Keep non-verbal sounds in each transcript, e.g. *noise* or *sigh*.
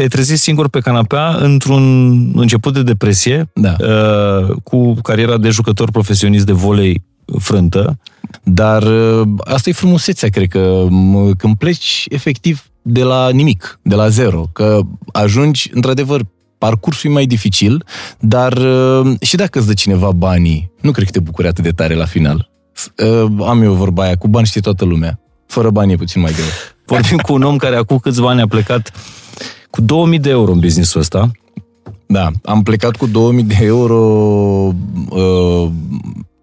te-ai trezit singur pe canapea într-un început de depresie, Da. uh, cu cariera de jucător profesionist de volei frântă. Dar uh, asta e frumusețea, cred că m- când pleci efectiv de la nimic, de la zero, că ajungi, într-adevăr, parcursul e mai dificil, dar uh, și dacă îți dă cineva banii, nu cred că te bucuri atât de tare la final. Uh, Am eu vorba aia, cu bani știe toată lumea. Fără bani e puțin mai greu. Vorbim cu un om care acum câțiva ani a plecat cu 2000 de euro în businessul ăsta. Da, am plecat cu 2000 de euro, uh,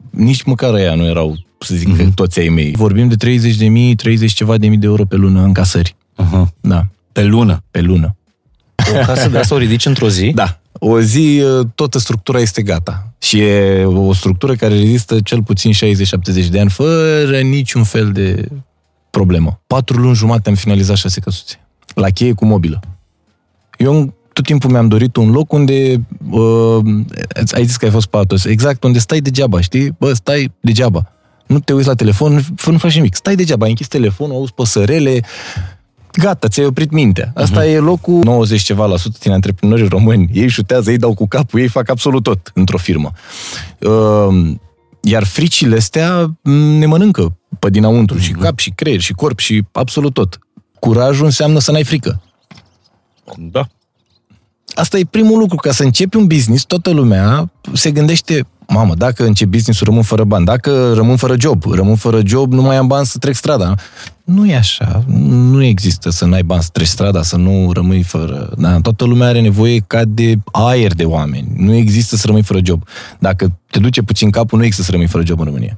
nici măcar ăia nu erau, să zic, mm-hmm. toți ai mei. Vorbim de 30 de mii, 30 ceva de mii de euro pe lună în casări. Uh-huh. Da, Pe lună. pe lună. O casă de asta o ridici într-o zi? Da, o zi uh, toată structura este gata. Și e o structură care rezistă cel puțin 60-70 de ani, fără niciun fel de problemă. Patru luni jumate am finalizat șase căsuțe. La cheie cu mobilă. Eu tot timpul mi-am dorit un loc unde, uh, ai zis că ai fost patos, exact unde stai degeaba, știi? Bă, stai degeaba. Nu te uiți la telefon, nu, nu faci nimic. Stai degeaba, ai închis telefonul, auzi păsărele, gata, ți-ai oprit mintea. Asta uh-huh. e locul 90 ceva la sută din antreprenorii români. Ei șutează, ei dau cu capul, ei fac absolut tot într-o firmă. Uh, iar fricile astea m, ne mănâncă pe dinăuntru, uh-huh. și cap, și creier, și corp, și absolut tot. Curajul înseamnă să n-ai frică. Da. Asta e primul lucru. Ca să începi un business, toată lumea se gândește mamă, dacă încep business-ul rămân fără bani, dacă rămân fără job, rămân fără job, nu mai am bani să trec strada. Nu e așa. Nu există să n-ai bani să treci strada, să nu rămâi fără... Da, toată lumea are nevoie ca de aer de oameni. Nu există să rămâi fără job. Dacă te duce puțin capul, nu există să rămâi fără job în România.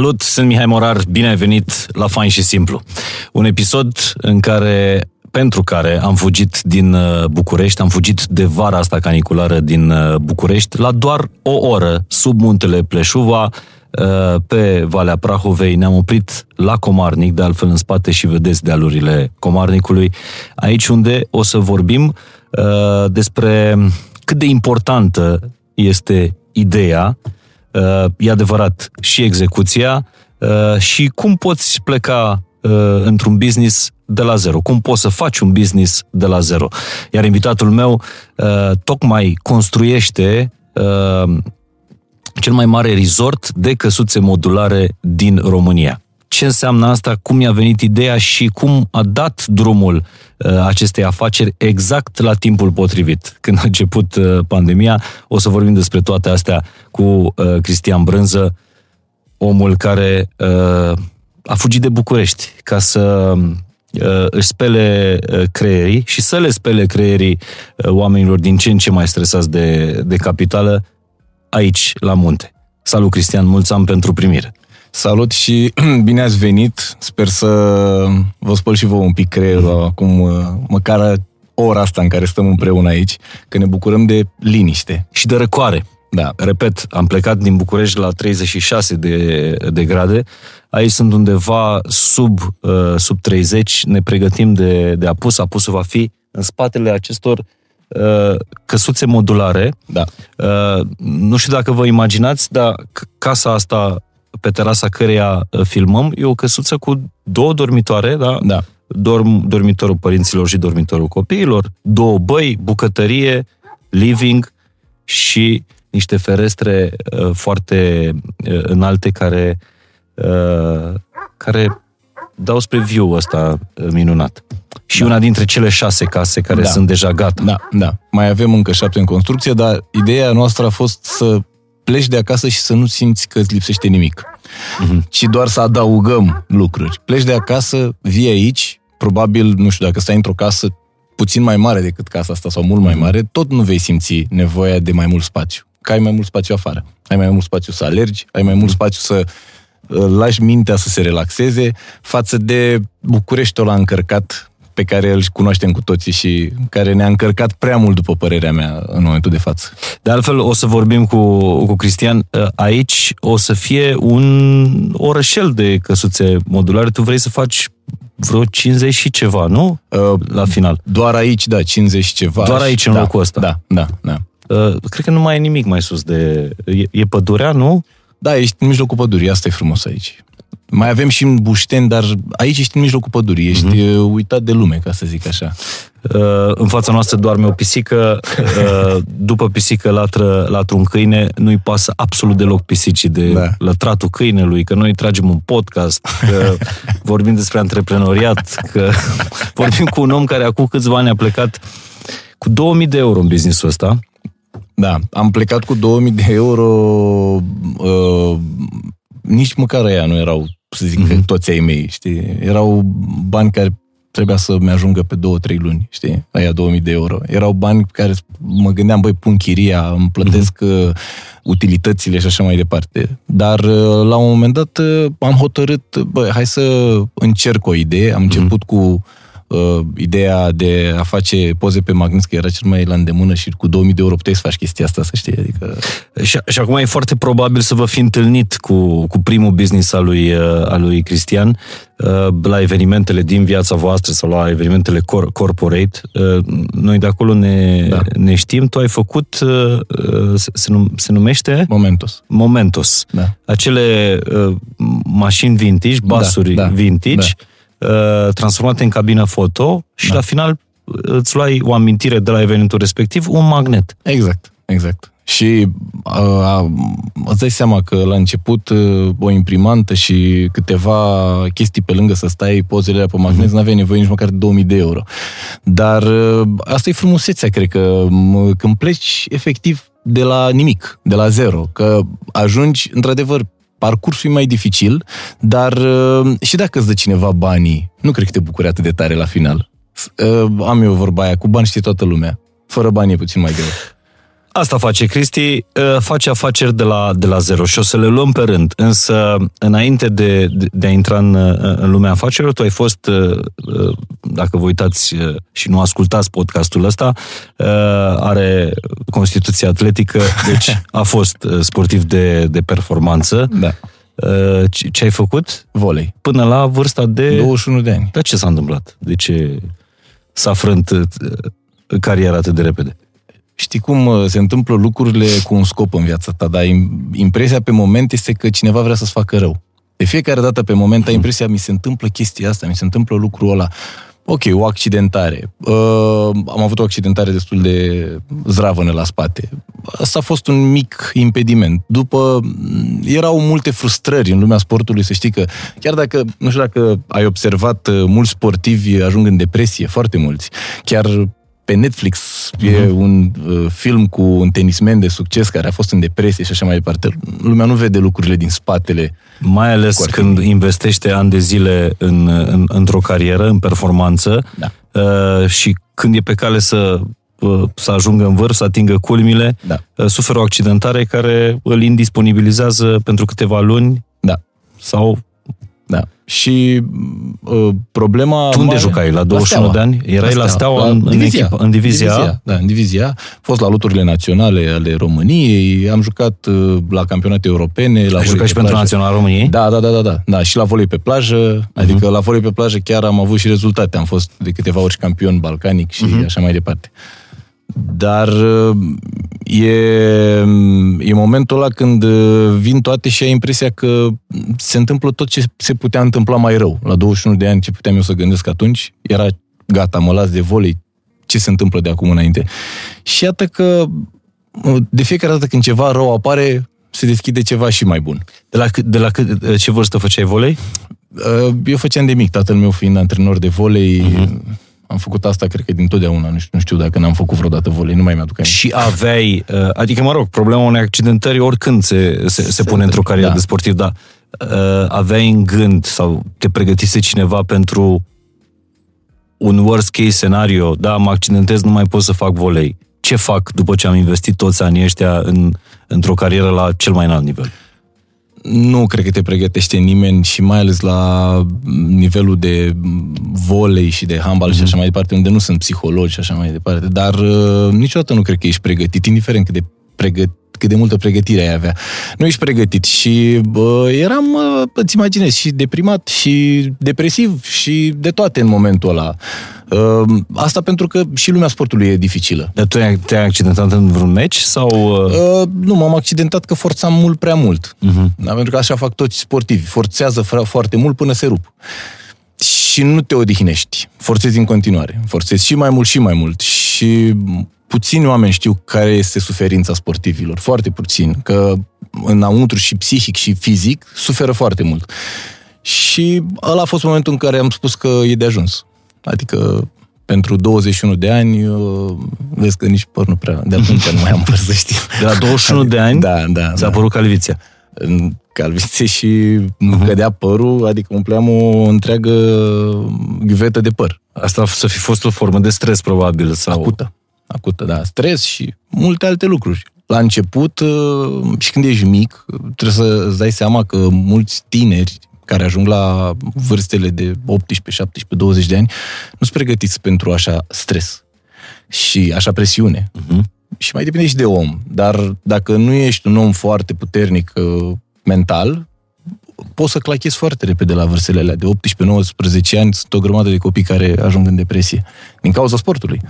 Salut, sunt Mihai Morar, bine ai venit la Fain și Simplu. Un episod în care, pentru care am fugit din uh, București, am fugit de vara asta caniculară din uh, București la doar o oră sub muntele Pleșuva, uh, pe Valea Prahovei, ne-am oprit la Comarnic, de altfel în spate și vedeți dealurile Comarnicului, aici unde o să vorbim uh, despre cât de importantă este ideea uh, e adevărat și execuția uh, și cum poți pleca uh, într-un business de la zero, cum poți să faci un business de la zero. Iar invitatul meu uh, tocmai construiește uh, cel mai mare resort de căsuțe modulare din România. Ce înseamnă asta, cum i-a venit ideea și cum a dat drumul uh, acestei afaceri exact la timpul potrivit. Când a început uh, pandemia, o să vorbim despre toate astea cu uh, Cristian Brânză, omul care uh, a fugit de București ca să uh, își spele uh, creierii și să le spele creierii uh, oamenilor din ce în ce mai stresați de, de capitală aici, la munte. Salut, Cristian, mulți ani pentru primire. Salut și *clears throat* bine ați venit. Sper să vă spăl și vouă un pic creierul acum, uh, măcar ora asta în care stăm împreună aici, că ne bucurăm de liniște. Și de răcoare. Da. Repet, am plecat din București la 36 de, de grade. Aici sunt undeva sub, uh, sub 30. Ne pregătim de, de apus. Apusul va fi în spatele acestor uh, căsuțe modulare. Da. Uh, nu știu dacă vă imaginați, dar c- casa asta pe terasa căreia uh, filmăm e o căsuță cu două dormitoare, da? Da. Dorm, dormitorul părinților și dormitorul copiilor, două băi, bucătărie, living și niște ferestre uh, foarte uh, înalte care, uh, care dau spre view ăsta uh, minunat. Și da. una dintre cele șase case care Da. sunt deja gata. Da, da. Mai avem încă șapte în construcție, dar ideea noastră a fost să pleci de acasă și să nu simți că îți lipsește nimic. Mhm. Ci doar să adăugăm lucruri. Pleci de acasă, vii aici, probabil, nu știu, dacă stai într-o casă puțin mai mare decât casa asta sau mult mai Mhm. mare, tot nu vei simți nevoia de mai mult spațiu. Că ai mai mult spațiu afară. Ai mai mult spațiu să alergi, ai mai Mhm. mult spațiu să uh, lași mintea să se relaxeze față de Bucureștiul ăla încărcat pe care îl cunoaștem cu toții și care ne-a încărcat prea mult, după părerea mea, în momentul de față. De altfel, o să vorbim cu, cu Cristian. Aici o să fie un orășel de căsuțe modulare. Tu vrei să faci vreo 50 și ceva, nu? Uh, La final. Doar aici, da, 50 și ceva. Doar aici, în da, locul ăsta. Da, da, da. Uh, Cred că nu mai e nimic mai sus de... E, e pădurea, nu? Da, ești în mijlocul pădurii, asta e frumos aici. Mai avem și în Bușteni, dar aici ești în mijlocul pădurii, ești mm-hmm. uitat de lume, ca să zic așa. Uh, În fața noastră doarme o pisică, uh, după pisică latră, latră un câine, nu-i pasă absolut deloc pisicii de Da. lătratul câinelui, că noi tragem un podcast, că *laughs* vorbim despre antreprenoriat, că *laughs* vorbim cu un om care acum câțiva ani a plecat cu 2000 de euro în businessul ăsta. Da, am plecat cu 2000 de euro, uh, nici măcar ăia nu erau, să zic, mm-hmm. toți ai mei, știi? Erau bani care trebuia să-mi ajungă pe două, trei luni, știi? Aia 2000 de euro. Erau bani pe care mă gândeam, băi, pun chiria, îmi plătesc uh, utilitățile și așa mai departe. Dar uh, la un moment dat uh, am hotărât, băi, hai să încerc o idee. Am început cu uh, ideea de a face poze pe magnet, că era cel mai la îndemână și cu 2000 de euro puteai să faci chestia asta, să știi. Adică, Și, și acum e foarte probabil să vă fi întâlnit cu, cu primul business al lui, uh, al lui Cristian uh, la evenimentele din viața voastră sau la evenimentele cor, corporate. Uh, Noi de acolo ne, Da. ne știm. Tu ai făcut, uh, uh, se, se num- se numește momentos. Momentos. Da. Acele uh, mașini vintage, basuri da, vintage, uh, transformate în cabină foto și Da. la final uh, îți luai o amintire de la evenimentul respectiv, un magnet. Exact, exact. Și uh, îți dai seama că la început uh, o imprimantă și câteva chestii pe lângă să stai pozele alea pe magnet, mm-hmm. n-aveai nevoie nici măcar de 2000 de euro. Dar uh, asta e frumusețea, cred că m- când pleci efectiv de la nimic, de la zero, că ajungi, într-adevăr, parcursul e mai dificil, dar uh, și dacă îți dă cineva banii, nu cred că te bucuri atât de tare la final. Uh, am eu vorba aia, cu bani știe toată lumea. Fără bani e puțin mai greu. Asta face Cristi, uh, face afaceri de la, de la zero și o să le luăm pe rând. Însă, înainte de, de, de a intra în, uh, în lumea afacerilor, tu ai fost, uh, uh, dacă vă uitați uh, și nu ascultați podcastul ăsta, uh, are constituție atletică, deci *laughs* a fost uh, sportiv de, de performanță. Da. Uh, Ce, ce ai făcut? Volei. Până la vârsta de... 21 de ani. Dar ce s-a întâmplat? De ce s-a frânt uh, cariera atât de repede? Știi cum uh, se întâmplă lucrurile cu un scop în viața ta, dar im- impresia pe moment este că cineva vrea să-ți facă rău. De fiecare dată pe moment ai impresia, mi se întâmplă chestia asta, mi se întâmplă lucrul ăla. Ok, o accidentare. Uh, am avut o accidentare destul de zdravănă la spate. Asta a fost un mic impediment. După, m, erau multe frustrări în lumea sportului, să știi că, chiar dacă, nu știu dacă ai observat, uh, mulți sportivi ajung în depresie, foarte mulți. Chiar pe Netflix e un uh, film cu un tenismen de succes care a fost în depresie și așa mai departe. Lumea nu vede lucrurile din spatele. Mai ales Cu ar fi. când investește ani de zile în, în, într-o carieră, în performanță Da. uh, și când e pe cale să, uh, să ajungă în vârf, să atingă culmile, Da. uh, suferă o accidentare care îl indisponibilizează pentru câteva luni Da. sau... Da. Și uh, problema... Tu unde mare- jucai? La 21 Steaua. de ani? Erai la Steaua în- în divizia. echipă- în divizia A? divizia. Da, în divizia. A. Am fost la loturile naționale ale României, am jucat uh, la campionate europene. La Ai volei jucat pe și pentru plajă. Naționala României? Da, da, da, da, da. Da, și la volei pe plajă, Mhm. adică la volei pe plajă chiar am avut și rezultate. Am fost de câteva ori campion balcanic și Mhm. așa mai departe. Dar uh, e, e momentul ăla când uh, vin toate și ai impresia că se întâmplă tot ce se putea întâmpla mai rău. La 21 de ani, ce puteam eu să gândesc atunci, era gata, mă las de volei, ce se întâmplă de acum înainte. Și iată că uh, de fiecare dată când ceva rău apare, se deschide ceva și mai bun. De la, cât- de la cât, ce vârstă făceai volei? Uh, Eu făceam de mic, tatăl meu fiind antrenor de volei, Mhm. uh-huh. Am făcut asta, cred că din totdeauna. Nu știu, nu știu dacă n-am făcut vreodată volei, nu mai mi-aduc aminte. Și aveai, uh, adică mă rog, problema unei accidentări oricând se, se, se, Se pune într-o întâmplă, carieră da. de sportiv, dar uh, aveai în gând sau te pregătise cineva pentru un worst case scenario, da, mă accidentez, nu mai pot să fac volei. Ce fac după ce am investit toți anii ăștia în, într-o carieră la cel mai înalt nivel? Nu cred că te pregătește nimeni și mai ales la nivelul de volei și de handbal și așa mai departe, unde nu sunt psihologi și așa mai departe. Dar uh, niciodată nu cred că ești pregătit, indiferent cât de pregătit cât de multă pregătire ai avea. Nu ești pregătit și bă, eram, uh, îți imaginezi, și deprimat și depresiv și de toate în momentul ăla. Uh, Asta pentru că și lumea sportului e dificilă. Dar tu ai- te-ai accidentat în vreun meci sau... Uh, Uh, nu, m-am accidentat că forțam mult prea mult. uh-huh. Da, pentru că așa fac toți sportivi. Forțează fra- foarte mult până se rup. Și nu te odihnești. Forțezi în continuare. Forțezi și mai mult și mai mult. Și puțini oameni știu care este suferința sportivilor. Foarte puțin. Că înăuntru și psihic și fizic suferă foarte mult. Și ăla a fost momentul în care am spus că e de ajuns. Adică pentru 21 de ani, uh, vezi că nici păr nu prea, de atunci nu mai am păr să știu. De la 21 de ani Da, da. ți-a da apărut calviția. în calvițe și îmi cădea părul, adică umpleam o întreagă ghiuvetă de păr. Asta să fi fost o formă de stres, probabil. Sau... Acută. Acută, da. Stres și multe alte lucruri. La început, uh, și când ești mic, trebuie să îți dai seama că mulți tineri care ajung la vârstele de 18, 17, 20 de ani, nu sunt pregătiți pentru așa stres și așa presiune. Uh-huh. și mai depinde și de om. Dar dacă nu ești un om foarte puternic uh, mental, poți să clachezi foarte repede la vârstele alea. De 18-19 ani sunt o grămadă de copii care ajung în depresie. Din cauza sportului.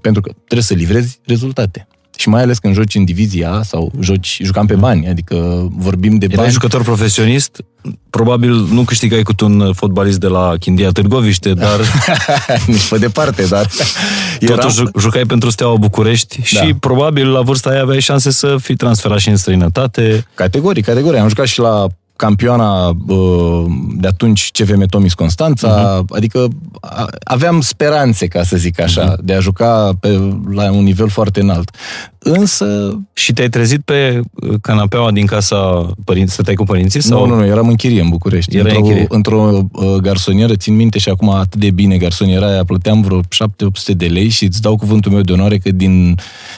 Pentru că trebuie să livrezi rezultate. Și mai ales când joci în divizia A sau joci, jucam pe bani, adică vorbim de Erai bani. jucător profesionist, probabil nu câștigai cu un fotbalist de la Chindia Târgoviște, dar *laughs* Nici pe departe, dar totuși ju- jucai pentru Steaua București și Da. probabil la vârsta aia aveai șanse să fii transferat și în străinătate. Categorii, categorii. Am jucat și la campioana uh, de atunci CVM Tomis Constanța, uh-huh. adică a- aveam speranțe, ca să zic așa, uh-huh. de a juca pe, la un nivel foarte înalt. Însă, Și te-ai trezit pe uh, canapeaua din casa părinți, stăteai cu părinții? Sau? nu, nu, nu, eram în chirie în București. Erai în într-o, chirie. într-o uh, garsonieră, țin minte și acum atât de bine garsoniera aia, plăteam vreo 7-800 de lei și îți dau cuvântul meu de onoare că din,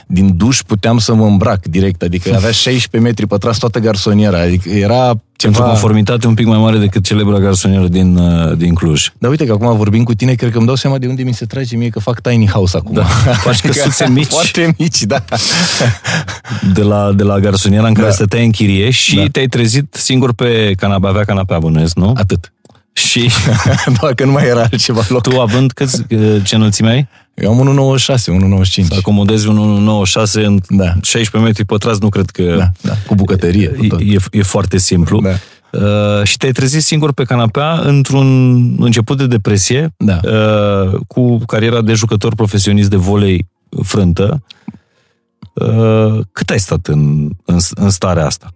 din duș puteam să mă îmbrac direct, adică avea *laughs* 16 metri pătrați toată garsoniera, adică era Pentru ceva... conformitate un pic mai mare decât celebra garsonieră din, uh, din Cluj. Dar uite că acum vorbim cu tine, cred că îmi dau seama de unde mi se trage mie că fac tiny house acum. Da, *laughs* faci căsuțe mici. *laughs* Foarte mici, da. *laughs* De la, de la garsoniera în care Da. stăteai în chirie și Da. te-ai trezit singur pe canapea, avea canapea bănuiesc, nu? Atât. Și *laughs* Doar că nu mai era altceva loc. tu având câți, uh, ce înălțime ai? Eu am 1,96, 1,95. Să acomodezi un 196 în Da. 16 metri pătrați, nu cred că... Da, da, cu bucătărie, cu tot. E, e foarte simplu. Da. Uh, și te-ai trezit singur pe canapea într-un început de depresie, Da. uh, cu cariera de jucător profesionist de volei frântă. Uh, cât ai stat în, în, în starea asta?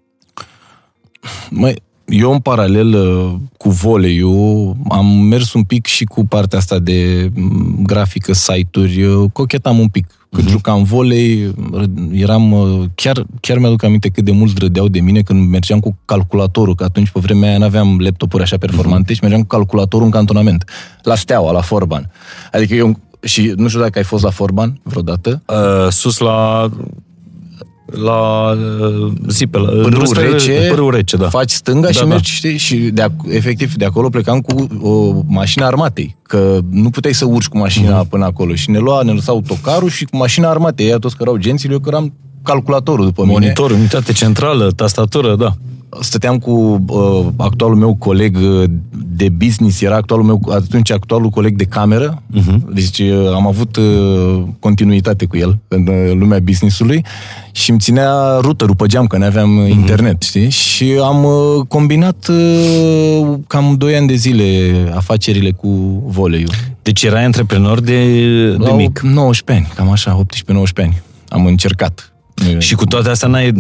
Măi, eu în paralel uh, cu voleiul am mers un pic și cu partea asta de m, grafică, site-uri, uh, cochetam un pic. Când jucam volei, ră- eram, uh, chiar, chiar mi-aduc aminte cât de mulți râdeau de mine când mergeam cu calculatorul, că atunci pe vremea aia n-aveam laptopuri așa performante și mergeam cu calculatorul în cantonament, la Steaua, la Forban. Adică eu, și nu știu dacă ai fost la Forban vreodată, Uh, sus la la uh, zi pe la, pârâul spre- rece, pârâul rece, da. faci stânga Da, și da. mergi, știi, și de, ac- efectiv de acolo plecam cu o mașină armatei, că nu puteai să urci cu mașina Mhm. până acolo și ne lua, ne lăsa autocarul și cu mașina armatei, ea toți cărau gențile, eu căram calculatorul după mine. Monitor, unitate centrală, tastatură, da. Stăteam cu uh, actualul meu coleg uh, de business, era actualul meu, atunci actualul coleg de cameră, uh-huh. deci uh, am avut uh, continuitate cu el în uh, lumea businessului și îmi ținea routerul pe geam, că nu aveam uh internet, știi? Și am uh, combinat uh, cam 2 ani de zile afacerile cu voleiul. Deci erai antreprenor de, de La mic. 19 ani, cam așa, 18-19 ani. Am încercat. Și cu toate astea n-ai,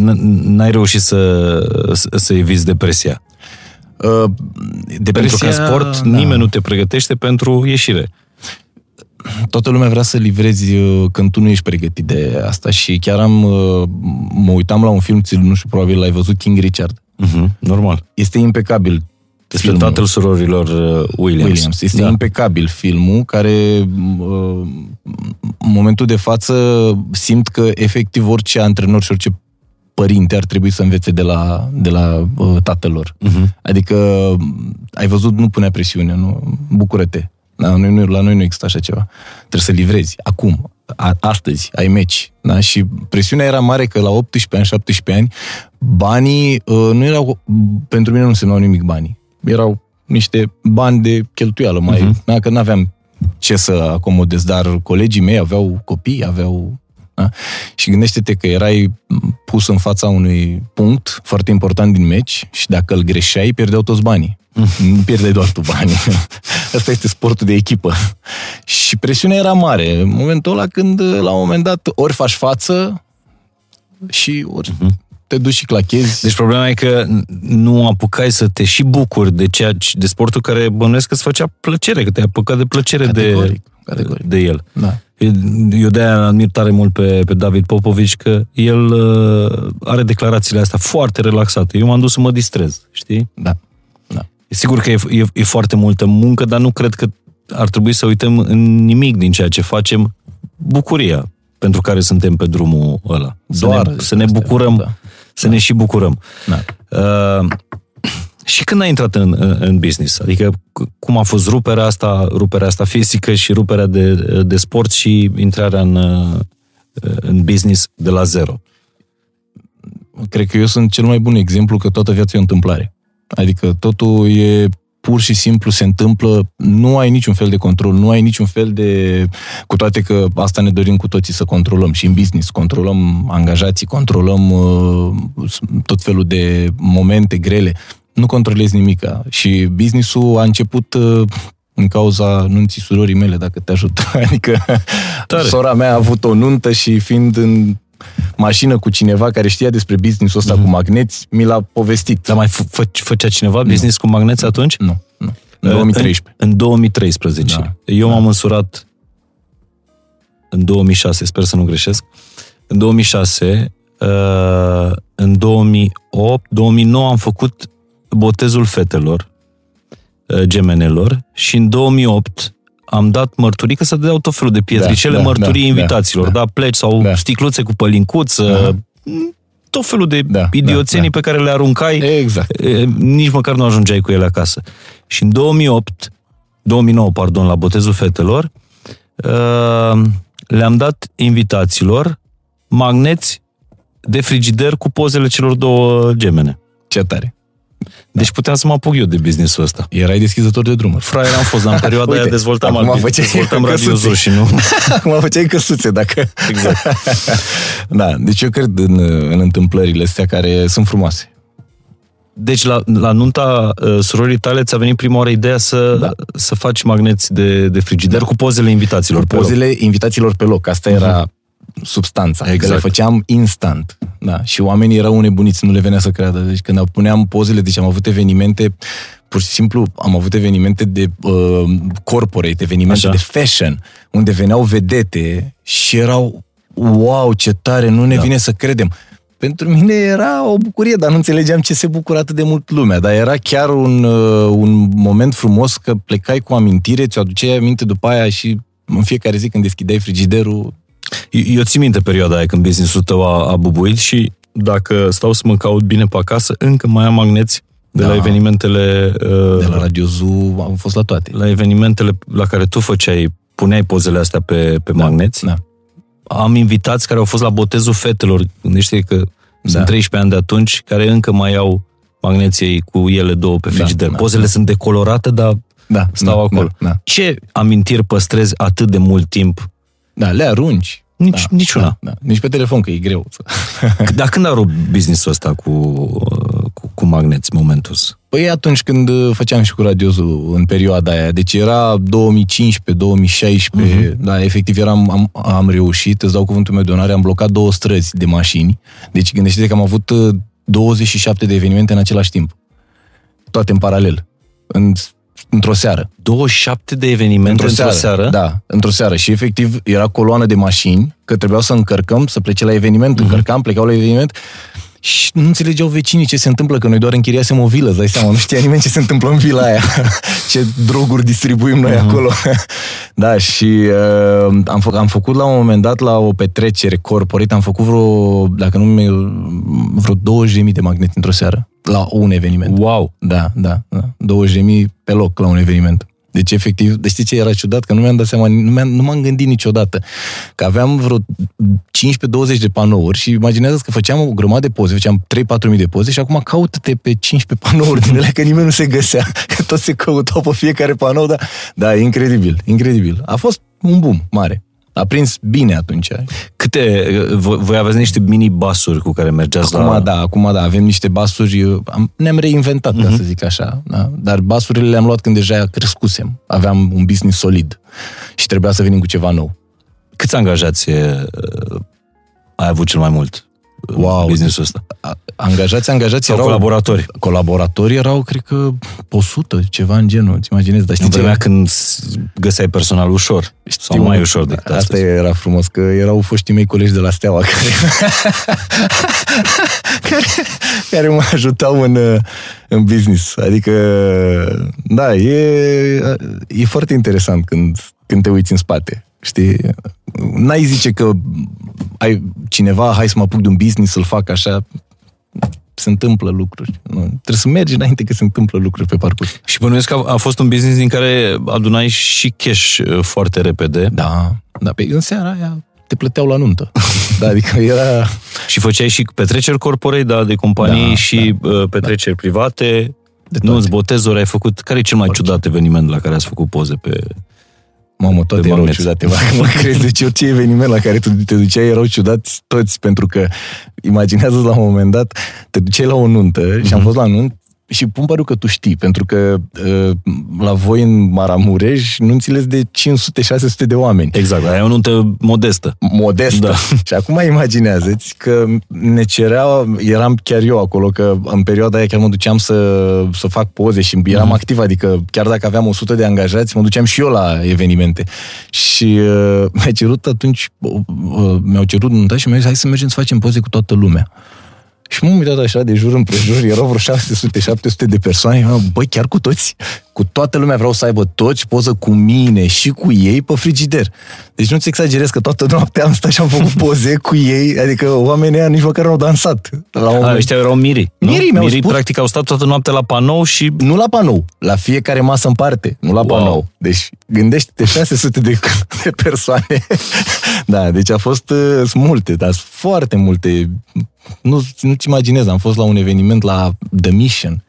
n-ai reușit să, să, să eviți depresia. Uh, Pentru că în sport da. nimeni nu te pregătește pentru ieșire. toată lumea vrea să livrezi uh, când tu nu ești pregătit de asta și chiar am, uh, mă uitam la un film, ți nu știu, probabil l-ai văzut, King Richard. Mhm, normal. Este impecabil Despre filmul. tatăl surorilor uh, Williams. Williams. Este da. da. impecabil filmul, care uh, în momentul de față simt că efectiv orice antrenor și orice părinte ar trebui să învețe de la, de la uh, tatăl lor. Mhm. Adică, ai văzut, nu punea presiune, nu? Bucură-te. Da, noi, nu, la noi nu există așa ceva. Trebuie să livrezi, acum, a, astăzi, ai meci. Da? Și presiunea era mare că la 18 ani, 17 ani, banii uh, nu erau, pentru mine nu însemnau nimic banii. Erau niște bani de cheltuială, mai, Mhm. uh-huh. da, că nu aveam ce să acomodez, dar colegii mei aveau copii, aveau... Da? Și gândește-te că erai pus în fața unui punct foarte important din meci și dacă îl greșeai, pierdeau toți banii. Nu pierdeai doar tu banii. *laughs* Asta este sportul de echipă. Și presiunea era mare. În momentul ăla când, la un moment dat, ori faci față și ori te duci și clachezi. Deci problema e că nu apucai să te și bucuri de, ceea, ce- de sportul care bănuiesc că îți făcea plăcere, că te-ai apucat de plăcere de, Categoric, categoric. de el. Da. Eu de-aia admir tare mult pe, pe David Popovici că el uh, are declarațiile astea foarte relaxate. Eu m-am dus să mă distrez, știi? Da. Da. E sigur că e, e, e foarte multă muncă, dar nu cred că ar trebui să uităm în nimic din ceea ce facem bucuria pentru care suntem pe drumul ăla. Să Doar ne, să ne asta, bucurăm, da. Să ne și bucurăm. Da. Uh, și când ai intrat în, în, în business? Adică c- cum a fost ruperea asta, ruperea asta fizică și ruperea de, de sport și intrarea în, uh, în business de la zero? Cred că eu sunt cel mai bun exemplu că toată viața e o întâmplare. Adică totul e pur și simplu se întâmplă, nu ai niciun fel de control, nu ai niciun fel de... Cu toate că asta ne dorim cu toții să controlăm și în business, controlăm angajații, controlăm uh, tot felul de momente grele. Nu controlezi nimica. Și businessul a început uh, în cauza nunții surorii mele, dacă te ajută. *laughs* Adică Tare. sora mea a avut o nuntă și fiind în mașină cu cineva care știa despre business-ul ăsta Mhm. cu magneți, mi l-a povestit. Dar mai fă, fă, făcea cineva business cu magneți atunci? Nu, nu. În 2013. În, în 2013. Da. Eu m-am însurat în 2006, sper să nu greșesc. În 2006, uh, în 2008, 2009 am făcut botezul fetelor, uh, gemenelor și în 2008 am dat mărturii, că se dădeau tot felul de pietricele, Da, da, mărturii da, invitaților, da, da, pleci sau da. sticluțe cu pălincuță, Aha. tot felul de Da, idioțenii da, pe care le aruncai Exact. e, nici măcar nu ajungeai cu ele acasă. Și în 2008, 2009, pardon, la botezul fetelor, uh, le-am dat invitaților magneți de frigider cu pozele celor două gemene. Ce tare. Deci puteam să mă apuc eu de businessul ăsta. Erai deschizător de drumuri. Fraier am fost, dar în *laughs* perioada aia Uite, dezvoltam, acum al- făceai dezvoltam căsuțe. radiozul și nu... *laughs* Acum făceai căsuțe, dacă... Exact. *laughs* da, deci eu cred în, în întâmplările astea care sunt frumoase. Deci la, la nunta uh, surorii tale ți-a venit prima oară ideea să, Da. să faci magneți de, de frigider cu pozele invitaților. pe loc. Pozele invitațiilor pe loc, asta era substanța. Exact. Că Exact. le făceam instant. Da. Și oamenii erau nebuniți, nu le venea să creadă. Deci când puneam pozele, deci am avut evenimente, pur și simplu am avut evenimente de uh, corporate, evenimente Așa. de fashion, unde veneau vedete și erau, wow, ce tare, nu ne Da. da. vine să credem. Pentru mine era o bucurie, dar nu înțelegeam ce se bucură atât de mult lumea. Dar era chiar un, uh, un moment frumos că plecai cu amintire, ți-o aduceai aminte după aia și în fiecare zi când deschideai frigiderul, Eu, eu țin minte perioada aia când businessul tău a, a bubuit și dacă stau să mă caut bine pe acasă, încă mai am magneți de Da. la evenimentele uh, de la Radio Zoo, am fost la toate. la evenimentele la care tu făceai, puneai pozele astea pe, pe magneți. Da. Am invitați care au fost la botezul fetelor. Gândește că da. sunt 13 ani de atunci, care încă mai au magneții cu ele două pe Da, frigider. da, Pozele da. sunt decolorate, dar Da, stau da, acolo. Da, da. ce amintiri păstrezi atât de mult timp? da, le arunci. Nici, da, niciuna. Da, da. Nici pe telefon, că e greu. Dar când a rupt businessul ăsta cu, cu, cu magneți, momentul ăsta? Păi atunci când uh, făceam și cu radiozul în perioada aia, deci era 2015-2016, uh-huh. da, efectiv eram, am, am reușit, îți dau cuvântul meu de onoare, am blocat două străzi de mașini, deci gândește că am avut uh, 27 de evenimente în același timp, toate în paralel. În într-o seară. 27 de evenimente într-o, într-o seară? Da, într-o seară. Și efectiv era coloană de mașini, că trebuiau să încărcăm, să plece la eveniment, uh-huh. încărcam, plecau la eveniment și nu înțelegeau vecinii ce se întâmplă, că noi doar închiriasem o vilă, îți dai seama, nu știa nimeni ce se întâmplă în vila aia, *laughs* ce droguri distribuim noi uh-huh. acolo. *laughs* da, și uh, am, fă, am făcut la un moment dat la o petrecere corporate, am făcut vreo, dacă nu mi vreo 20.000 de magneti într-o seară, la un eveniment. Wow! Da, da, da. 20.000 pe loc la un eveniment. Deci, efectiv, de știi ce era ciudat? Că nu mi-am dat seama, nu, mi-am, nu m-am gândit niciodată. Că aveam vreo 15-20 de panouri și imaginează că făceam o grămadă de poze, făceam 3-4 mii de poze și acum caută-te pe 15 panouri din ele, că nimeni nu se găsea, *laughs* că toți se căutau pe fiecare panou, da, da, incredibil, incredibil. A fost un boom mare. A prins bine atunci. Câte, voi, voi aveți niște mini-basuri cu care mergeați acum, la... da, acum da, avem niște basuri, am, ne-am reinventat, uh-huh. ca să zic așa, da? dar basurile le-am luat când deja crescusem. Aveam un business solid și trebuia să venim cu ceva nou. Câți angajați uh, ai avut cel mai mult în Wow. business-ul ăsta? A- Angajați, angajați Sau erau... colaboratori? Colaboratorii erau, cred că, 100, ceva în genul, îți imaginezi, dar În știi ce? vremea când s- găseai personal ușor. Sau Știu, mai ușor decât Asta astăzi. era frumos, că erau foștii mei colegi de la Steaua *laughs* care, care, care mă ajutau în, uh, în business. Adică, da, e, e foarte interesant când, când te uiți în spate. Știi? N-ai zice că ai cineva, hai să mă apuc de un business, să-l fac așa, se întâmplă lucruri. Nu? Trebuie să mergi înainte că se întâmplă lucruri pe parcurs. Și bănuiesc că a, a fost un business din care adunai și cash uh, foarte repede Da, da, pe în seara aia te plăteau la nuntă. *laughs* Da, adică era... și făceai și petreceri corporate, da, de companii Da, și uh, petreceri private. De Nu, toate. botezuri ai făcut. Care e cel mai Orice. ciudat eveniment la care ați făcut poze pe... Mamă, toate De erau magnet. ciudate, mă, *laughs* mă crezi, deci orice eveniment la care tu te duceai erau ciudați toți, pentru că imaginează la un moment dat, te duceai la o nuntă și am fost la nuntă și pun pariu că tu știi, pentru că uh, la voi în Maramureș nunțile de 500-600 de oameni. Exact, aia e o nuntă modestă. modestă. Da. *laughs* Și acum imaginează-ți că ne cerea, eram chiar eu acolo, că în perioada aia chiar mă duceam să, să fac poze și eram Mhm. activ, adică chiar dacă aveam 100 de angajați, mă duceam și eu la evenimente. Și uh, mi-a cerut atunci, uh, uh, mi-au cerut nunta și mi-au zis, hai să mergem să facem poze cu toată lumea. Și m-am uitat așa de jur împrejur, erau vreo 600-700 de persoane, și am, băi, chiar cu toți? Cu toată lumea vreau să aibă toți poză cu mine și cu ei pe frigider. Deci nu-ți exagerez că toată noaptea am stat și am făcut poze cu ei, adică oamenii ăia nici măcar nu au dansat. La un A, moment. ăștia erau mirii. nu? Mirii mi-au mirii spus. practic au stat toată noaptea la panou și Nu la panou, la fiecare masă în parte, nu la Wow. panou. Deci gândește-te 600 de, *laughs* de persoane. da, deci a fost uh, sunt multe, dar sunt foarte multe. Nu, nu-ți imaginezi, am fost la un eveniment la The Mission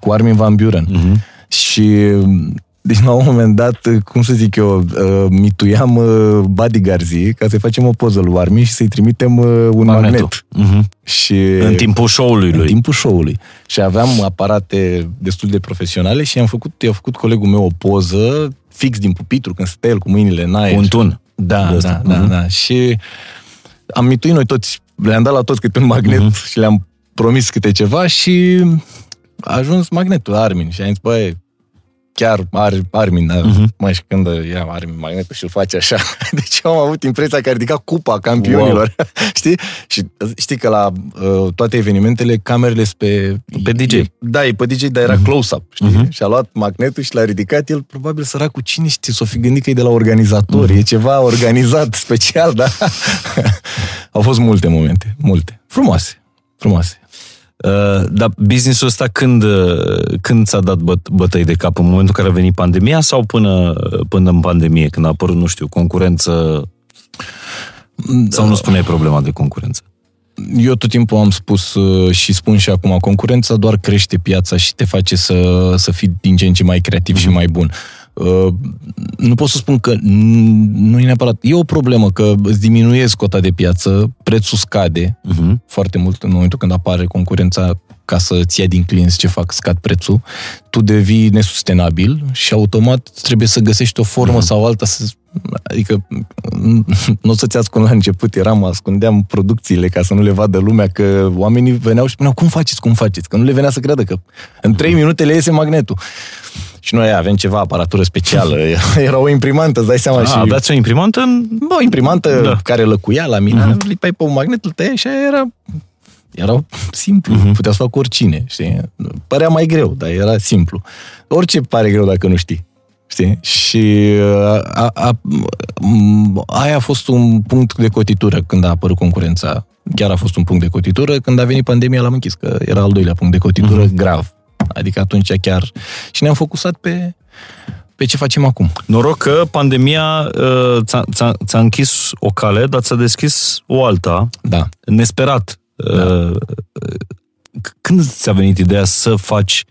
cu Armin Van Buren. Mhm. Și deci la un moment dat, cum să zic eu, uh, mituiam uh, bodyguards ca să-i facem o poză lui Armin și să-i trimitem uh, un magnetul. magnet. Mhm. Și În timpul show-ului în lui. timpul show-ului. Și aveam aparate destul de profesionale și am făcut, i-a făcut colegul meu o poză fix din pupitru, când stă el cu mâinile în aer. Un tun. Da, de da, ăsta. da, Mhm. da. Și am mituit noi toți, le-am dat la toți câte un magnet Mhm. și le-am promis câte ceva și a ajuns magnetul la Armin și am zis, băi, chiar Ar, Armin, uh-huh. Mhm. mai și când ia Armin magnetul și îl face așa. *laughs* Deci eu am avut impresia că a ridicat cupa campionilor. *laughs* știi? Și știi că la uh, toate evenimentele camerele sunt pe... Pe DJ. E, da, e pe DJ, dar era close-up, știi? Mhm. Și a luat magnetul și l-a ridicat. El probabil săracul cine știe, s-o fi gândit că e de la organizator. Mhm. E ceva organizat special, *laughs* da? Au fost multe momente, multe. Frumoase, frumoase. Uh, dar businessul ăsta când, uh, când ți-a dat băt, bătăi de cap? În momentul în care a venit pandemia sau până, până în pandemie, când a apărut, nu știu, concurență sau nu spuneai problema de concurență? Eu tot timpul am spus uh, și spun și acum, concurența doar crește piața și te face să, să fii din ce în ce mai creativ și mai bun. Uh, Nu pot să spun că n- nu e neapărat. E o problemă că îți diminuezi cota de piață, prețul scade Uh-huh. foarte mult în momentul când apare concurența ca să-ți ia din clienți ce fac, scad prețul, tu devii nesustenabil și automat trebuie să găsești o formă sau alta să Adică *laughs* nu o să-ți ascund la început, eram, ascundeam producțiile ca să nu le vadă lumea, că oamenii veneau și spuneau, cum faceți, cum faceți? Că nu le venea să creadă că în trei minute le iese magnetul. Și noi avem ceva aparatură specială. *laughs* Era o imprimantă, îți dai seama. A, și aveați o imprimantă în... Bă, o imprimantă Da. da. care lăcuia la mine, uh-huh. lipai pe un magnet, îl tăiai și aia era, era simplu, uh-huh. putea să fac oricine, știi? Părea mai greu, dar era simplu. Orice pare greu dacă nu știi. Știi? Și a, a, m, aia a fost un punct de cotitură când a apărut concurența. Chiar a fost un punct de cotitură. Când a venit pandemia, l-am închis, că era al doilea punct de cotitură uh-huh. grav. Adică atunci chiar... Și ne-am focusat pe, pe ce facem acum. Noroc că pandemia uh, ți-a, ți-a, ți-a închis o cale, dar ți-a deschis o alta, Da. nesperat. Da. Când ți-a venit ideea să faci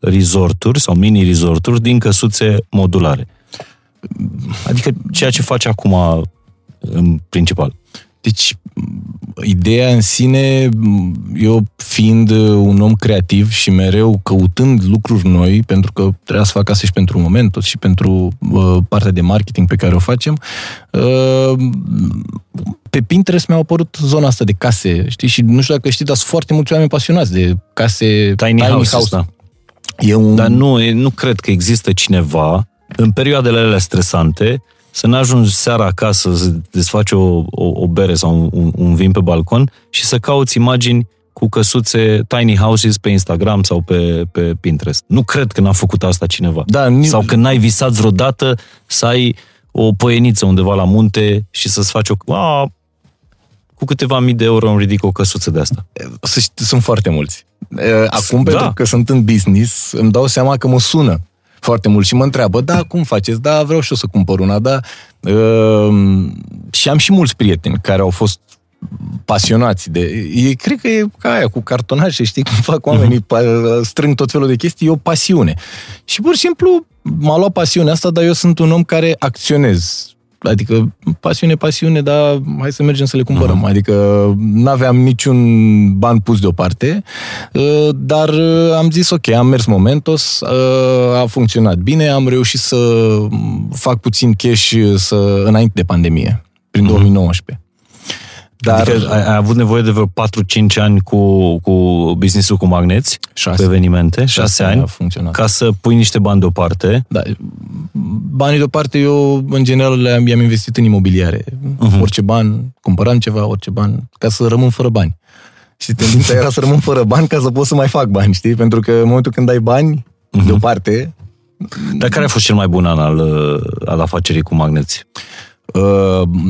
resorturi sau mini-resorturi din căsuțe modulare? Adică ceea ce faci acum în principal. Deci, ideea în sine, eu fiind un om creativ și mereu căutând lucruri noi, pentru că trebuia să fac asta și pentru momentul și pentru uh, partea de marketing pe care o facem, uh, pe Pinterest mi-au apărut zona asta de case, știi? Și nu știu dacă știți, dar sunt foarte mulți oameni pasionați de case Tiny, houses, da. E un... Dar nu, e- nu cred că există cineva în perioadele alea stresante să n-ajungi seara acasă să desfaci o, o, o bere sau un, un vin pe balcon și să cauți imagini cu căsuțe tiny houses pe Instagram sau pe, pe Pinterest. Nu cred că n-a făcut asta cineva. Da, ni- Sau că n-ai visat vreodată să ai o păieniță undeva la munte și să-ți faci o... A, cu câteva mii de euro îmi ridic o căsuță de asta. să știi, sunt foarte mulți. E, Acum, Da. pentru că sunt în business, îmi dau seama că mă sună foarte mult și mă întreabă, da, cum faceți? Da, vreau și eu să cumpăr una, da. Uh, și am și mulți prieteni care au fost pasionați de... E, cred că e ca aia cu cartonașe, știi cum fac oamenii, uh-huh. strâng tot felul de chestii, e o pasiune. Și pur și simplu m-a luat pasiunea asta, dar eu sunt un om care acționez. Adică, pasiune, pasiune, dar hai să mergem să le cumpărăm. Uh-huh. Adică, n-aveam niciun ban pus deoparte, uh, dar uh, am zis, ok, am mers momentos, uh, a funcționat bine, am reușit să fac puțin cash uh, să, înainte de pandemie, prin 2019. Dar Dar... Adică ai, ai avut nevoie de vreo 4-5 ani cu, cu business-ul cu magneți, Șase. cu evenimente, 6 ani ani, a funcționat. ca să pui niște bani deoparte. Da, banii deoparte eu, în general, le-am, i-am investit în imobiliare. Uh-huh. Orice ban, cumpăram ceva, orice ban, ca să rămân fără bani. Și tendința era să rămân fără bani ca să pot să mai fac bani, știi? Pentru că în momentul când ai bani uh-huh. deoparte, Dar care a fost cel mai bun an al, al afacerii cu magneți? Uh,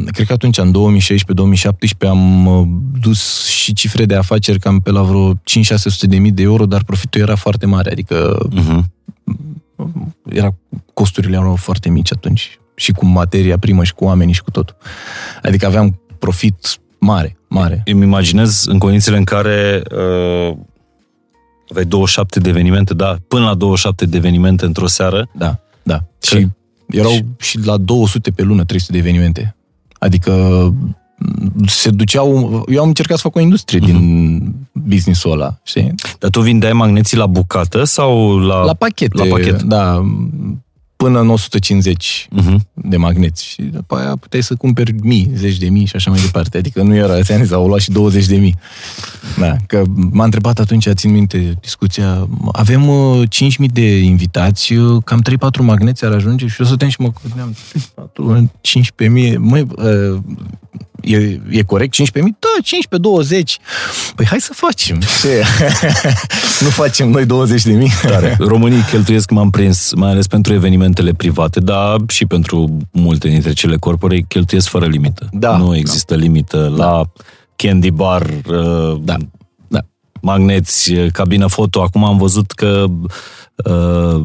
cred că atunci, în 2016-2017, am uh, dus și cifre de afaceri cam pe la vreo 5-600 de mii de euro, dar profitul era foarte mare, adică Uh-huh. era, costurile erau foarte mici atunci. Și cu materia primă și cu oamenii și cu totul. Adică aveam profit mare, mare. Îmi imaginez în condițiile în care uh, aveai 27 de evenimente, da, până la 27 de evenimente într-o seară. Da, da. Și erau și la 200 pe lună, 300 de evenimente. Adică m, se duceau... Eu am încercat să fac o industrie din business-ul ăla, știi? Dar tu vindeai magneții la bucată sau la... La pachete. La pachet. Da, până în 150 Uh-huh. de magneți. Și după aia puteai să cumperi mii, zeci de mii și așa mai departe. Adică nu era, ți-am zis, au luat și 20 de mii. Da, că m-a întrebat atunci, țin minte discuția, avem uh, 5 mii de invitați, uh, cam 3-4 magneți ar ajunge și eu stăteam și mă gândeam, 15 mii, măi, uh, e, e corect 15 mii? Da, 15, 20. Păi hai să facem. Ce? *laughs* nu facem noi 20 de mii? Tare. *laughs* Românii cheltuiesc, m-am prins, mai ales pentru evenimentele private, dar și pentru multe dintre cele corpore, cheltuiesc fără limită. Da, nu da. există limită la candy bar, uh, Da, da. magneți, uh, cabină foto. Acum am văzut că uh,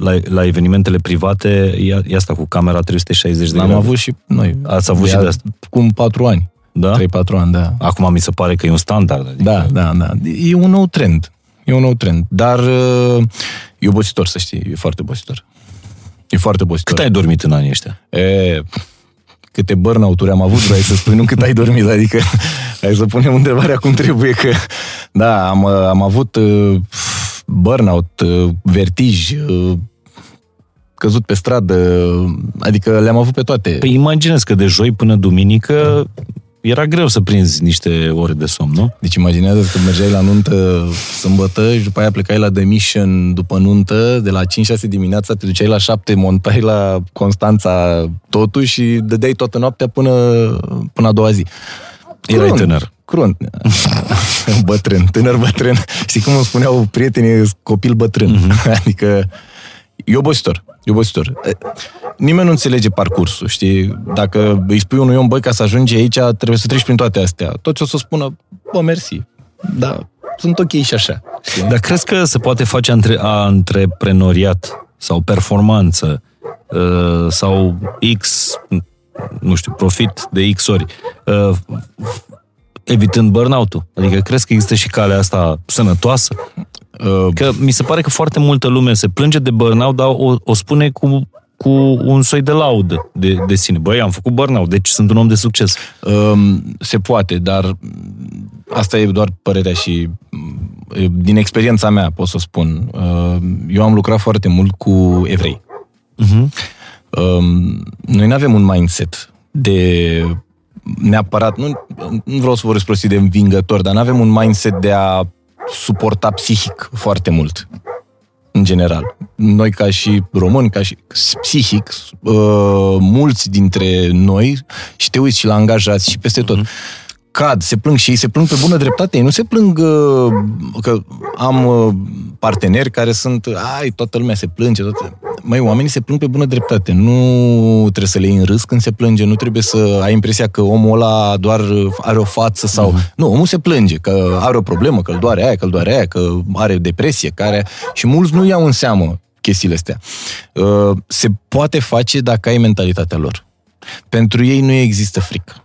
la, la evenimentele private e, e asta cu camera 360 de L-am grade. avut și noi. Ați avut și de asta. Cum 4 ani. Da? 3-4 ani, da. Acum mi se pare că e un standard. Adică Da, da, da. E un nou trend. E un nou trend. Dar uh, e obositor, să știi. E foarte obositor. E foarte obositor. Cât ai dormit în anii ăștia? E, câte burnout-uri am avut, vrei să spui, nu cât ai dormit, adică *laughs* hai să punem întrebarea cum trebuie, că da, am, am avut uh, burnout, uh, vertij, uh, căzut pe stradă, adică le-am avut pe toate. Păi imaginez că de joi până duminică era greu să prinzi niște ore de somn, nu? Deci imaginează că mergeai la nuntă sâmbătă și după aia plecai la demission după nuntă, de la 5-6 dimineața te duceai la 7, montai la Constanța totul și dădeai toată noaptea până, până a doua zi. Erai tânăr. Crunt. *laughs* bătrân, tânăr bătrân. Știi cum îmi spuneau prietenii, copil bătrân. Mm-hmm. *laughs* Adică e obositor. E obositor. Nimeni nu înțelege parcursul, știi? Dacă îi spui unui om, băi, ca să ajungi aici, trebuie să treci prin toate astea. Toți o să spună, bă, mersi. Da, sunt ok și așa. Știi? Dar crezi că se poate face antre- antreprenoriat sau performanță uh, sau X, nu știu, profit de X ori, uh, evitând burnout-ul? Adică crezi că există și calea asta sănătoasă? Uh, Că mi se pare că foarte multă lume se plânge de burnout, dar o, o spune cu, cu un soi de laudă de, de sine. Băi, am făcut burnout, deci sunt un om de succes. Um, se poate, dar mm, asta e doar părerea și mm, din experiența mea pot să spun. Uh, Eu am lucrat foarte mult cu evrei. Uh-huh. Um, Noi nu avem un mindset de neapărat, nu, nu vreau să vorbesc prostii de învingător, dar nu avem un mindset de a suporta psihic foarte mult în general. Noi ca și români, ca și psihic, uh, mulți dintre noi, și te uiți și la angajați și peste tot, cad, se plâng și ei se plâng pe bună dreptate. Ei nu se plâng uh, că am uh, parteneri care sunt, ai, toată lumea se plânge, toată... Măi, oamenii se plâng pe bună dreptate. Nu trebuie să le iei în râs când se plânge, nu trebuie să ai impresia că omul ăla doar are o față sau... Uh-huh. Nu, omul se plânge, că are o problemă, că îl doare aia, că îl doare aia, că are depresie, că are... Și mulți nu iau în seamă chestiile astea. Uh, se poate face dacă ai mentalitatea lor. Pentru ei nu există frică.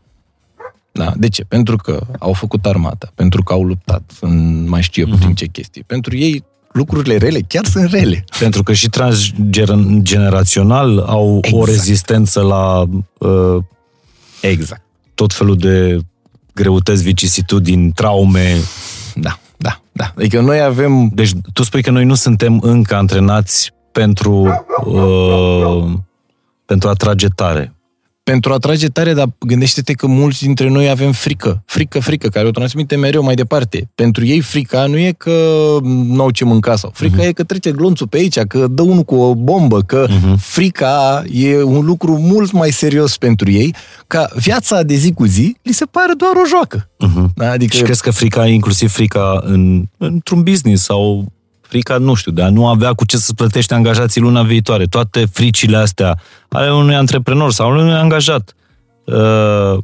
Da. De ce? Pentru că au făcut armata, pentru că au luptat în mai știu eu puțin ce chestii. Pentru ei lucrurile rele chiar sunt rele. Pentru că și transgenerațional au exact. o Exact. rezistență la uh, Exact. tot felul de greutăți, vicissitudini, traume. Da, da, da. Adică noi avem... Deci tu spui că noi nu suntem încă antrenați pentru, uh, pentru a trage tare. Pentru a trage tare, dar gândește-te că mulți dintre noi avem frică. Frică, frică, care o transmite mereu mai departe. Pentru ei frica nu e că nu au ce mânca sau frica uh-huh. e că trece glonțul pe aici, că dă unul cu o bombă, că uh-huh. frica e un lucru mult mai serios pentru ei, ca viața de zi cu zi li se pare doar o joacă. Uh-huh. Da? Adică Și crezi că frica, inclusiv frica în, într-un business sau frica, nu știu, de a nu avea cu ce să plătești angajații luna viitoare, toate fricile astea ale unui antreprenor sau ale unui angajat, uh,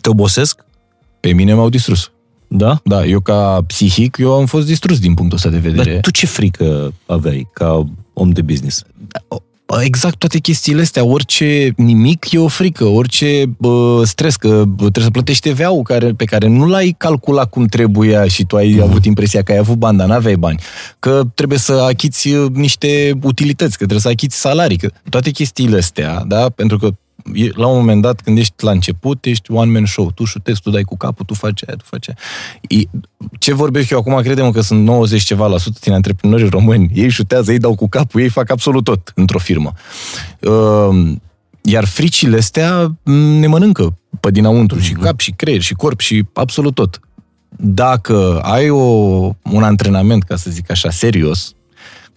te obosesc? pe mine m-au distrus. Da? Da, eu ca psihic, eu am fost distrus din punctul ăsta de vedere. Dar tu ce frică aveai ca om de business? Exact toate chestiile astea, orice nimic e o frică, orice bă, stres, că bă, trebuie să plătești TVA-ul care, pe care nu l-ai calculat cum trebuia și tu ai avut impresia că ai avut bani, dar n-aveai bani, că trebuie să achiți uh, niște utilități, că trebuie să achiți salarii, că toate chestiile astea, da, pentru că e- la un moment dat, când ești la început, ești one-man show. Tu șutezi, tu dai cu capul, tu faci aia, tu faci aia. E- Ce vorbesc eu acum, credem că sunt 90 ceva la sută din antreprenorii români. Ei șutează, ei dau cu capul, ei fac absolut tot într-o firmă. Uh, Iar fricile astea m, ne mănâncă pe dinăuntru, și cap, și creier, și corp, și absolut tot. Dacă ai o, un antrenament, ca să zic așa, serios,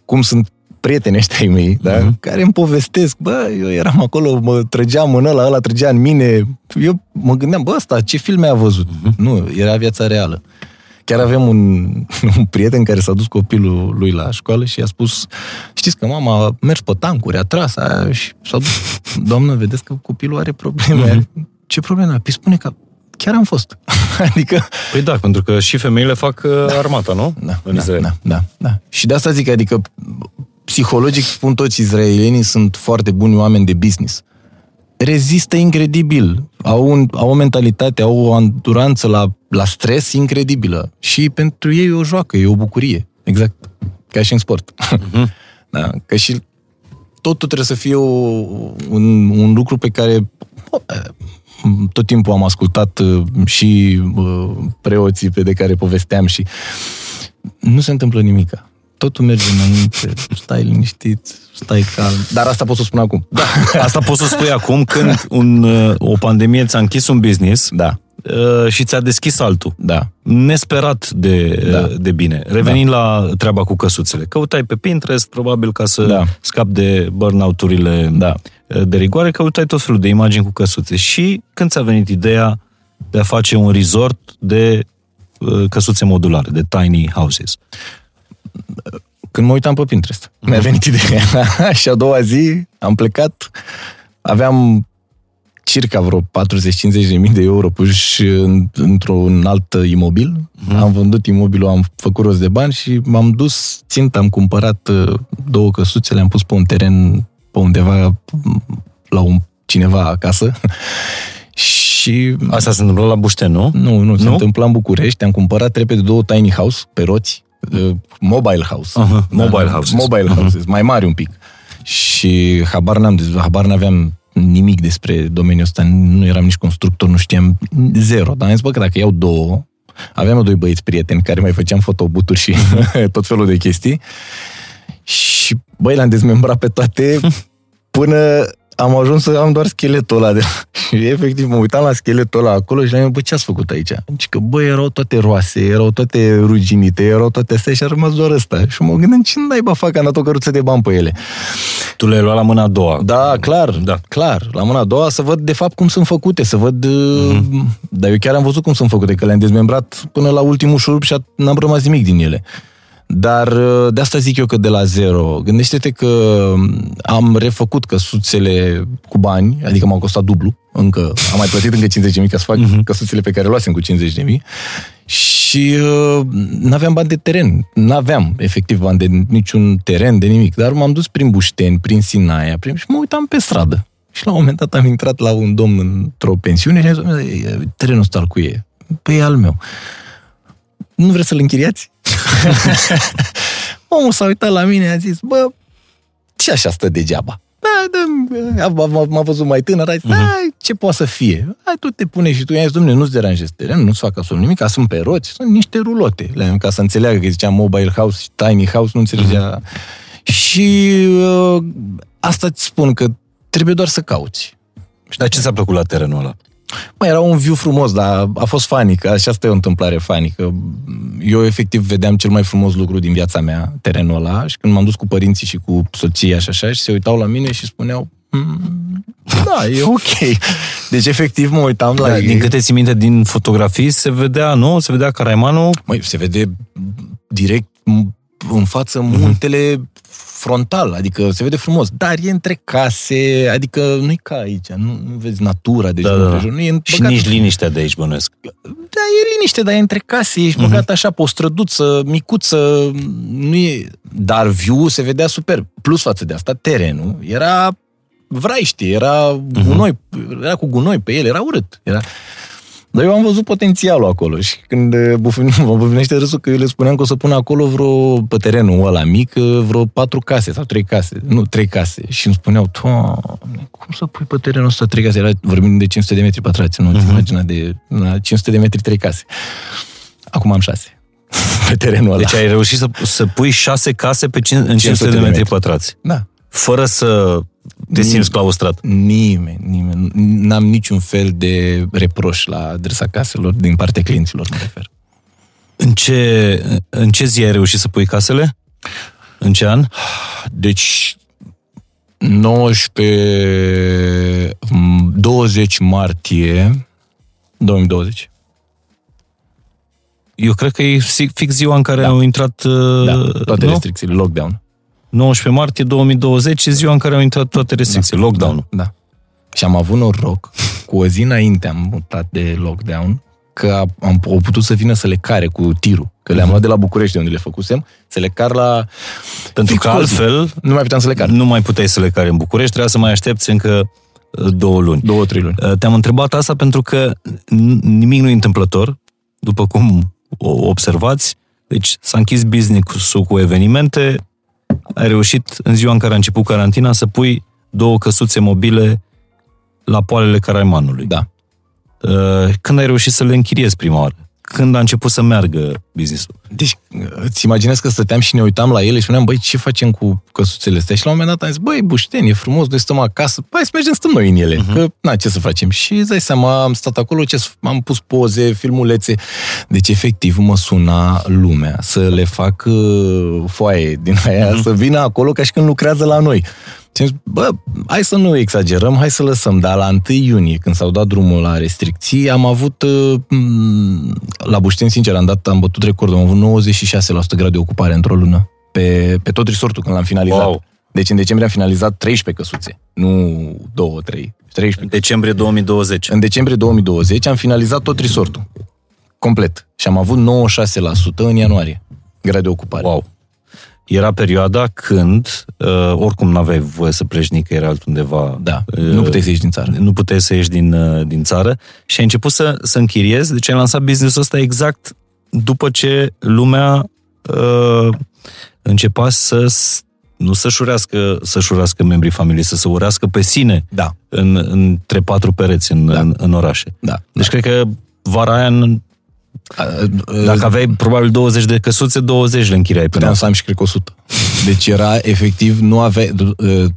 cum sunt prieteni ăștia ai mei, da? Mhm. care îmi povestesc, bă, eu eram acolo, mă trăgeam în ăla, ăla trăgea în mine, eu mă gândeam, bă, ăsta, ce filme a văzut? Mhm. Nu, era viața reală. Chiar avem un, *laughs* un prieten care s-a dus copilul lui la școală și a spus, știți că mama a mers pe tancuri, a tras aia, și s-a dus, *laughs* doamnă, vedeți că copilul are probleme. Mhm. Ce probleme? Păi spune că chiar am fost. *laughs* adică, Păi da, pentru că și femeile fac uh, armata, nu? da, În da, Israel. da, da, da. Și de asta zic, adică psihologic spun toți izraelienii sunt foarte buni oameni de business. Rezistă incredibil. Au, un, au o mentalitate, au o anduranță la, la stres incredibilă. Și pentru ei e o joacă, e o bucurie. Exact. Ca și în sport. *laughs* da, că și totul trebuie să fie o, un, un lucru pe care tot timpul am ascultat uh, și uh, preoții pe de care povesteam și nu se întâmplă nimica. Totul merge înainte, stai liniștit, stai calm. Dar asta pot să spun acum. Da, asta poți să spui acum când un, uh, o pandemie ți-a închis un business Da, uh, și ți-a deschis altul. da. Nesperat de, Da. uh, de bine. Revenind la treaba cu căsuțele. Căutai pe Pinterest, probabil ca să Da. scapi de burnout-urile Da. uh, de rigoare, căutai tot felul de imagini cu căsuțe. Și când ți-a venit ideea de a face un resort de uh, căsuțe modulare, de tiny houses. Când mă uitam pe Pinterest, mi-a venit ideea. *laughs* și a doua zi am plecat, aveam circa vreo 40-50 de mii de euro puși în, într-un alt imobil. Am vândut imobilul, am făcut rost de bani și m-am dus, țint, am cumpărat uh, două căsuțe, le-am pus pe un teren pe undeva m, la un cineva acasă. *laughs* și Asta se întâmplă la Bușten, nu? nu, nu, se Nu? întâmpla în București. Am cumpărat repede două tiny house pe roți, uh, mobile house. Aha, mobile houses. Mobile Mhm. houses, mai mari un pic. Și habar n-am, habar n-aveam nimic despre domeniul ăsta, nu eram nici constructor, nu știam zero. Dar am zis, bă, că dacă iau două, aveam eu doi băieți prieteni care mai făceam fotobuturi și *laughs* tot felul de chestii. Și, băi, le-am dezmembrat pe toate *laughs* până am ajuns să am doar scheletul ăla. De... *laughs* Și efectiv mă uitam la scheletul ăla acolo și le-am zis, bă, ce ați făcut aici? Zice că, bă, erau toate roase, erau toate ruginite, erau toate astea și a rămas doar ăsta. Și mă gândeam, ce naiba fac, am dat o căruță de bani pe ele. Tu le-ai luat la mâna a doua. Da, clar, Da. da. clar. La mâna a doua să văd de fapt cum sunt făcute, să văd... Mm-hmm. Dar eu chiar am văzut cum sunt făcute, că le-am dezmembrat până la ultimul șurub și a- n-am rămas nimic din ele. Dar uh, de asta zic eu că de la zero. Gândește-te că am refăcut căsuțele cu bani, adică m-au costat dublu, încă am mai plătit încă 50.000 ca să fac mm-hmm. căsuțele pe care le luasem cu 50.000 și uh, n-aveam bani de teren. N-aveam efectiv bani de niciun teren, de nimic. Dar m-am dus prin Bușteni, prin Sinaia, prin... și mă uitam pe stradă. Și la un moment dat am intrat la un domn într-o pensiune și am zis, "Mă, terenul ăsta al cui e? Păi e al meu. Nu vreți să-l închiriați? *laughs* Omul s-a uitat la mine, a zis, bă, ce așa stă degeaba? Da, da, a- m-a, m-a văzut mai tânăr, a zis, uh-huh. ce poate să fie? Hai, tu te pune și tu, i-ai zis, domnule, nu-ți deranjezi teren, nu-ți fac absolut nimic, sunt pe roți, sunt niște rulote. Le-am ca să înțeleagă că zicea mobile house și tiny house, nu înțelegea. Uh-huh. Și uh, asta îți spun că trebuie doar să cauți. Și dar ce ți-a plăcut la terenul ăla? Mă, era un view frumos, dar a fost fanică. Așa asta e o întâmplare fanică. Eu efectiv vedeam cel mai frumos lucru din viața mea, terenul ăla, și când m-am dus cu părinții și cu soția și așa, și se uitau la mine și spuneau, "Mm, da, *laughs* e ok. Deci efectiv mă uitam la Da, ei. din câte ți minte din fotografii, se vedea, nu? Se vedea Caraimanul Măi, se vede direct m- în față muntele frontal, adică se vede frumos, dar e între case, adică nu-i ca aici, nu, nu vezi natura, deci Da, da, da, da. împrejur, nu e și băgat- nici liniștea de aici, bănuiesc. Da, e liniște, dar e între case, ești băgat așa pe o străduță micuță, nu e... Dar view se vedea super. Plus față de asta, terenul era vraiște, era gunoi, era cu gunoi pe el, era urât. Era... Dar eu am văzut potențialul acolo și când eh, bufin- *laughs* mă bufinește râsul că eu le spuneam că o să pun acolo vreo, pe terenul ăla mic, eh, vreo patru case sau trei case, nu, trei case. Și îmi spuneau, Doamne, cum să pui pe terenul ăsta trei case? Era, vorbim de 500 de metri pătrați, nu? Uh-huh. Imagina de la 500 de metri trei case. Acum am șase *laughs* pe terenul ăla. Deci ai reușit să, să pui șase case pe cin, în 500 de metri pătrați. Da. Fără să te simți claustrat. Nimeni, nimeni. N-am niciun fel de reproș la adresa caselor din partea clienților, mă refer. În ce, în ce zi ai reușit să pui casele? În ce an? Deci, 19, m, 20 martie 2020. Eu cred că e fi- fix ziua în care Da. au intrat... uh, Da, toate nu? restricțiile, lockdown. 19 martie 2020 e ziua în care au intrat toate restricțiile, lockdown-ul. Da, da. Și am avut noroc, cu o zi înainte am mutat de lockdown, că am, am au putut să vină să le care cu tirul. Că le-am luat de la București, de unde le făcusem, să le car la... Pentru Fix că cu o zi. altfel Nu mai puteam să le car. nu mai puteai să le cari în București, trebuia să mai aștepți încă uh, două luni. Două, trei luni. Uh, Te-am întrebat asta pentru că n- nimic nu e întâmplător, după cum o observați. Deci s-a închis business-ul cu evenimente, ai reușit în ziua în care a început carantina să pui două căsuțe mobile la poalele Caraimanului. Da. Uh, Când ai reușit să le închiriezi prima oară? Când a început să meargă business-ul. Deci, îți imaginezi că stăteam și ne uitam la ele și spuneam, băi, ce facem cu căsuțele astea? Și la un moment dat am zis, băi, bușteni, e frumos, noi stăm acasă, hai să mergem, stăm noi în ele, uh-huh. că, na, ce să facem? Și îți dai seama, am stat acolo, ce, să- am pus poze, filmulețe. Deci, efectiv, mă suna lumea să le fac uh, foaie din aia, uh-huh. să vină acolo ca și când lucrează la noi. Și am zis, bă, hai să nu exagerăm, hai să lăsăm, dar la 1 iunie, când s-au dat drumul la restricții, am avut, uh, m, la Bușteni, sincer, am dat, am bătut recordul, am avut 96% grad de ocupare într-o lună, pe, pe tot resortul când l-am finalizat. Wow. Deci în decembrie am finalizat 13 căsuțe, nu 2, 3, 13. În decembrie 2020. În decembrie 2020 am finalizat tot resortul, complet. Și am avut 96% în ianuarie, grad de ocupare. Wow. Era perioada când, uh, oricum n-aveai voie să pleci nicăieri altundeva. Da, Uh, nu puteai să ieși din țară. Nu puteai să ieși din, uh, din țară și ai început să, să închiriezi. Deci ai lansat business-ul ăsta exact după ce lumea uh, începea să s- nu să-și urească, să-și urească membrii familiei, să se urească pe sine Da, în, între patru pereți în, Da. în, în orașe. da. Deci cred că vara aia, în- dacă aveai probabil 20 de căsuțe, 20 le închiriai pe Puteam noapte. să am și cred că 100. Deci era efectiv, nu aveai, tu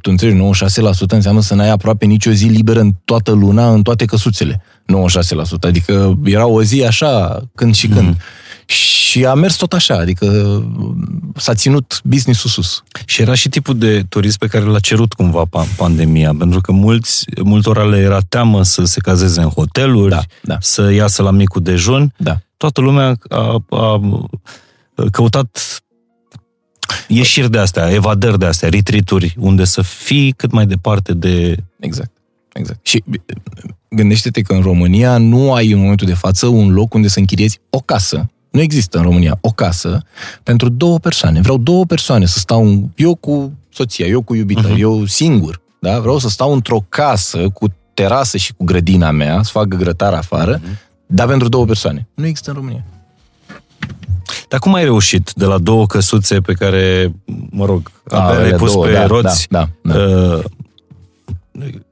tu înțelegi, 96% înseamnă să n-ai aproape nicio zi liberă în toată luna, în toate căsuțele. 96%, adică era o zi așa, când și când. Și a mers tot așa, adică s-a ținut business-ul sus. Și era și tipul de turist pe care l-a cerut cumva pa- pandemia, pentru că mulți, multora le era teamă să se cazeze în hoteluri, Da, da. să iasă la micul dejun. Da. Toată lumea a, a căutat ieșiri de astea, evadări de astea, retreat-uri, unde să fii cât mai departe de... Exact. Exact. Și gândește-te că în România nu ai în momentul de față un loc unde să închiriezi o casă. Nu există în România o casă pentru două persoane. Vreau două persoane să stau, eu cu soția, eu cu iubita, uh-huh. eu singur. Da? Vreau să stau într-o casă cu terasă și cu grădina mea, să fac grătar afară, uh-huh. Dar pentru două persoane. Nu există în România. Dar cum ai reușit de la două căsuțe pe care, mă rog, A, le-ai alea pus două, pe da, roți? da, da, da. Uh,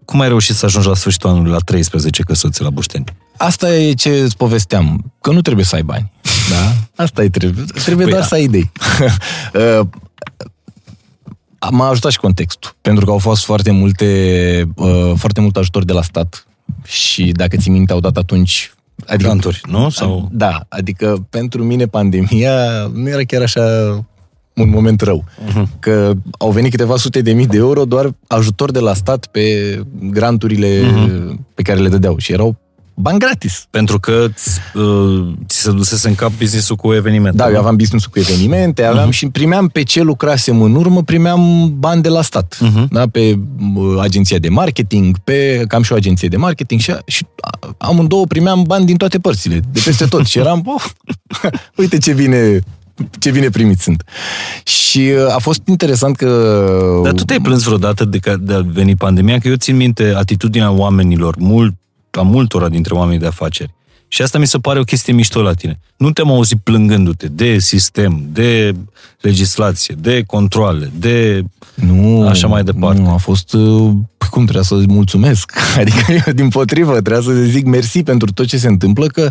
cum ai reușit să ajungi la sfârșitul anului la 13 căsuțe la Bușteni? Asta e ce îți povesteam, că nu trebuie să ai bani. Da? Asta e trebuie. Trebuie Păi doar da. să ai idei. *laughs* Uh, M-a ajutat și contextul, pentru că au fost foarte multe, uh, foarte mult ajutor de la stat și dacă ți minte, au dat atunci adică, Granturi, nu? Sau... Da, adică pentru mine pandemia nu era chiar așa un moment rău. Uh-huh. Că au venit câteva sute de mii de euro doar ajutor de la stat pe granturile uh-huh. pe care le dădeau și erau bani gratis. Pentru că ți, uh, ți se dusese în cap business-ul cu evenimente. Da, nu? eu aveam business cu evenimente, aveam uh-huh. și primeam pe ce lucrasem în urmă, primeam bani de la stat. Uh-huh. Da, pe uh, agenția de marketing, pe că am și o agenție de marketing și, și a- amândouă primeam bani din toate părțile, de peste tot. și eram, oh, *laughs* uite ce bine ce bine primit sunt. Și uh, a fost interesant că... Dar tu te-ai plâns vreodată de, că, de a veni pandemia? Că eu țin minte atitudinea oamenilor, mult, a multora dintre oamenii de afaceri. Și asta mi se pare o chestie mișto la tine. Nu te-am auzit plângându-te de sistem, de legislație, de controle, de... Nu, Așa mai departe. Nu, a fost... uh, Cum trebuia să mulțumesc? *laughs* Adică eu, din potrivă, trebuia să zic mersi pentru tot ce se întâmplă, că...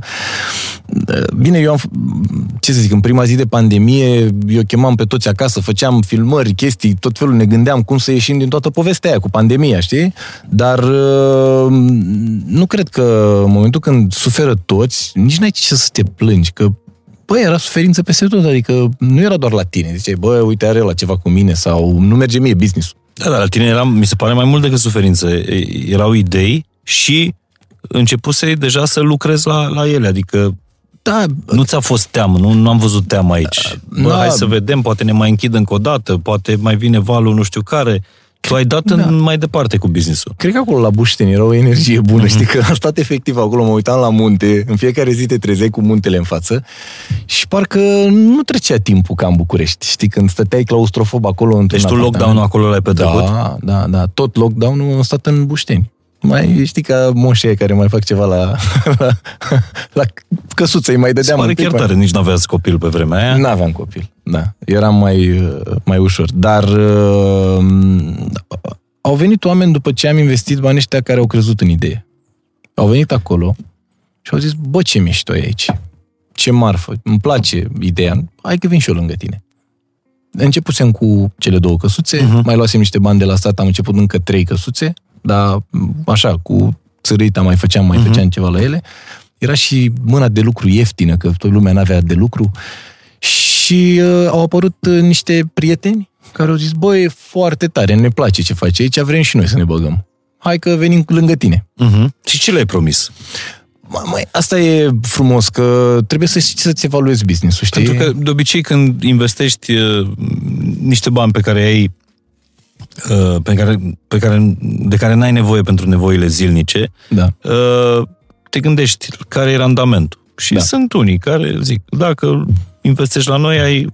uh, Bine, eu am... f- Ce să zic, în prima zi de pandemie, eu chemam pe toți acasă, făceam filmări, chestii, tot felul, ne gândeam cum să ieșim din toată povestea aia cu pandemia, știi? Dar uh, nu cred că în momentul când suferă toți, nici n-ai ce să te plângi, că Bă, era suferință peste tot, adică nu era doar la tine. Ziceai, bă, uite, are la ceva cu mine sau nu merge mie business Da, dar la tine era, mi se pare mai mult decât suferință. E- Erau idei și începusei deja să lucrezi la, la ele. Adică Da, nu ți-a fost teamă, nu, nu am văzut teamă aici. Bă, Da. hai să vedem, poate ne mai închid încă o dată, poate mai vine valul nu știu care. Tu ai dat Da. în, mai departe cu business-ul. cred că acolo la Bușteni era o energie bună, știi, că am stat efectiv acolo, mă uitam la munte, în fiecare zi te trezeai cu muntele în față și parcă nu trecea timpul ca în București, știi, când stăteai claustrofob acolo într-un Deci tu apartament. lockdown-ul acolo l-ai petrecut? Da, da, da, tot lockdown-ul am stat în Bușteni. Mai știi ca moșii care mai fac ceva la, *laughs* la, la căsuță, îi mai Se dădeam pare un pic, chiar mai- tare, nici nu aveați copil pe vremea aia. N-aveam copil, da. Eram mai, uh, mai ușor. Dar uh, au venit oameni după ce am investit banii ăștia care au crezut în idee. Au venit acolo și au zis, bă, ce mișto e aici. ce marfă, îmi place ideea, hai că vin și eu lângă tine. Începusem cu cele două căsuțe, uh-huh. mai luasem niște bani de la stat, am început încă trei căsuțe, dar m, așa, cu țărâita mai făceam, mai uh-huh. făceam ceva la ele. Era și mâna de lucru ieftină, că toată lumea n-avea de lucru. Și uh, au apărut uh, niște prieteni care au zis, băi, e foarte tare, ne place ce faci aici, vrem și noi să ne băgăm. Hai că venim lângă tine. Uh-huh. Și ce le-ai promis? Mai, mai, asta e frumos, că trebuie să știi să-ți evaluezi business-ul, știi? Pentru că, de obicei, când investești uh, niște bani pe care ai uh, pe care, pe care, de care n-ai nevoie pentru nevoile zilnice, Da. uh, te gândești care e randamentul. Și Da. sunt unii care zic, dacă investești la noi, ai 8%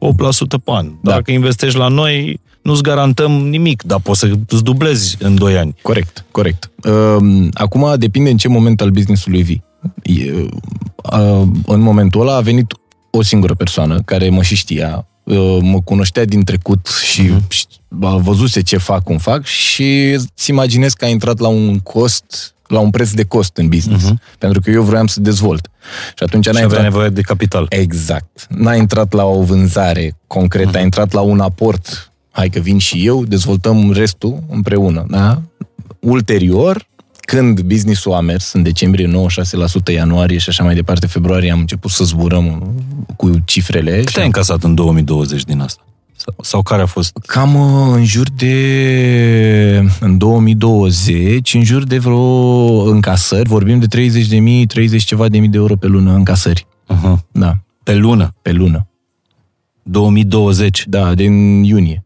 pe an. Da. Dacă investești la noi, nu-ți garantăm nimic, dar poți să îți dublezi în 2 ani. Corect, corect. Um, Acum depinde în ce moment al business-ului vii. E, uh, În momentul ăla a venit o singură persoană care mă și știa, uh, mă cunoștea din trecut și și a văzuse ce fac, cum fac și îți imaginezi că a intrat la un cost, la un preț de cost în business. Pentru că eu vroiam să dezvolt. Și atunci Și n-a avea intrat... nevoie de capital. Exact. N-a intrat la o vânzare concretă, a intrat la un aport. Hai că vin și eu, dezvoltăm restul împreună. Da? Ulterior, când business-ul a mers, în decembrie 96%, ianuarie și așa mai departe, februarie, am început să zburăm cu cifrele. Cât ai încasat în 2020 din asta? Sau, sau care a fost? Cam uh, în jur de, în 2020, în jur de vreo încasări, vorbim de 30 de mii, 30 ceva de mii de euro pe lună încasări. Uh-huh. Da, Pe lună, pe lună. 2020. Da, din iunie.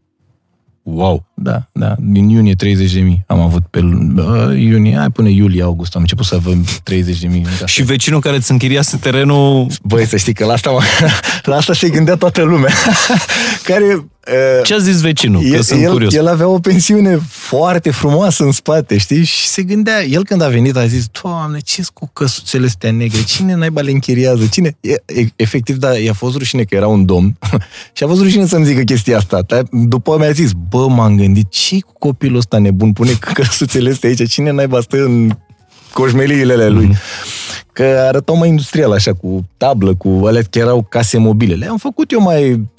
Wow! Da, da, din iunie 30 de mii am avut pe uh, iunie, hai până iulie, august, am început să avem 30 de mii. Și vecinul care îți închiriase terenul, Băi, să știi că la asta, mă- *laughs* la asta se gândea toată lumea. *laughs* care... Uh, ce a zis vecinul? Că el, sunt el, curios. el avea o pensiune foarte frumoasă în spate, știi? Și se gândea, el când a venit a zis, Doamne, ce cu căsuțele astea negre? Cine naiba le închiriază? Cine? E, e, efectiv, da, i-a fost rușine că era un domn *laughs* și a fost rușine să-mi zică chestia asta. Dar După mi-a zis, bă, m-am gândit, ce cu copilul ăsta nebun? Pune căsuțele astea aici, cine naiba stă în coșmeliile alea lui? Că arătau mai industrial, așa, cu tablă, cu alea chiar erau case mobile. Le-am făcut eu mai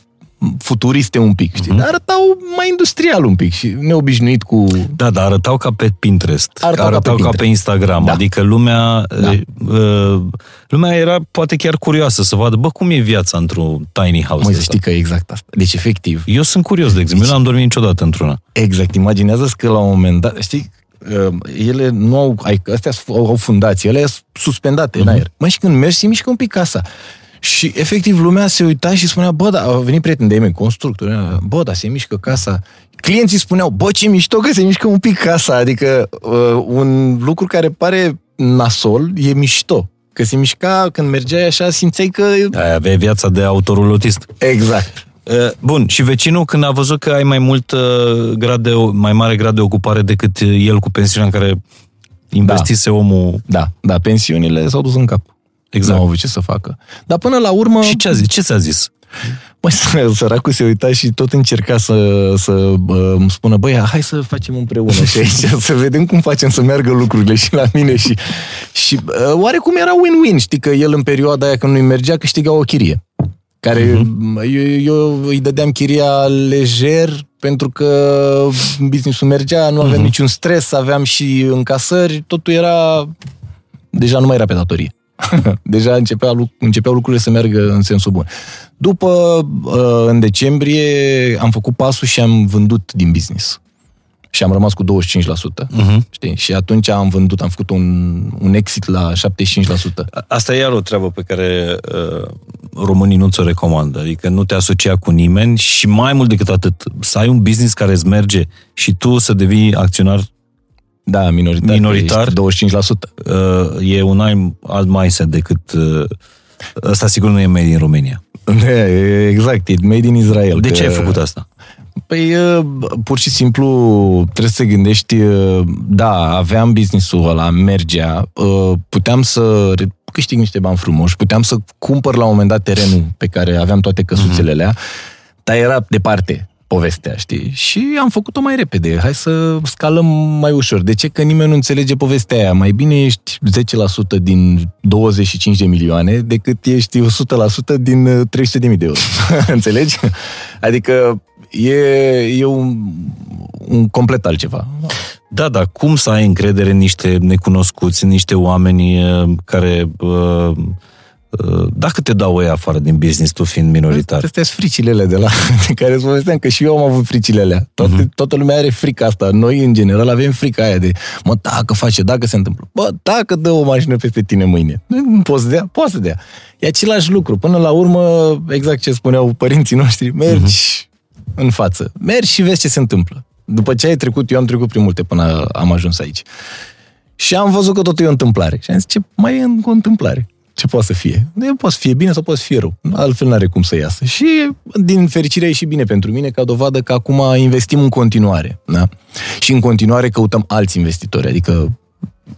futuriste un pic, știi? Dar arătau mai industrial un pic și neobișnuit cu... Da, dar arătau ca pe Pinterest, Arătau ca pe arătau ca pe, Pinterest. Instagram, Da. adică lumea, Da. uh, lumea era poate chiar curioasă să vadă, bă, cum e viața într-un tiny house Măi, de să ăsta? știi că e exact asta. Deci, efectiv, Eu sunt curios, de exemplu, eu n-am dormit niciodată într-una. Exact, imaginează că la un moment dat, știi, uh, ele nu au, ai, astea au, au fundații, ele sunt suspendate în aer. Mă, și când mergi, se mișcă un pic casa. Și efectiv lumea se uita și spunea, bă, da, au venit prieteni de-ai mei, constructori, bă, da, se mișcă casa. Clienții spuneau, bă, ce mișto că se mișcă un pic casa, adică uh, un lucru care pare nasol e mișto. Că se mișca, când mergeai așa, simțeai că... Aia aveai viața de autorulotist. Exact. Uh, Bun, și vecinul când a văzut că ai mai mult uh, grad de, mai mare grad de ocupare decât el cu pensiunea în care investise omul. Da, da, pensiunile s-au dus în cap. Exact. Nu au avut ce să facă. Dar până la urmă... Și ce a zis? Ce ți-a zis? Măi, *laughs* săracul se uita și tot încerca să, să uh, îmi spună, băi, hai să facem împreună și aici, *laughs* să vedem cum facem să meargă lucrurile și la mine și, și uh, oarecum era win-win, știi că el în perioada aia când nu-i mergea câștiga o chirie care uh-huh. eu, eu îi dădeam chiria lejer pentru că businessul mergea, nu aveam uh-huh. niciun stres, aveam și încasări, totul era deja nu mai era pe datorie. *laughs* Deja începea, luc- începeau lucrurile să meargă în sensul bun. După, uh, în decembrie, am făcut pasul și am vândut din business. Și am rămas cu 25%. Uh-huh. Știi? Și atunci am vândut, am făcut un, un exit la 75%. Asta e iar o treabă pe care uh, românii nu ți-o recomandă. Adică nu te asocia cu nimeni și mai mult decât atât, să ai un business care îți merge și tu să devii acționar Da, minoritar. Minoritar? ești 25%. uh, e un alt, alt mindset decât... Uh, ăsta sigur nu e made in România. Da, *laughs* e exact, e made in Israel. De că- ce ai făcut asta? Păi, uh, pur și simplu, trebuie să te gândești, uh, da, aveam business-ul ăla, mergea, uh, puteam să re- câștig niște bani frumoși, puteam să cumpăr la un moment dat terenul pe care aveam toate căsuțele alea, dar era departe. Povestea, știi? Și am făcut-o mai repede. Hai să scalăm mai ușor. De ce? Că nimeni nu înțelege povestea aia. Mai bine ești 10% din 25 de milioane decât ești 100% din uh, 300 de mii de euro. *laughs* Înțelegi? Adică e, e un, un complet altceva. Da, dar cum să ai încredere în niște necunoscuți, în niște oameni uh, care... uh, uh, Dacă te dau ei afară din business, tu fiind minoritar. Astea sunt fricile alea de la de care îți povesteam, că și eu am avut fricile alea. Toate, uh-huh. Toată lumea are frica asta. Noi, în general, avem frica aia de, mă, dacă face, dacă se întâmplă. Bă, dacă dă o mașină peste tine mâine. Nu poți să dea? Poți să dea. E același lucru. Până la urmă, exact ce spuneau părinții noștri, mergi uh-huh. în față. Mergi și vezi ce se întâmplă. După ce ai trecut, eu am trecut prin multe până am ajuns aici. Și am văzut că totul e o întâmplare. Și am zis, ce mai e încă o întâmplare? Ce poate să fie? E, poate să fie bine sau poate să fie rău. Altfel n-are cum să iasă. Și din fericire e și bine pentru mine, ca dovadă că acum investim în continuare. Da? Și în continuare căutăm alți investitori. Adică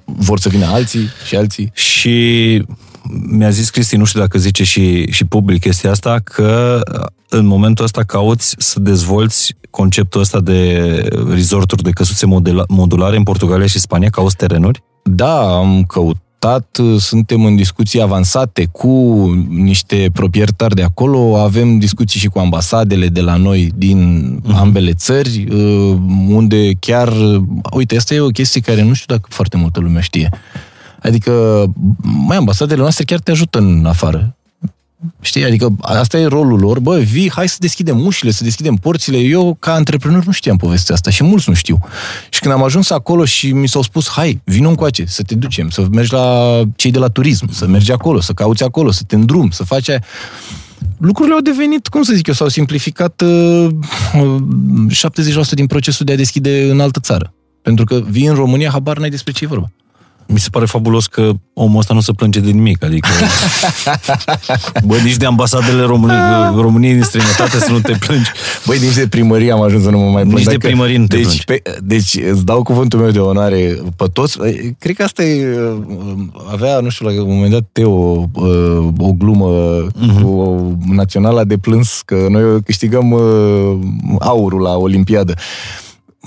vor să vină alții și alții. Și mi-a zis Cristi, nu știu dacă zice și, și public chestia asta, că în momentul ăsta cauți să dezvolți conceptul ăsta de resorturi de căsuțe modula- modulare în Portugalia și Spania, cauți terenuri? Da, am căutat, suntem în discuții avansate cu niște proprietari de acolo, avem discuții și cu ambasadele de la noi din uh-huh. ambele țări, uh, unde chiar, uite, asta e o chestie care nu știu dacă foarte multă lume știe. Adică, mai ambasadele noastre chiar te ajută în afară. Știi? Adică asta e rolul lor. Bă, vii, hai să deschidem ușile, să deschidem porțile. Eu, ca antreprenor, nu știam povestea asta și mulți nu știu. Și când am ajuns acolo și mi s-au spus, hai, vină încoace, să te ducem, să mergi la cei de la turism, să mergi acolo, să cauți acolo, să te îndrum, să faci aia. Lucrurile au devenit, cum să zic eu, s-au simplificat uh, uh, 70% din procesul de a deschide în altă țară. Pentru că vii în România, habar n-ai despre ce e vorba. Mi se pare fabulos că omul ăsta nu se plânge de nimic, adică... *laughs* Bă, nici de ambasadele României, României din străinătate să nu te plângi. Băi, nici de primărie am ajuns să nu mă mai plâng. Nici de primărie nu te deci, plângi. pe, deci îți dau cuvântul meu de onoare pe toți. Cred că asta e... Avea, nu știu, la un moment dat Teo uh, o glumă Mhm. uh-huh. cu naționala de plâns că noi câștigăm uh, aurul la Olimpiadă.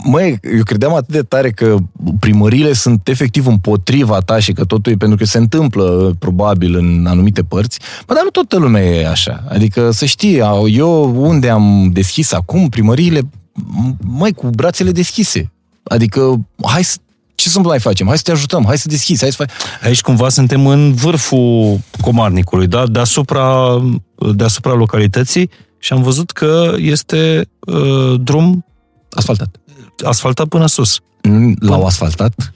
Măi, eu credeam atât de tare că primările sunt efectiv împotriva ta și că totul e pentru că se întâmplă probabil în anumite părți, Bă, dar nu toată lumea e așa. Adică să știi, eu unde am deschis acum primăriile, mai cu brațele deschise. Adică, hai să ce să mai facem? Hai să te ajutăm, hai să deschizi, hai să faci... Aici cumva suntem în vârful comarnicului, da? deasupra, deasupra localității și am văzut că este uh, drum Asfaltat. Asfaltat până sus. L-au asfaltat?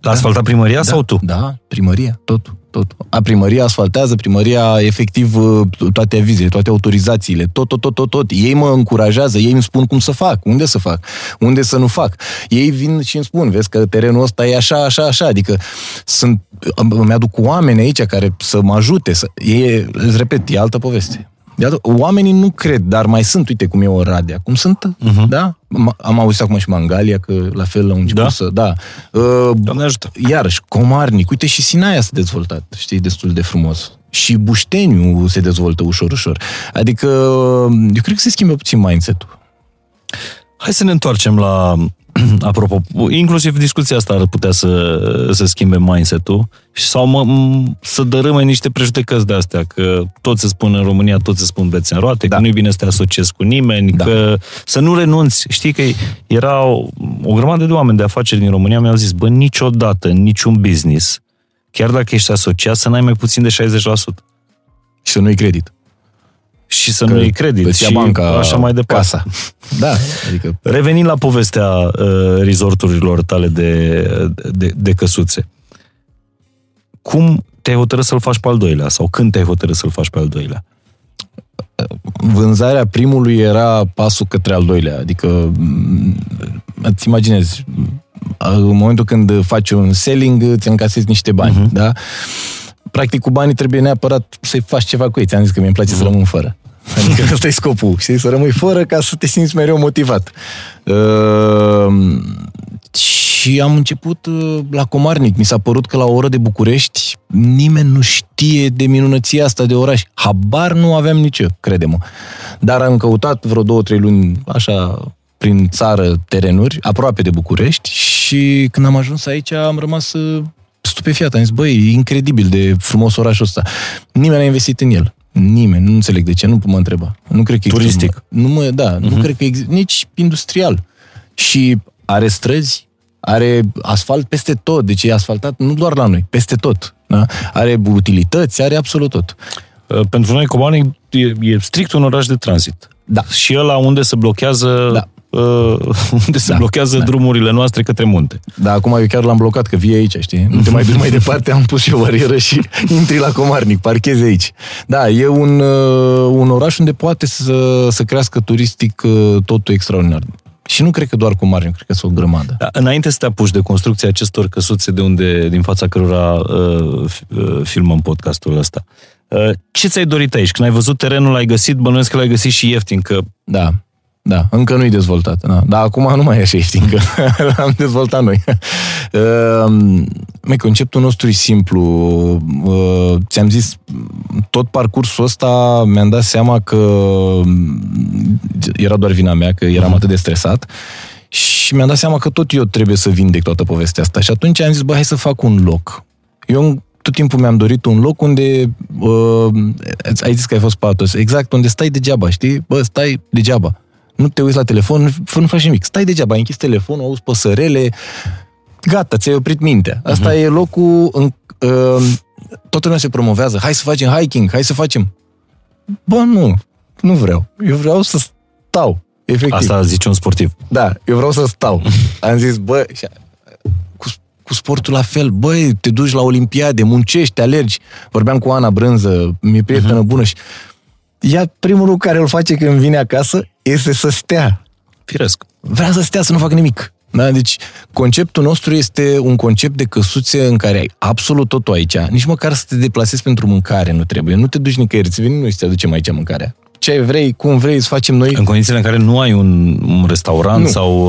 L-a asfaltat primăria da, sau tu? Da, primăria, tot. tot. A, primăria asfaltează, primăria efectiv uh, toate avizele, toate autorizațiile, tot, tot, tot, tot, tot. Ei mă încurajează, ei îmi spun cum să fac, unde să fac, unde să nu fac. Ei vin și îmi spun, vezi că terenul ăsta e așa, așa, așa, adică sunt, îmi aduc oameni aici care să mă ajute, să, e, îți repet, e altă poveste. De altă, oamenii nu cred, dar mai sunt, uite cum e Oradea, cum sunt, uh-huh. da? M- Am auzit acum și Mangalia, că la fel au început Da? să, da. Uh, Doamne ajută. iarăși, Comarnic, uite și Sinaia s-a dezvoltat, știi, destul de frumos. Și Bușteniu se dezvoltă ușor, ușor. Adică, eu cred că se schimbă puțin mindset-ul. Hai să ne întoarcem la, *clears throat* apropo, inclusiv discuția asta ar putea să, să schimbe mindset-ul sau mă, m- să dărâme niște prejudecăți de astea, că toți se spun în România, toți se spun beți în roate, da. Da. că nu-i bine să te asociezi cu nimeni, da. Da. că să nu renunți. Știi că era o, o grămadă de oameni de afaceri din România mi-au zis, bă, niciodată, în niciun business, chiar dacă ești asociat, să n-ai mai puțin de 60%. Și să nu-i credit. Și să nu iei credit îți ia și banca așa mai departe. Casa. Da, adică Revenind la povestea uh, resorturilor tale de, de, de căsuțe, cum te-ai hotărât să-l faci pe al doilea? Sau când te-ai hotărât să-l faci pe al doilea? vânzarea primului era pasul către al doilea. Adică, m, îți imaginezi, în momentul când faci un selling, îți încasezi niște bani, uh-huh. da? Practic, cu banii trebuie neapărat să-i faci ceva cu ei. Ți-am zis că mi-e place uh-huh. să rămân fără. Adică *laughs* ăsta e scopul, știi? Să rămâi fără ca să te simți mereu motivat. Uh, și Și am început uh, la Comarnic. Mi s-a părut că la o oră de București nimeni nu știe de minunăția asta de oraș. Habar nu aveam nici eu, crede-mă. Dar am căutat vreo două, trei luni, așa, prin țară, terenuri, aproape de București și când am ajuns aici am rămas uh, stupefiat. Am zis, băi, e incredibil de frumos orașul ăsta. Nimeni n-a investit în el. Nimeni, nu înțeleg de ce, nu mă întreba. Nu cred că există- Turistic. Nu mă, da, uh-huh. nu cred că există, nici industrial. Și are străzi, are asfalt peste tot, deci e asfaltat nu doar la noi, peste tot. Da? Are utilități, are absolut tot. Uh, Pentru noi, Comarnic e, e strict un oraș de tranzit. Da. Și ăla unde se blochează, Da. Uh, *laughs* unde se Da, blochează da. drumurile noastre către munte. Dar acum eu chiar l-am blocat, că vii aici, știi? Nu te mai duci mai departe, am pus și o barieră și *laughs* intri la Comarnic, parchezi aici. Da, e un, uh, un oraș unde poate să, să crească turistic uh, totul extraordinar. Și nu cred că doar Comarnic, cred că sunt o grămadă. Da, Înainte să te apuci de construcția acestor căsuțe de unde, din fața cărora uh, f- uh, filmăm podcastul ăsta, uh, ce ți-ai dorit aici? Când ai văzut terenul, l-ai găsit, bănuiesc că l-ai găsit și ieftin, că Da, da, încă nu-i dezvoltat. Da. Dar acum nu mai e așa ieftin, că l-am dezvoltat noi. Uh, *laughs* Măi, conceptul nostru e simplu. Uh, ți-am zis, tot parcursul ăsta mi-am dat seama că mm, era doar vina mea, că eram atât de stresat și mi-am dat seama că tot eu trebuie să vindec toată povestea asta. Și atunci am zis, bă, hai să fac un loc. Eu tot timpul mi-am dorit un loc unde uh, ai zis că ai fost patos, exact, unde stai degeaba, știi? Bă, stai degeaba. Nu te uiți la telefon, nu, nu faci nimic. Stai degeaba, ai închis telefonul, auzi păsărele, gata, ți-ai oprit mintea. Asta uh-huh. e locul în uh, toată lumea se promovează. Hai să facem hiking, hai să facem. Bă, nu, nu vreau. Eu vreau să stau. Efectiv. asta zice un sportiv. Da, eu vreau să stau. *laughs* Am zis, bă, și- cu, cu sportul la fel, băi, te duci la Olimpiade, muncești, alergi. Vorbeam cu Ana Brânză, mi-e prietenă uh-huh. bună și ea primul lucru care îl face când vine acasă este să stea. Firesc. Vrea să stea, să nu facă nimic. Da? Deci, conceptul nostru este un concept de căsuțe în care ai absolut totul aici. Nici măcar să te deplasezi pentru mâncare nu trebuie. Nu te duci nicăieri, ți venim noi să te aducem aici mâncarea. Ce vrei, cum vrei, să facem noi. În condițiile în care nu ai un, un restaurant Nu. sau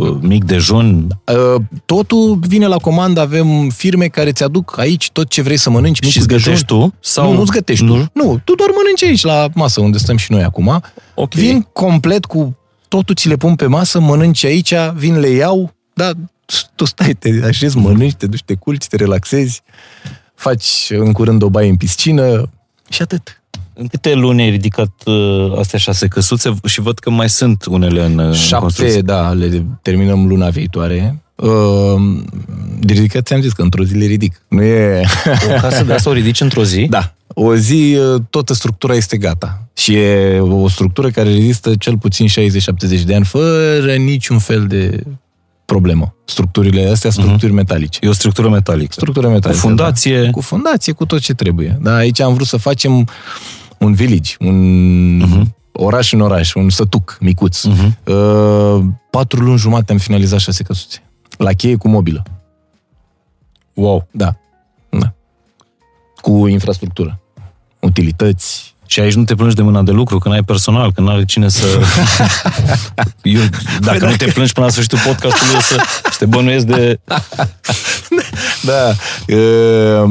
uh, mic dejun, Uh, Totul vine la comandă, avem firme care ți aduc aici tot ce vrei să mănânci. și micul îți gătești dejun. tu? Sau... Nu, nu-ți gătești nu? tu. Nu, tu doar mănânci aici la masă unde stăm și noi acum. Ok. Vin complet cu totul ți le pun pe masă, mănânci aici, vin le iau, dar tu stai, te așezi, mănânci, te duci, te culci, te relaxezi, faci în curând o baie în piscină și atât. În câte luni ai ridicat uh, astea șase căsuțe și văd că mai sunt unele în, uh, în Șapte, construcție. da, le terminăm luna viitoare. Uh, de ridicat ți-am zis că într-o zi le ridic. Nu e... O casă de asta o ridici într-o zi? Da. O zi, uh, toată structura este gata. Și e o structură care rezistă cel puțin 60-70 de ani, fără niciun fel de problemă. Structurile astea, structuri uh-huh. metalice. E o structură metalică. Structură metalică. Cu fundație. Da. Cu fundație, cu tot ce trebuie. Da, aici am vrut să facem un village, un uh-huh. oraș în oraș, un sătuc micuț. Uh-huh. Uh, patru luni jumate am finalizat șase căsuțe. La cheie cu mobilă. Wow. Da. da. Cu infrastructură. Utilități. Și aici nu te plângi de mâna de lucru, că n-ai personal, că n-are cine să... *laughs* Eu, dacă nu te plângi până la sfârșitul podcastului, o să, să te bănuiesc de... *laughs* Da. Uh,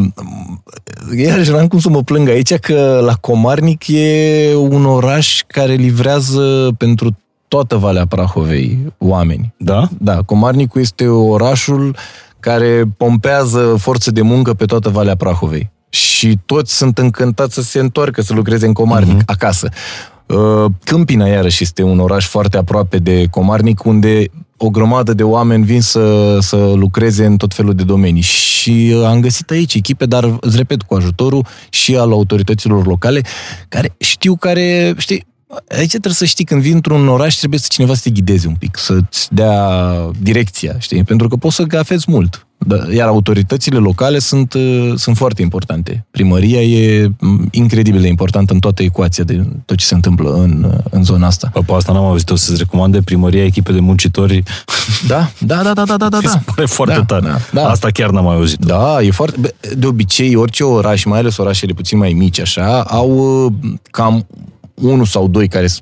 iarăși n-am cum să mă plâng aici că la Comarnic e un oraș care livrează pentru toată Valea Prahovei oameni. Da? Da, Comarnicul este orașul care pompează forță de muncă pe toată Valea Prahovei. Și toți sunt încântați să se întoarcă să lucreze în Comarnic, uh-huh. acasă. Uh, Câmpina, iarăși, este un oraș foarte aproape de Comarnic, unde o grămadă de oameni vin să, să lucreze în tot felul de domenii. Și uh, am găsit aici echipe, dar, îți repet, cu ajutorul și al autorităților locale, care știu care, știi, Aici trebuie să știi, când vii într-un oraș, trebuie să cineva să te ghideze un pic, să-ți dea direcția, știi? Pentru că poți să gafezi mult. Da, Iar autoritățile locale sunt, uh, sunt foarte importante. Primăria e m, incredibil de importantă în toată ecuația de tot ce se întâmplă în, uh, în zona asta. Pe asta n-am auzit-o să-ți recomande primăria echipe de muncitori. *laughs* Da, da, da, da, da, da, da. Mi se pare foarte da, tare. Da, da. Asta chiar n-am mai auzit. Da, e foarte... bă, De obicei, orice oraș, mai ales orașele puțin mai mici, așa, au uh, cam unul sau doi care s-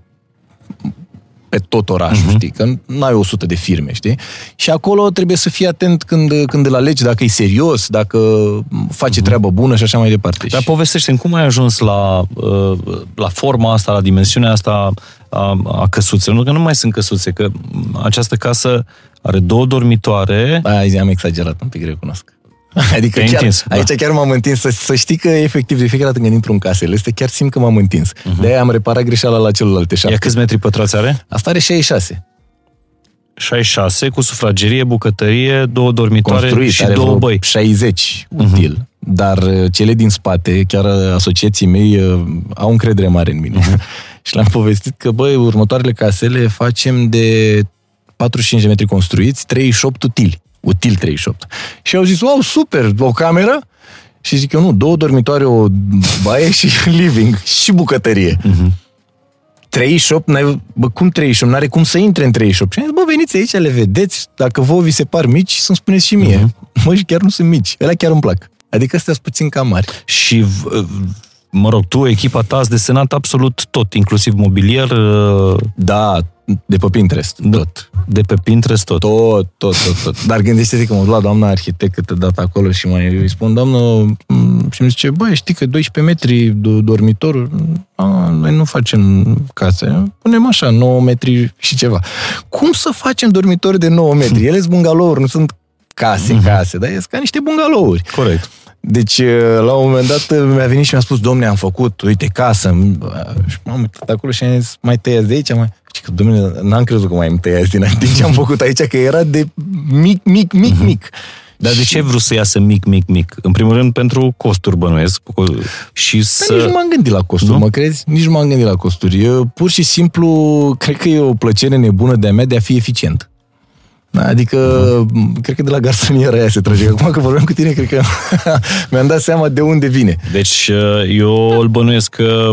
pe tot orașul, știi? Că nu ai 100 de firme, știi? Și acolo trebuie să fii atent când, când îl alegi, dacă e serios, dacă face treabă bună și așa mai departe. Dar Și- povestește cum ai ajuns la, uh, la forma asta, la dimensiunea asta a, a căsuțelor. Nu că nu mai sunt căsuțe, că această casă are două dormitoare. Da, azi am exagerat un pic, recunosc. *laughs* Adică Te-ai chiar, întins, da. aici chiar m-am întins, să, să știi că efectiv de fiecare dată când intru în casele este chiar simt că m-am întins. Uh-huh. De-aia am reparat greșeala la celelalte Ia șapte. câți metri pătrați are? Asta are 66. 66, cu sufragerie, bucătărie, două dormitoare Construit, și are două vreo băi. 60 util. Uh-huh. Dar uh, cele din spate, chiar uh, asociații mei uh, au încredere mare în mine. Uh-huh. *laughs* și le-am povestit că, băi, următoarele casele facem de 45 de metri construiți, 38 utili. Util 38. Și au zis, wow, super, o cameră? Și zic eu, nu, două dormitoare, o baie și *laughs* living și bucătărie. Uh-huh. 38, n-ai, bă, cum 38? N-are cum să intre în 38. Și am zis, bă, veniți aici, le vedeți, dacă vouă vi se par mici, să-mi spuneți și mie. Uh-huh. Mă, și chiar nu sunt mici. Ele chiar îmi plac. Adică astea sunt puțin cam mari. Și, v- mă rog, tu, echipa ta, ați desenat absolut tot, inclusiv mobilier, uh, Da, de pe Pinterest, tot. de pe Pinterest, tot. Tot, tot, tot, tot. Dar gândește-te că mă duc la doamna arhitect câtă dată acolo și mai îi spun, doamnă, m, și mi zice, băi, știi că 12 metri do- dormitor, a, noi nu facem case, punem așa, 9 metri și ceva. Cum să facem dormitori de 9 metri? Ele sunt bungalouri, nu sunt case, case, dar sunt ca niște bungalouri. Corect. Deci, la un moment dat, mi-a venit și mi-a spus, domne, am făcut, uite, casă. Și m-am uitat acolo și am zis, mai tăiați de aici? Mai... Și că, domne, n-am crezut că mai îmi tăiați din, din ce am făcut aici, că era de mic, mic, mic, mic. Dar de ce ai vrut să iasă mic, mic, mic? În primul rând pentru costuri bănuiesc și Dar să... nici nu m-am gândit la costuri, Nu? mă crezi? Nici nu m-am gândit la costuri. Eu, pur și simplu, cred că e o plăcere nebună de-a mea de a fi eficient. Da, Adică, Mhm. cred că de la garsoniera aia se trage. Acum că vorbeam cu tine, cred că *laughs* mi-am dat seama de unde vine. Deci uh, eu îl bănuiesc că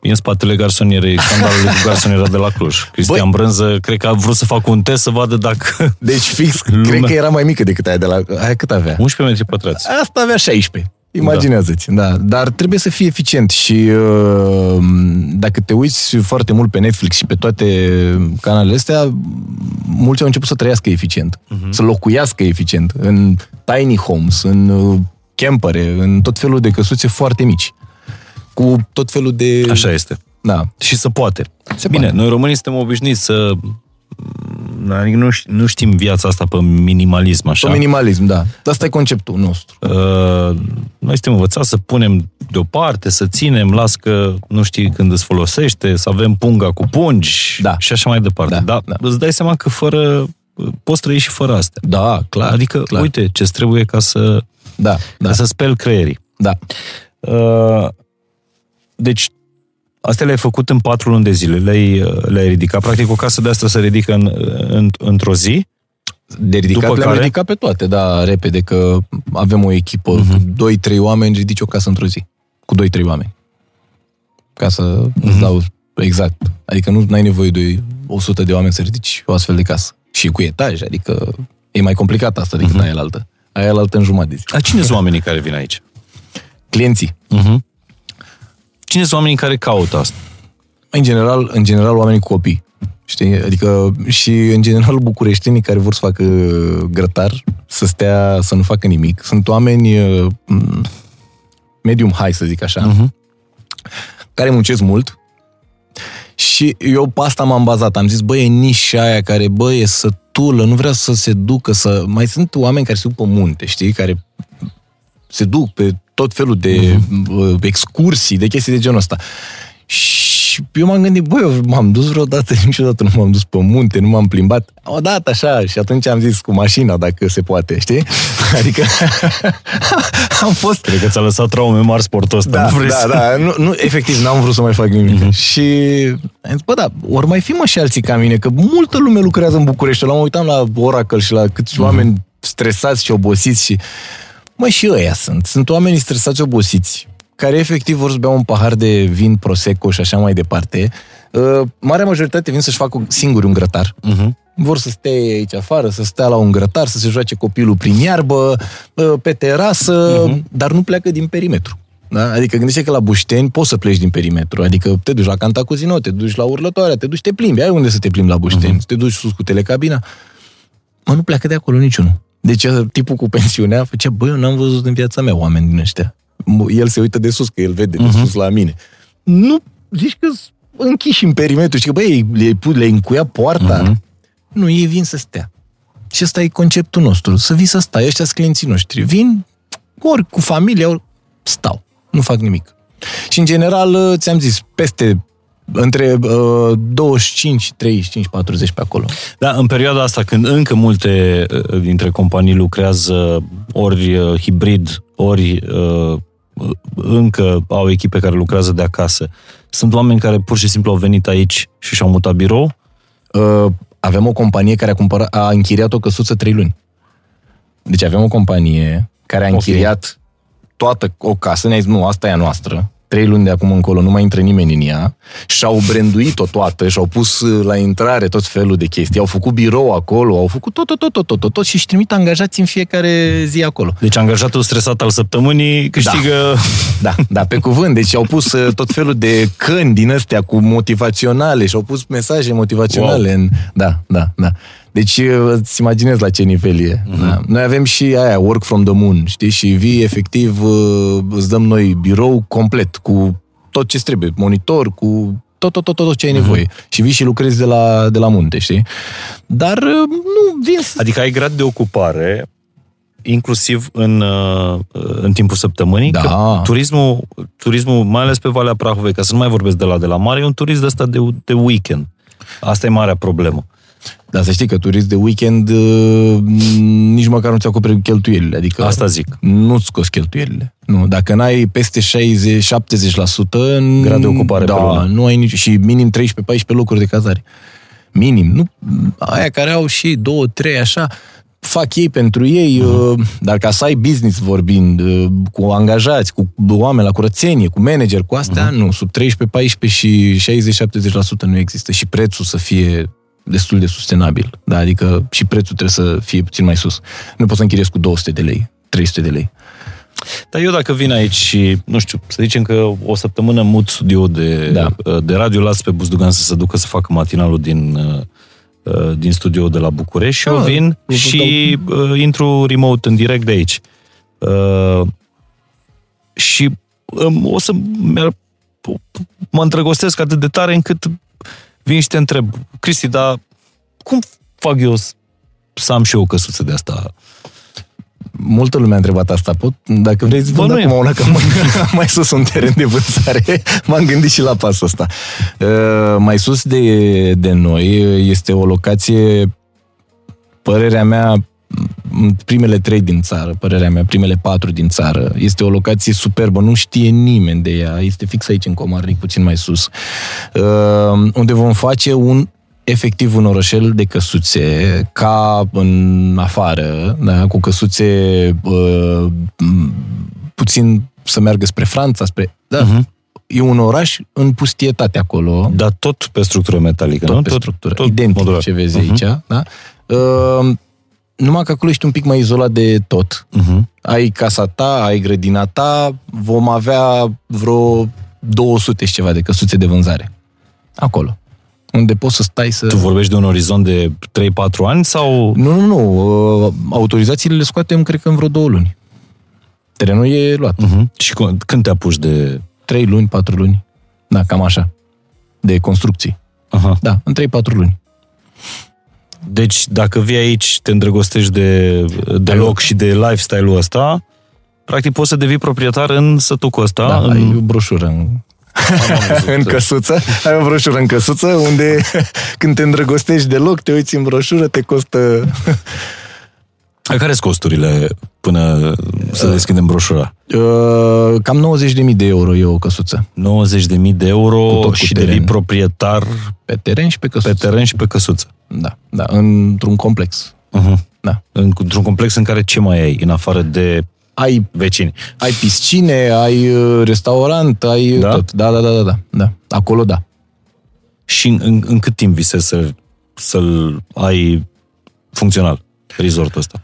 e în spatele garsonierei, scandalului cu garsoniera de la Cluj. Cristian Băi. Brânză, cred că a vrut să facă un test să vadă dacă... Deci fix, *laughs* Lumea. cred că era mai mică decât aia de la... Aia cât avea? 11 metri pătrați. Asta avea 16. Imaginează-ți, da. Dar trebuie să fii eficient și uh, dacă te uiți foarte mult pe Netflix și pe toate canalele astea, mulți au început să trăiască eficient, uh-huh. să locuiască eficient în tiny homes, în uh, campere, în tot felul de căsuțe foarte mici. Cu tot felul de... Așa este. Da. Și să poate. Se Bine, poate. noi românii suntem obișnuiți să... Adică nu, ș- nu știm viața asta pe minimalism, așa. Pe minimalism, da. Asta e conceptul nostru. Uh, noi suntem învățați să punem deoparte, să ținem, las că nu știi când îți folosește, să avem punga cu pungi Da. și așa mai departe. Da, Dar da. îți dai seama că fără poți trăi și fără astea. Da, clar. adică, clar. uite, ce trebuie ca să, Da, da, ca să speli creierii. da. Uh, deci, astea le-ai făcut în patru luni de zile, le-ai, le-ai ridicat. Practic, o casă de asta se ridică în, în, într-o zi. De ridicat După le-am care? ridicat pe toate, da, repede, că avem o echipă Mhm. cu 2-3 oameni, ridici o casă într-o zi. Cu 2-3 oameni. Ca să Mhm. îți dau exact. Adică nu ai nevoie de 100 de oameni să ridici o astfel de casă. Și cu etaj, adică e mai complicat asta decât Mhm. aia altă. Aia altă în jumătate de zi. A, cine sunt oamenii care vin aici? Clienții. Uh-huh. Cine sunt oamenii care caută asta? În general, în general oamenii cu copii. Știi? Adică și în general bucureștenii care vor să facă grătar, să stea, să nu facă nimic. Sunt oameni uh, m, medium high, să zic așa, Mhm. care muncesc mult și eu pe asta m-am bazat. Am zis, bă, e nișa aia care, bă, e sătulă, nu vrea să se ducă, să... Mai sunt oameni care se duc pe munte, știi? Care se duc pe tot felul de uh, excursii, de chestii de genul ăsta. Și eu m-am gândit, băi, eu m-am dus vreodată, *laughs* niciodată nu m-am dus pe munte, nu m-am plimbat. Odată așa, și atunci am zis cu mașina, dacă se poate, știi? *laughs* Adică *laughs* am fost Cred că ți-a lăsat traume mari sportul ăsta. da, nu vrei da, să... da, nu, nu, efectiv, n-am vrut să mai fac nimic. Mm-hmm. Și am zis, bă, da, ori mai fi mă și alții ca mine, că multă lume lucrează în București. La mă uitam la Oracle și la câți mm-hmm. oameni stresați și obosiți și... Mă, și ăia sunt. Sunt oameni stresați, obosiți, care efectiv vor să bea un pahar de vin prosecco și așa mai departe. Uh, marea majoritate vin să-și facă singuri un grătar. Uh-huh. Vor să stea aici afară, să stea la un grătar, să se joace copilul prin iarbă, uh, pe terasă, Mhm. dar nu pleacă din perimetru. Da? Adică gândește că la Bușteni poți să pleci din perimetru. Adică te duci la Cantacuzino, te duci la Urlătoarea, te duci, te plimbi. Ai unde să te plimbi la Bușteni. Uh-huh. Te duci sus cu telecabina. Mă, nu pleacă de acolo niciunul. Deci tipul cu pensiunea făcea, băi, eu n-am văzut în viața mea oameni din ăștia. M- El se uită de sus, că el vede de sus la mine. Nu, zici că închiși în perimetru. Știi că, băi, le-ai, pu- le-ai încuiat poarta. Nu, ei vin să stea. Și ăsta e conceptul nostru, să vii să stai, ăștia sunt clienții noștri. Vin, ori cu familia, ori stau, nu fac nimic. Și în general, uh, ți-am zis, peste între uh, 25, 35, 40 pe acolo. Da, în perioada asta, când încă multe uh, dintre companii lucrează ori uh, hibrid, ori uh, încă au echipe care lucrează de acasă, sunt oameni care pur și simplu au venit aici și și-au mutat birou? Uh, avem o companie care a, cumpărat, a închiriat o căsuță 3 luni. Deci avem o companie care a Ok. închiriat toată o casă, ne-a zis, nu, asta e a noastră, trei luni de acum încolo nu mai intră nimeni în ea și-au branduit-o toată și-au pus uh, la intrare tot felul de chestii. Au făcut birou acolo, au făcut tot, tot, tot, tot, tot, tot, tot și își trimit angajați în fiecare zi acolo. Deci angajatul stresat al săptămânii câștigă... Da, da, pe cuvânt. Deci au pus uh, tot felul de căni din astea cu motivaționale și au pus mesaje motivaționale. Wow. În... Da, da, da. Deci uh, îți imaginezi la ce nivel e. Uh-huh. Da. Noi avem și aia, work from the moon, știi? Și vii, efectiv, uh, îți dăm noi birou complet, cu tot ce trebuie, monitor, cu tot, tot, tot, tot ce ai nevoie. Și vii și lucrezi de la, de la munte, știi? Dar uh, nu vin să... Adică ai grad de ocupare inclusiv în, uh, în timpul săptămânii. Da. Că turismul, turismul, mai ales pe Valea Prahovei, ca să nu mai vorbesc de la de la mare, e un turism de ăsta de, de weekend. Asta e marea problemă. Dar să știi că turist de weekend uh, nici măcar nu ți acoperi cheltuielile. Adică Asta zic. Nu-ți scoți cheltuielile. Nu, dacă n-ai peste 60-70%, Grad de ocupare da, pe lună. nu ai nici, și minim 13-14 locuri de cazare. Minim. Nu, aia care au și 2-3 așa, fac ei pentru ei, uh, dar ca să ai business vorbind, uh, cu angajați, cu oameni la curățenie, cu manager, cu astea, nu, sub 13-14 și 60-70% nu există și prețul să fie destul de sustenabil. Da? Adică și prețul trebuie să fie puțin mai sus. Nu poți să închiriezi cu 200 de lei, 300 de lei. Dar eu dacă vin aici și, nu știu, să zicem că o săptămână mut studio de, Da. de radio, las pe Buzdugan să se ducă să facă matinalul din, uh, din studio de la București și eu Ah, vin eu și uh, intru remote în direct de aici. Uh, și um, o să mi-ar- mă îndrăgostesc atât de tare încât vin și te întreb, Cristi, dar cum fac eu s- să am și eu o căsuță de asta? Multă lume a întrebat asta. Pot, dacă vrei, îți vând Bănuiem. acum una, că am mai sus un teren de vânzare. *laughs* M-am gândit și la pasul ăsta. Uh, mai sus de, de noi este o locație, părerea mea, m, primele trei din țară, părerea mea, primele patru din țară. Este o locație superbă, nu știe nimeni de ea. Este fix aici în Comarnic, puțin mai sus. Uh, unde vom face un efectiv un orășel de căsuțe, ca în afară, da, cu căsuțe uh, m, puțin să meargă spre Franța, spre... Da, Mhm. E un oraș în pustietate acolo, Dar tot pe structură metalică, tot nu? pe structură, tot identic modular. ce vezi Mhm. aici, da? Uh, numai că acolo ești un pic mai izolat de tot. Mhm. Ai casa ta, ai grădina ta, vom avea vreo 200 și ceva de căsuțe de vânzare. Acolo. Unde poți să stai să... Tu vorbești de un orizont de 3-4 ani sau... Nu, nu, nu. Uh, Autorizațiile le scoatem, cred că în vreo două luni. Terenul e luat. Uh-huh. Și cu- când te apuci de... Trei luni, patru luni. Da, cam așa. De construcții. Aha. Da, în trei, patru luni. Deci, dacă vii aici, te îndrăgostești de, de loc și de lifestyle-ul ăsta, practic poți să devii proprietar în sătucul ăsta. Da, în... ai o broșură în, *laughs* în căsuță. Ai o broșură în căsuță unde *laughs* când te îndrăgostești de loc, te uiți în broșură, te costă... Care sunt costurile până să deschidem broșura? Uh, cam 90.000 de euro e o căsuță. 90.000 de euro Cu tot cu și teren. devii proprietar Pe teren și pe pe căsuță. teren și pe căsuță. Da, da, într-un complex. Uh-huh. Da. Într-un complex în care ce mai ai, în afară de Ai vecini? ai piscine, ai uh, restaurant, ai Da? da? tot. Da, da, da, da, da, da. Acolo da. Și în, în, în cât timp visezi să, să-l ai funcțional, resortul ăsta?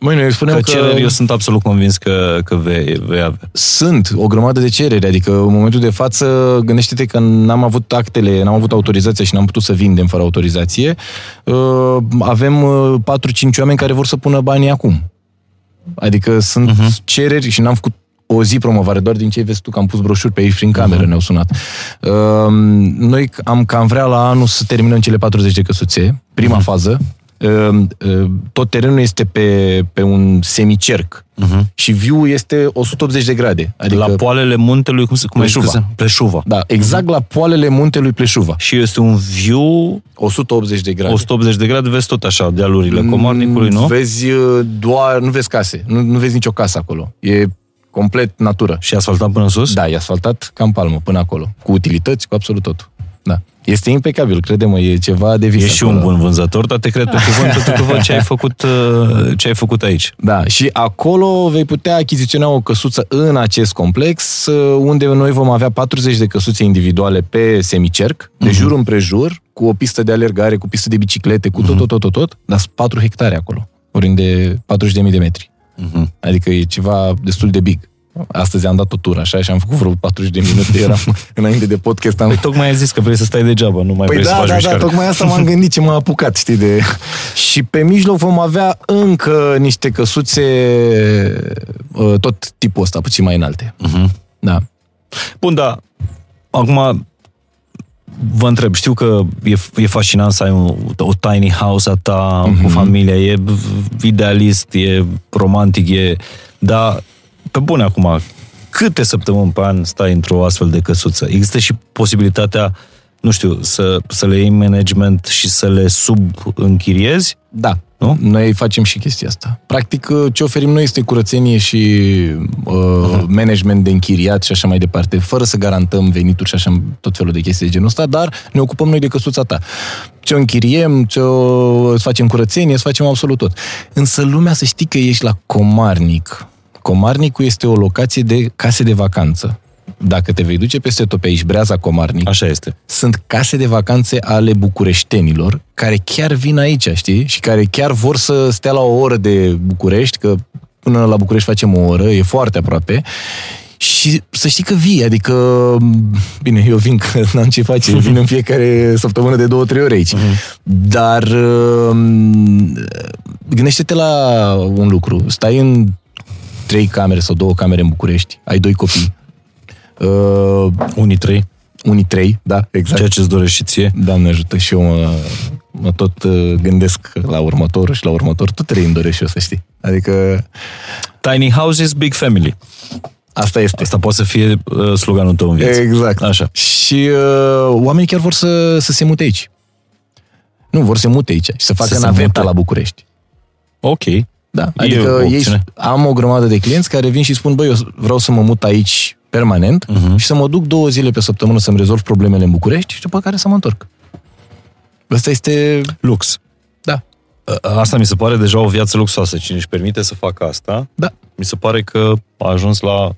Măi, noi spunem Că că, cereri, eu sunt absolut convins că, că vei, vei avea. sunt o grămadă de cereri, adică în momentul de față, gândește-te că n-am avut actele, n-am avut autorizația și n-am putut să vindem fără autorizație. Uh, Avem uh, 4-5 oameni care vor să pună banii acum. Adică sunt Mhm. uh-huh. cereri și n-am făcut o zi promovare, doar din ce vezi tu că am pus broșuri pe aici prin cameră, uh-huh. ne-au sunat. Uh, noi am cam vrea la anul să terminăm cele 40 de căsuțe, prima uh-huh. fază. Uh, uh, tot terenul este pe, pe un semicerc uh-huh. și view este 180 de grade. Adică, La poalele muntelui, cum se cum ai zis că Pleșuva. se- Pleșuva. da, exact la poalele muntelui Pleșuva. Și este un view 180 de grade. 180 de grade, vezi tot așa, dealurile Comarnicului, nu? Vezi uh, doar, nu vezi case, nu, nu vezi nicio casă acolo. E complet natură. Și asfaltat până sus? Da, e asfaltat ca în palmă până acolo, cu utilități, cu absolut tot. Da. Este impecabil, crede-mă, e ceva de vis Ești și acolo. un bun vânzător, dar te cred pe cuvânt, *laughs* pentru că văd ce ai făcut, uh, ce ai făcut aici. Da, și acolo vei putea achiziționa o căsuță în acest complex, uh, unde noi vom avea 40 de căsuțe individuale pe semicerc, de jur împrejur, cu o pistă de alergare, cu pistă de biciclete, cu tot, tot, tot, tot, tot, dar sunt 4 hectare acolo, oriunde de 40.000 de metri. Mhm. Adică e ceva destul de big. Astăzi am dat o tură așa și am făcut vreo 40 de minute, eram *laughs* înainte de podcast. Am... Păi tocmai ai zis că vrei să stai degeaba, nu mai Păi vrei să da, faci da, da, mișcare. tocmai asta m-am gândit ce m-a apucat, știi, de... Și pe mijloc vom avea încă niște căsuțe, uh, tot tipul ăsta, puțin mai înalte. Mhm. Da. Bun, da. Acum vă întreb, știu că e, e fascinant să ai o, o tiny house a ta Mhm. mm-hmm. cu familia, e idealist, e romantic, e... Dar, pe bune acum, câte săptămâni pe an stai într-o astfel de căsuță? Există și posibilitatea, nu știu, să, să le iei în management și să le subînchiriezi? Da. Nu? Noi facem și chestia asta. Practic, uh, ce oferim noi este curățenie și uh, Mhm. management de închiriat și așa mai departe, fără să garantăm venituri și așa tot felul de chestii de genul ăsta, dar ne ocupăm noi de căsuța ta. Ce o închiriem, ce o îți facem curățenie, îți facem absolut tot. Însă lumea să știi că ești la Comarnic. Comarnicul este o locație de case de vacanță. Dacă te vei duce peste tot pe aici, Breaza Comarnic, Așa este. sunt case de vacanțe ale bucureștenilor care chiar vin aici, știi? Și care chiar vor să stea la o oră de București, că până la București facem o oră, e foarte aproape. Și să știi că vii, adică, bine, eu vin că *laughs* n-am ce face, vin în fiecare săptămână de două, trei ore aici. Dar um, gândește-te la un lucru, stai în trei camere sau două camere în București, ai doi copii, uh, Unii trei, unii trei, da, exact. ceea ce îți dorești și ție. Doamne ajută și eu mă, mă tot uh, gândesc la următorul și la următor. Tot trei îmi doresc și eu să știi. Adică Tiny houses, big family. asta este. Asta poate să fie uh, sloganul tău în viață. Exact. Așa. Și uh, oamenii chiar vor să, să se mute aici. Nu, vor să se mute aici și să facă Să se naveta mute. la București. Ok. Da, E adică o ei, opțiune. am o grămadă de clienți care vin și spun, băi, eu vreau să mă mut aici permanent Mhm. și să mă duc două zile pe săptămână să-mi rezolv problemele în București și după care să mă întorc. Asta este... Lux. Da, Asta mi se pare deja o viață luxoasă. Cine își permite să facă asta, da, mi se pare că a ajuns la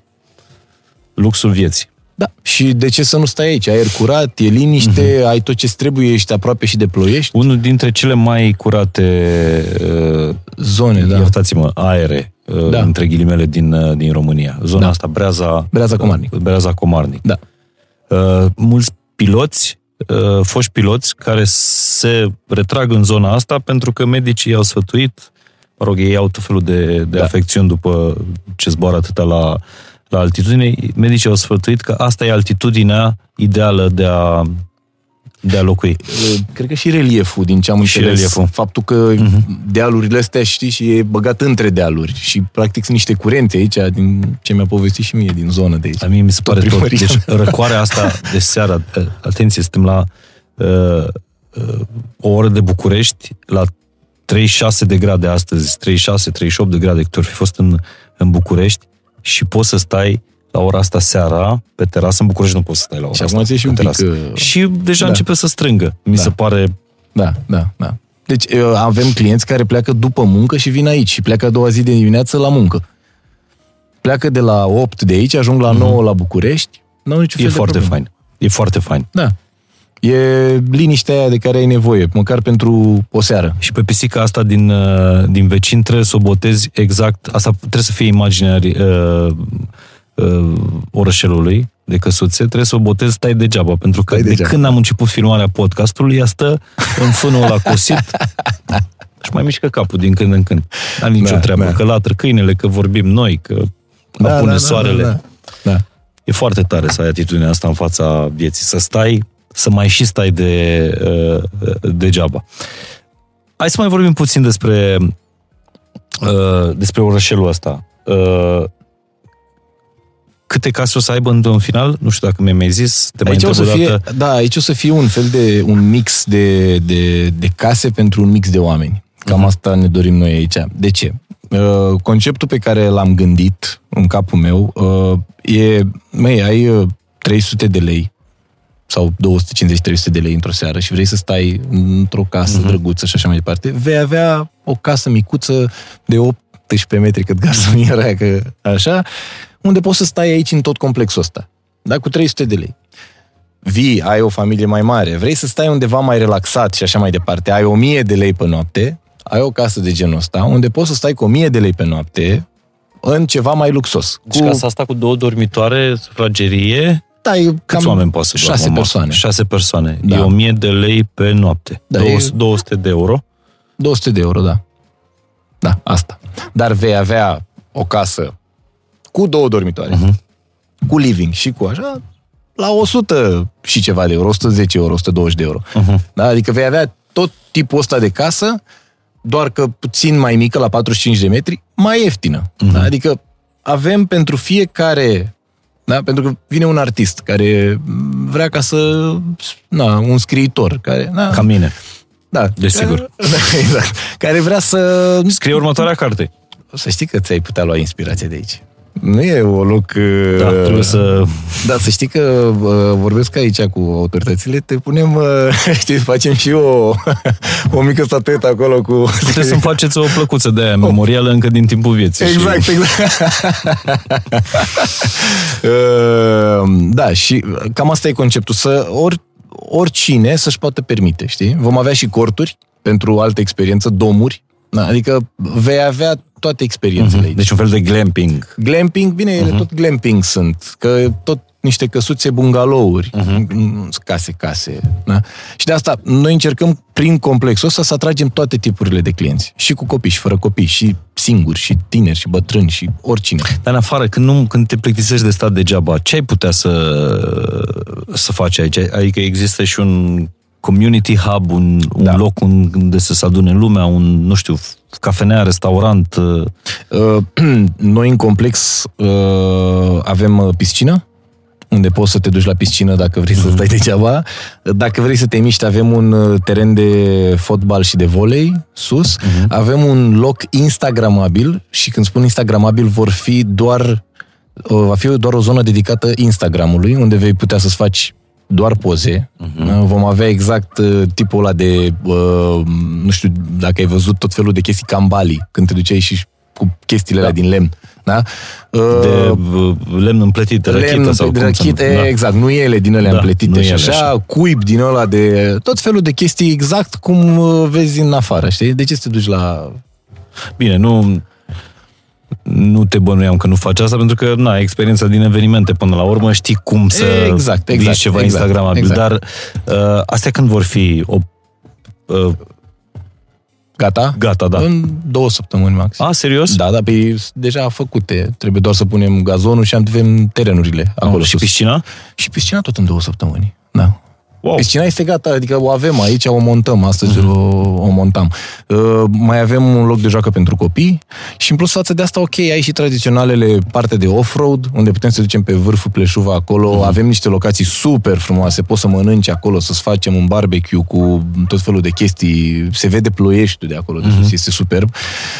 luxul vieții. Da. Și de ce să nu stai aici? Aer curat, e liniște, Mhm. ai tot ce trebuie, ești aproape și de ploiești. Unul dintre cele mai curate, uh, Zone, da. iertați-mă, aere, uh, Da. între ghilimele, din, uh, din România. Zona Da. asta, Breaza... Breaza Comarnic. Breaza Comarnic. Da. Uh, mulți piloți, uh, foști piloți, care se retrag în zona asta pentru că medicii i-au sfătuit, mă rog, ei au tot felul de, de Da. da. afecțiuni după ce zboară atâta la, la altitudine, medicii au sfătuit că asta e altitudinea ideală de a, de a locui. Cred că și relieful, din ce am Și înțeles. relieful. Faptul că dealurile astea, știi, și e băgat între dealuri. Și, practic, sunt niște curențe aici, din ce mi-a povestit și mie, din zonă de aici. A mie mi se Tot pare tot. primăria. Deci răcoarea asta de seara, uh, atenție, suntem la uh, uh, o oră de București, la 36 de grade astăzi, 36-38 de grade, câte ori fi fost în, în București și poți să stai la ora asta seara, pe terasă, în București nu poți să stai la ora Și asta. acum ți-e și pe un pic, terasă. uh, Și deja da. începe să strângă. Mi Da. se pare... Da, da, da. Deci uh, avem clienți care pleacă după muncă și vin aici și pleacă a doua zi de dimineață la muncă. Pleacă de la 8 de aici, ajung la 9 la București, nu au niciun Mhm. E fel de foarte problemă. fain. E foarte fain. Da. E liniștea aia de care ai nevoie, măcar pentru o seară. Și pe pisica asta din, uh, din vecin trebuie să o botezi exact, asta trebuie să fie imaginea uh, uh, orășelului de căsuțe, trebuie să o botezi tai degeaba, pentru că Tai de degeaba. când am început filmarea podcastului, ea stă în fânul ăla cosit *laughs* și mai mișcă capul din când în când. N-am nicio Da, treabă, da. că latră câinele, că vorbim noi, că da, apune soarele. Da, da. E foarte tare să ai atitudinea asta în fața vieții, să stai, să mai și stai de, uh, degeaba. Hai să mai vorbim puțin despre uh, despre orășelul ăsta. Uh, câte case o să aibă în, în final? Nu știu dacă mi-ai mai zis. Te mai Aici o, întreb să o fie, dată. da, aici o să fie un fel de un mix de, de, de case pentru un mix de oameni. Cam Mhm. asta ne dorim noi aici. De ce? Uh, conceptul pe care l-am gândit în capul meu uh, e, măi, ai uh, 300 de lei sau 250-300 de lei într-o seară și vrei să stai într-o casă Mhm. uh-huh. drăguță și așa mai departe, vei avea o casă micuță de 18 metri cât garsoniera aia, că așa, unde poți să stai aici în tot complexul ăsta. Da? Cu 300 de lei. Vii, ai o familie mai mare, vrei să stai undeva mai relaxat și așa mai departe, ai 1000 de lei pe noapte, ai o casă de genul ăsta, unde poți să stai cu 1000 de lei pe noapte în ceva mai luxos. Deci casa asta cu două dormitoare, sufragerie, da, e cam câți oameni poate să doarmă? șase persoane. Șase persoane. Da. E 1000 de lei pe noapte. Da, 200, e- 200 de euro. 200 de euro, da. Da, asta. Dar vei avea o casă cu două dormitoare, Mhm. cu living și cu așa, la 100 și ceva de euro, 110 euro, 120 de euro. Mhm. Da? Adică vei avea tot tipul ăsta de casă, doar că puțin mai mică, la 45 de metri, mai ieftină. Da? Adică avem pentru fiecare da? Pentru că vine un artist care vrea ca să... Na, un scriitor care... Na, Ca mine. da, Desigur. Care, *laughs* da, exact. Care vrea să... Scrie următoarea carte. Să știi că ți-ai putea lua inspirație de aici. Nu e o loc... Da, uh, trebuie să... Da, să știi că uh, vorbesc aici cu autoritățile, te punem, uh, *laughs* știi, facem și o, *laughs* o mică statuetă acolo cu... Puteți să-mi faceți o plăcuță de aia memorială încă din timpul vieții. Exact, Și... exact. *laughs* Uh, da, și cam asta e conceptul, să ori, oricine să-și poată permite, știi? Vom avea și corturi pentru altă experiență, domuri, da, adică vei avea toate experiențele aici. Deci un fel de glamping. Glamping, bine, ele tot glamping sunt, că tot niște căsuțe bungalouri, uh-huh. case, case. Da? Și de asta noi încercăm prin complexul ăsta să atragem toate tipurile de clienți. Și cu copii, și fără copii, și singuri, și tineri, și bătrâni, și oricine. Dar în afară, când, nu, când te plictisești de stat degeaba, ce ai putea să, să faci aici? Adică există și un community hub, un, un Da. loc unde să se adune lumea, un, nu știu, cafenea, restaurant. uh, Uh, *clears throat* Noi în complex uh, avem uh, piscină, unde poți să te duci la piscină dacă vrei să stai degeaba. Dacă vrei să te miști, avem un uh, teren de fotbal și de volei sus. Avem un loc instagramabil și când spun instagramabil vor fi doar uh, va fi doar o zonă dedicată Instagramului, unde vei putea să-ți faci doar poze. Uh, Vom avea exact uh, tipul ăla de, uh, nu știu dacă ai văzut tot felul de chestii cambali, când te duceai și cu chestiile alea din lemn. Da? Uh, de uh, lemn împletit, de rachită lemn, sau de cum să rachite, nu- da. exact, nu ele din alea Da, împletite nu și ele, așa, așa. cuib din ăla de tot felul de chestii exact cum uh, vezi în afară, știi? De ce să te duci la... Bine, nu, nu te bănuiam că nu faci asta, pentru că, na, experiența din evenimente până la urmă, știi cum să Exact, exact, vinzi ceva exact, Instagramabil. exact. Dar uh, astea când vor fi o, uh, Gata? gata, da. În două săptămâni max. A, serios? Da, da, pe deja făcute. Trebuie doar să punem gazonul și avem terenurile acolo și sus. piscina? Și piscina tot în două săptămâni. Da. Wow. Piscina este gata, adică o avem aici, o montăm, astăzi Mhm. o, o montam. Uh, mai avem un loc de joacă pentru copii și în plus față de asta, ok, ai și tradiționalele parte de off-road, unde putem să ducem pe vârful Pleșuva acolo, Mhm. avem niște locații super frumoase, poți să mănânci acolo, să-ți facem un barbecue cu tot felul de chestii, se vede ploieștiul de acolo, Mhm. de sus, este superb.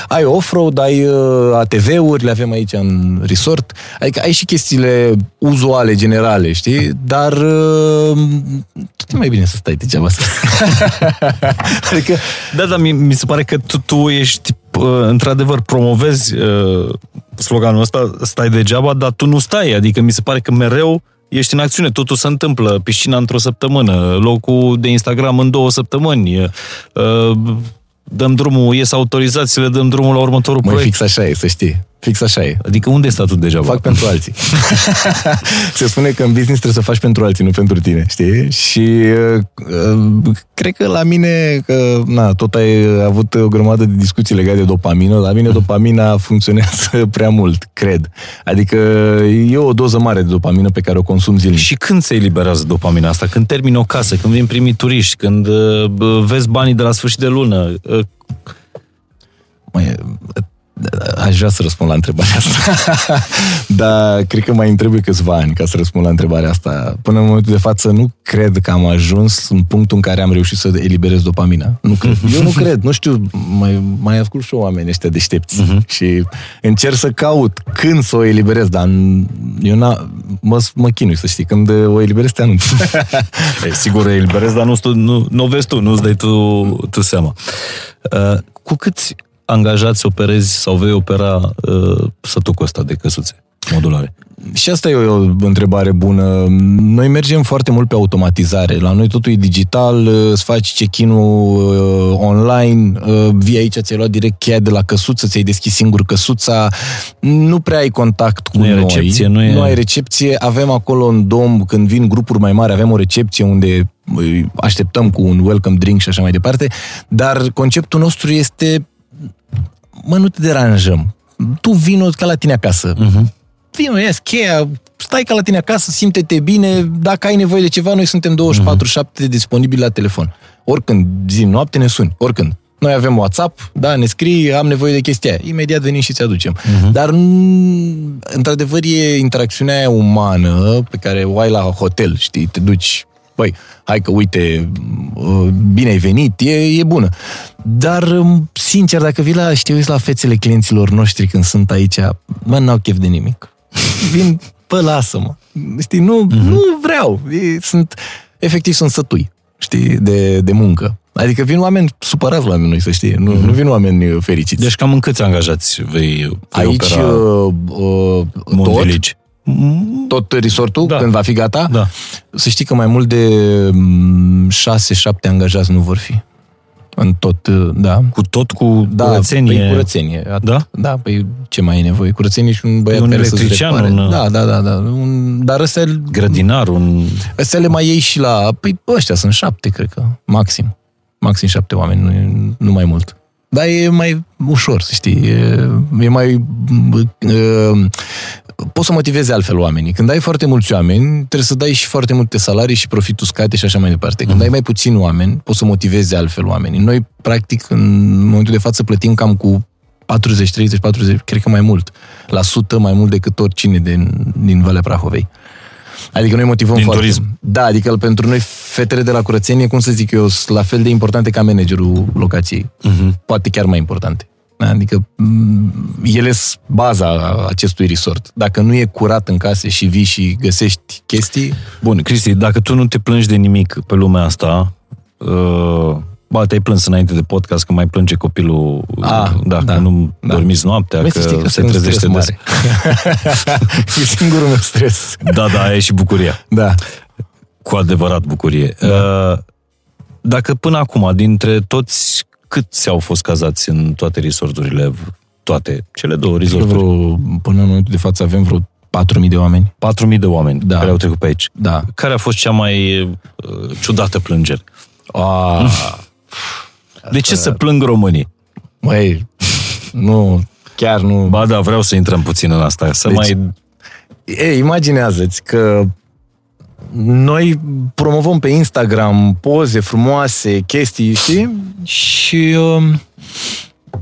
Ai off-road, ai uh, ATV-uri, le avem aici în resort, adică ai și chestiile uzuale, generale, știi? Dar uh, tot e mai bine să stai degeaba să *laughs* Adică, Da, dar mi, mi se pare că tu, tu ești, uh, într-adevăr, promovezi uh, sloganul ăsta, stai degeaba, dar tu nu stai. Adică mi se pare că mereu ești în acțiune, totul se întâmplă, piscina într-o săptămână, locul de Instagram în două săptămâni, uh, dăm drumul, ies autorizațiile, dăm drumul la următorul Măi, proiect. fix așa e, să știi. Fix așa e. Adică unde e statul degeaba? Fac pentru alții. *laughs* Se spune că în business trebuie să faci pentru alții, nu pentru tine, știi? Și uh, uh, cred că la mine, că, na, tot ai avut o grămadă de discuții legate de dopamină, la mine dopamina funcționează *laughs* prea mult, cred. Adică e o doză mare de dopamină pe care o consum zilnic. Și când se eliberează dopamina asta? Când termini o casă, când vin primii turiști, când uh, bă, vezi banii de la sfârșit de lună? Uh, Măi, aș vrea să răspund la întrebarea asta. *laughs* Dar cred că mai îmi trebuie câțiva ani ca să răspund la întrebarea asta. Până în momentul de față nu cred că am ajuns în punctul în care am reușit să eliberez dopamina. Nu cred. Eu nu cred. Nu știu, mai, mai ascult și eu oameni ăștia deștepți. Uh-huh. Și încerc să caut când să o eliberez, dar eu n mă, mă chinui să știi. Când o eliberez te anunț. *laughs* E, sigur, eliberezi, dar nu, stu- nu, nu o vezi tu, nu-ți dai tu, tu seama. Uh, cu câți angajați operezi sau vei opera uh, sătucul ăsta de căsuțe modulare? Și asta e o, o întrebare bună. Noi mergem foarte mult pe automatizare. La noi totul e digital, îți faci check-in-ul uh, online, uh, vii aici, ți-ai luat direct cheia de la căsuță, ți-ai deschis singur căsuța, nu prea ai contact cu Nu e noi. recepție, nu e- nu ai recepție. Avem acolo în dom, când vin grupuri mai mari, avem o recepție unde uh, așteptăm cu un welcome drink și așa mai departe, dar conceptul nostru este mă, nu te deranjăm. Tu vino ca la tine acasă. Uh-huh. Vino, ies cheia, stai ca la tine acasă, simte-te bine, dacă ai nevoie de ceva, noi suntem 24-7 disponibili la telefon. Oricând, zi, noapte ne suni, oricând. Noi avem WhatsApp, da, ne scrii, am nevoie de chestia aia. Imediat venim și ți aducem. Uh-huh. Dar, mm, într-adevăr, e interacțiunea aia umană pe care o ai la hotel, știi, te duci băi, hai că uite, uh, bine ai venit, e, e bună. Dar, um, sincer, dacă vii la, știu, la fețele clienților noștri când sunt aici, mă, n-au chef de nimic. Vin, pă, lasă-mă. Știi, nu, uh-huh. nu vreau. E, sunt, efectiv, sunt sătui, știi, de, de muncă. Adică vin oameni supărați la noi, să știi. Nu, uh-huh. nu vin oameni fericiți. Deci cam în câți angajați vei, vei Aici, opera uh, uh, tot, Mondelici? Tot resortul, Da. da. când va fi gata, Da. să știi că mai mult de mm, 6-7 angajați nu vor fi. În tot, uh, da. Cu tot cu Da, curățenie? Păi curățenie. Atât. Da? Da, păi ce mai e nevoie? Curățenie și un băiat un care să-ți electrician, repare. un- Da, da, da. da. Un, dar ăstea, Grădinar, un... ăstea le mai iei și la... Păi ăștia sunt șapte, cred că. Maxim. Maxim șapte oameni, nu, e- nu mai mult. Dar e mai ușor, să știi. E, e mai... Uh, poți să motivezi altfel oamenii. Când ai foarte mulți oameni, trebuie să dai și foarte multe salarii și profitul scade și așa mai departe. Când ai mai puțini oameni, poți să motivezi altfel oamenii. Noi, practic, în momentul de față plătim cam cu 40, 30, 40, cred că mai mult, la sută mai mult decât oricine din, din Valea Prahovei. Adică noi motivăm Din foarte... turism. Da, adică pentru noi fetele de la curățenie, cum să zic eu, sunt la fel de importante ca managerul locației. Uh-huh. Poate chiar mai importante. Da, Adică m, ele sunt baza acestui resort. Dacă nu e curat în case și vii și găsești chestii, Bun, Cristi, dacă tu nu te plângi de nimic pe lumea asta, uh, ba, te-ai plâns înainte de podcast că mai plânge copilul, Ah, da, da, că nu da. dormiți noaptea, Băi, că, să știi că se sunt un trezește stres des. mare. *laughs* e singurul meu stres. Da, da, e și bucuria. Da. Cu adevărat bucurie. Da. Dacă până acum, dintre toți, câți au fost cazați în toate resorturile, toate, cele două Cred că resorturi? vreo, până în momentul de față avem vreo 4.000 de oameni. 4.000 de oameni Da. care au trecut pe aici. Da. Care a fost cea mai uh, ciudată plângere? Ah, *laughs* De ce să plâng românii? Măi, nu, chiar nu. Ba da, vreau să intrăm puțin în asta, să Deci- mai... Ei, imaginează-ți că noi promovăm pe Instagram poze frumoase, chestii, știi? Și um,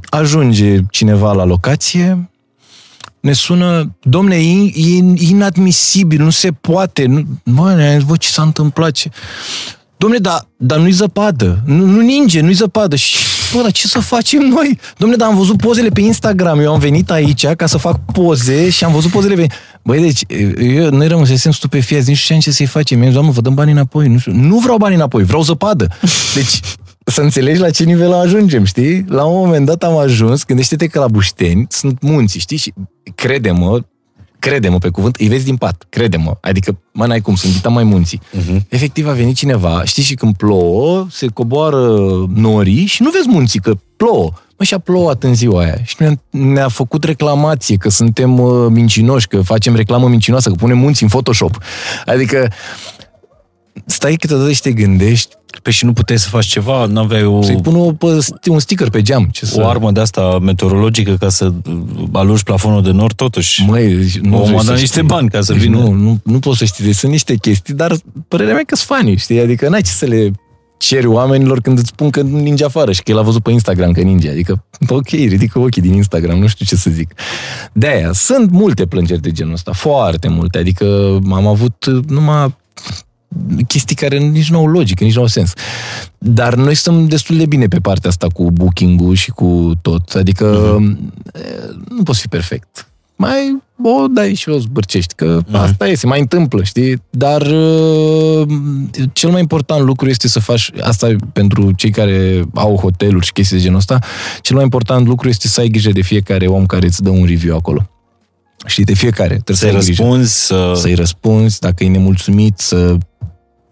ajunge cineva la locație, ne sună, domne, e, e inadmisibil, nu se poate, nu, mă, ne vă ce s-a întâmplat, ce... Domne, dar, dar nu-i zăpadă, nu, nu ninge, nu-i zăpadă. Și, bă, dar ce să facem noi? Domne, dar am văzut pozele pe Instagram, eu am venit aici ca să fac poze și am văzut pozele pe... Băi, deci, eu, noi rămăsesem stupefiați, nici nu știam ce să-i facem. Eu doamnă, vă dăm bani înapoi. Nu, știu. nu vreau bani înapoi, vreau zăpadă. *laughs* Deci, să înțelegi la ce nivel ajungem, știi? La un moment dat am ajuns, gândește-te că la Bușteni sunt munți, știi? Și crede-mă, crede-mă pe cuvânt, îi vezi din pat, crede-mă. Adică, mă, n-ai cum, sunt ghita mai munții. Uh-huh. Efectiv a venit cineva, știi și când plouă, se coboară norii și nu vezi munții, că plouă. Mă, și a plouat în ziua aia. Și ne-a, ne-a făcut reclamație că suntem uh, mincinoși, că facem reclamă mincinoasă, că punem munți în Photoshop. Adică, stai câteodată și te gândești, Pe și nu puteai să faci ceva, nu aveai o, să-i pun o, pe, un sticker pe geam. Ce să... o armă de asta meteorologică ca să alungi plafonul de nord, totuși. Măi, deci nu Omul vrei a să dat știi. niște bani ca să Deci vină. Nu, nu, nu poți să știi. Deci sunt niște chestii, dar părerea mea că sunt fani, știi? Adică n-ai ce să le ceri oamenilor când îți spun că nu ninge afară și că el a văzut pe Instagram că ninge. Adică, ok, ridică ochii din Instagram, nu știu ce să zic. De-aia, sunt multe plângeri de genul ăsta, foarte multe. Adică am avut numai chestii care nici nu au logică, nici nu au sens. Dar noi suntem destul de bine pe partea asta cu booking-ul și cu tot. Adică uh-huh. nu poți fi perfect. Mai o dai și o zbârcești, că uh-huh. asta e, se mai întâmplă, știi? Dar uh, cel mai important lucru este să faci, asta e pentru cei care au hoteluri și chestii de genul ăsta, cel mai important lucru este să ai grijă de fiecare om care îți dă un review acolo. Știi, de fiecare. Trebuie Să-i să ai grijă răspunzi, să... să-i răspunzi, dacă e nemulțumit, să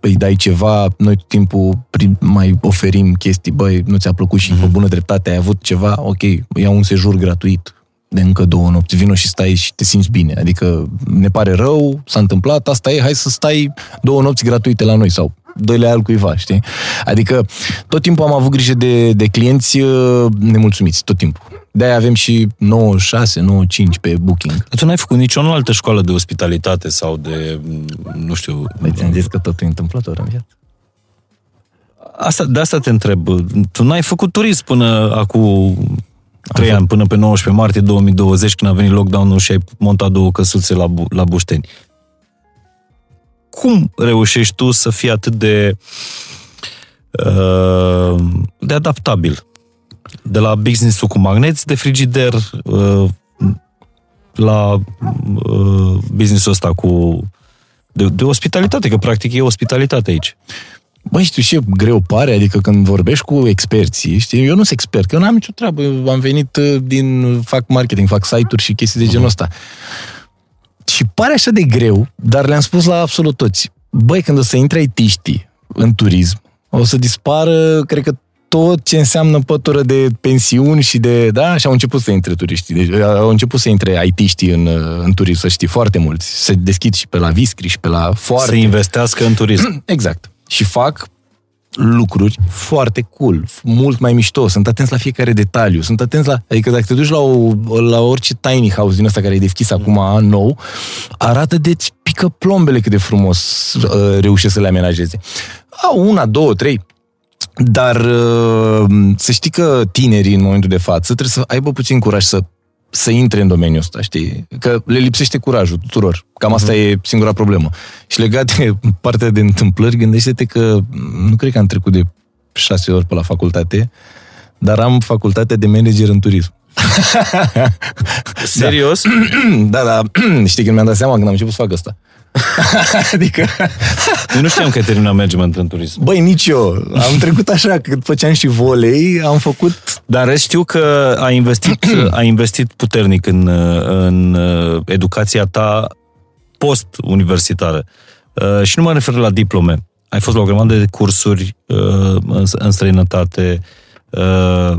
îi dai ceva, noi tot timpul pri- mai oferim chestii, băi, nu ți-a plăcut și pe bună dreptate ai avut ceva, ok, ia un sejur gratuit de încă două nopți, vino și stai și te simți bine, adică ne pare rău, s-a întâmplat, asta e, hai să stai două nopți gratuite la noi sau doi lei al cuiva, știi? Adică tot timpul am avut grijă de, de clienți uh, nemulțumiți, tot timpul. De-aia avem și 96, 95 pe booking. Tu n-ai făcut nicio altă școală de ospitalitate sau de, nu știu... Păi ți-am zis că totul e întâmplător în viață. Asta, de asta te întreb. Tu n-ai făcut turism până acum trei ani, până pe 19 martie 2020, când a venit lockdown-ul și ai montat două căsuțe la, Bu- la Bușteni. Cum reușești tu să fii atât de uh, de adaptabil? De la business-ul cu magneți de frigider uh, la uh, business-ul ăsta cu de, de ospitalitate, că practic e ospitalitate aici. Băi, știu și greu pare, adică când vorbești cu experții, știi, eu nu sunt expert, că eu n-am nicio treabă, eu am venit uh, din, fac marketing, fac site-uri și chestii de genul ăsta. Și pare așa de greu, dar le-am spus la absolut toți. Băi, când o să intre IT-știi în turism, o să dispară, cred că tot ce înseamnă pătură de pensiuni și de, da, și au început să intre turiștii. Deci au început să intre IT-știi în, uh, în turism, să știi, foarte mulți. Se deschid și pe la Viscri și pe la foarte... Să investească în turism. *clears throat* Exact. Și fac lucruri foarte cool, mult mai mișto, sunt atenți la fiecare detaliu, sunt atenți la... Adică dacă te duci la, o, la orice tiny house din ăsta care e deschis acum nou, arată de-ți pică plombele cât de frumos uh, reușesc să le amenajeze. Au una, două, trei, dar uh, să știi că tinerii în momentul de față trebuie să aibă puțin curaj să să intre în domeniul ăsta, știi? Că le lipsește curajul tuturor. Cam asta uh-huh. e singura problemă. Și legat de *laughs* partea de întâmplări, gândește-te că nu cred că am trecut de șase ori pe la facultate, dar am facultatea de manager în turism. *laughs* Serios? da, *clears throat* da, *clears throat* știi când mi-am dat seama când am început să fac asta. *laughs* adică, Eu nu știam că ai terminat management în turism. băi, nici eu. Am *laughs* trecut așa, că făceam și volei, am făcut Dar în rest știu că ai investit, *clears throat* ai investit puternic în, în educația ta post-universitară. Uh, Și nu mă refer la diplome. Ai fost la o grămadă de cursuri uh, în- în străinătate, uh,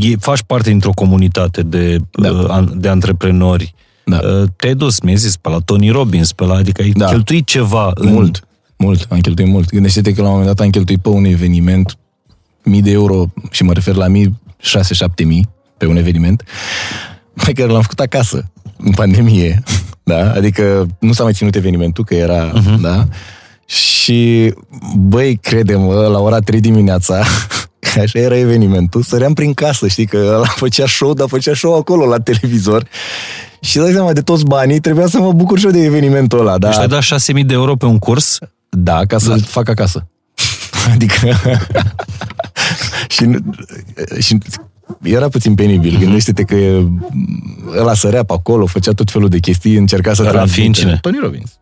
e- faci parte dintr-o comunitate de, Da. uh, an- de antreprenori. Da. Uh, Te-ai dus, mi-ai zis, pe la Tony Robbins, pe la, adică ai Da. cheltuit ceva. În, Mult, mult, am cheltuit mult. Gândește-te că la un moment dat am cheltuit pe un eveniment mii de euro, și mă refer la mii, 6-7 mii pe un eveniment, pe care l-am făcut acasă, în pandemie. *laughs* Da? Adică nu s-a mai ținut evenimentul, că era, uh-huh. da? Și, băi, crede-mă, la ora 3 dimineața, *laughs* că așa era evenimentul, săream prin casă, știi, că ăla făcea show, dar făcea show acolo, la televizor. Și dai seama, de toți banii, trebuia să mă bucur și eu de evenimentul ăla. Da? Deci ai dat 6.000 de euro pe un curs? Da, ca să-l fac acasă. *laughs* Adică... și, nu- și era puțin penibil. Gândește-te că ăla sărea pe acolo, făcea tot felul de chestii, încerca să Ăla transmită. fiind cine? Tony Robbins.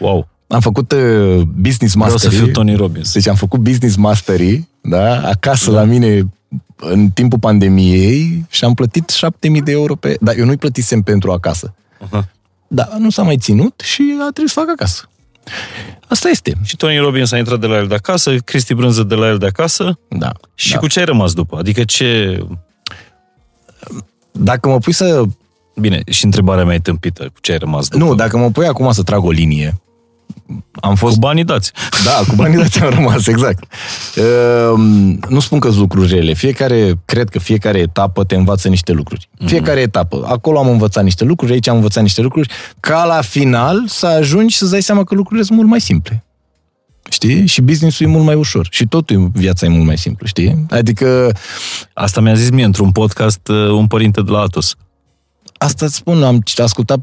Wow! Am făcut uh, business Vreau mastery. să fiu Tony Robbins. Deci am făcut business mastery, da, acasă da. la mine în timpul pandemiei și am plătit 7000 de euro pe... Dar eu nu-i plătisem pentru acasă. Aha. Dar nu s-a mai ținut și a trebuit să facă acasă. Asta este. Și Tony Robbins a intrat de la el de acasă, Cristi Brânză de la el de acasă. Da. Și da. cu ce ai rămas după? Adică ce... Dacă mă pui să... Bine, și întrebarea mea e tâmpită. Cu ce ai rămas după? Nu, dacă mă pui acum să trag o linie, am fost... Cu banii dați. Da, cu banii dați am rămas, exact. Uh, nu spun că lucruri rele. Fiecare, cred că fiecare etapă te învață niște lucruri. Fiecare etapă. Acolo am învățat niște lucruri, aici am învățat niște lucruri, ca la final să ajungi să-ți dai seama că lucrurile sunt mult mai simple. Știi? Și business-ul e mult mai ușor. Și totul viața e mult mai simplu, știi? Adică Asta mi-a zis mie într-un podcast uh, un părinte de la Atos. asta îți spun, am ascultat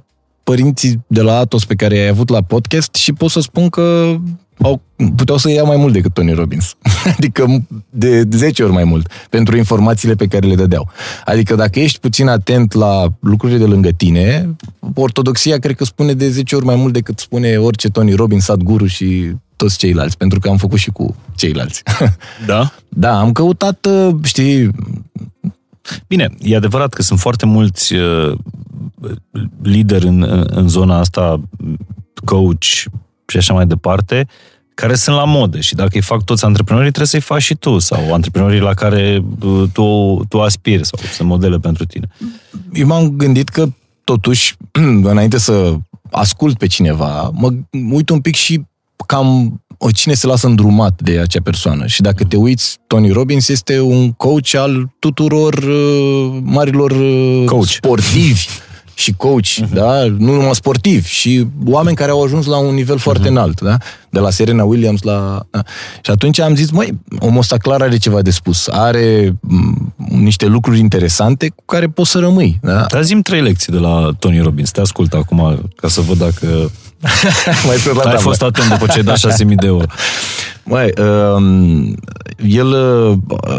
părinții de la Atos pe care i-ai avut la podcast și pot să spun că au, puteau să ia mai mult decât Tony Robbins. *laughs* adică de 10 ori mai mult pentru informațiile pe care le dădeau. Adică dacă ești puțin atent la lucrurile de lângă tine, ortodoxia cred că spune de 10 ori mai mult decât spune orice Tony Robbins, Sadhguru și toți ceilalți, pentru că am făcut și cu ceilalți. *laughs* Da? da, am căutat, uh, știi, Bine, e adevărat că sunt foarte mulți uh, lideri în, în- în zona asta, coach și așa mai departe, care sunt la modă și dacă îi fac toți antreprenorii, trebuie să-i faci și tu sau antreprenorii la care uh, tu, tu aspiri sau sunt modele pentru tine. eu m-am gândit că totuși, *clears throat* înainte să ascult pe cineva, mă uit un pic și cam o, cine se lasă îndrumat de acea persoană. Și dacă te uiți, Tony Robbins este un coach al tuturor uh, marilor uh, Coach. sportivi *laughs* și coach, uh-huh. da? Nu numai sportivi, și oameni care au ajuns la un nivel foarte înalt, da? De la Serena Williams la... Da? Și atunci am zis, măi, omul ăsta clar are ceva de spus, are m, niște lucruri interesante cu care poți să rămâi, da? Dar zi trei lecții de la Tony Robbins. Te ascult acum ca să văd dacă *laughs* Mai scos la ai tablă. fost atent după ce ai dat 6.000 de euro. Măi, um, el uh,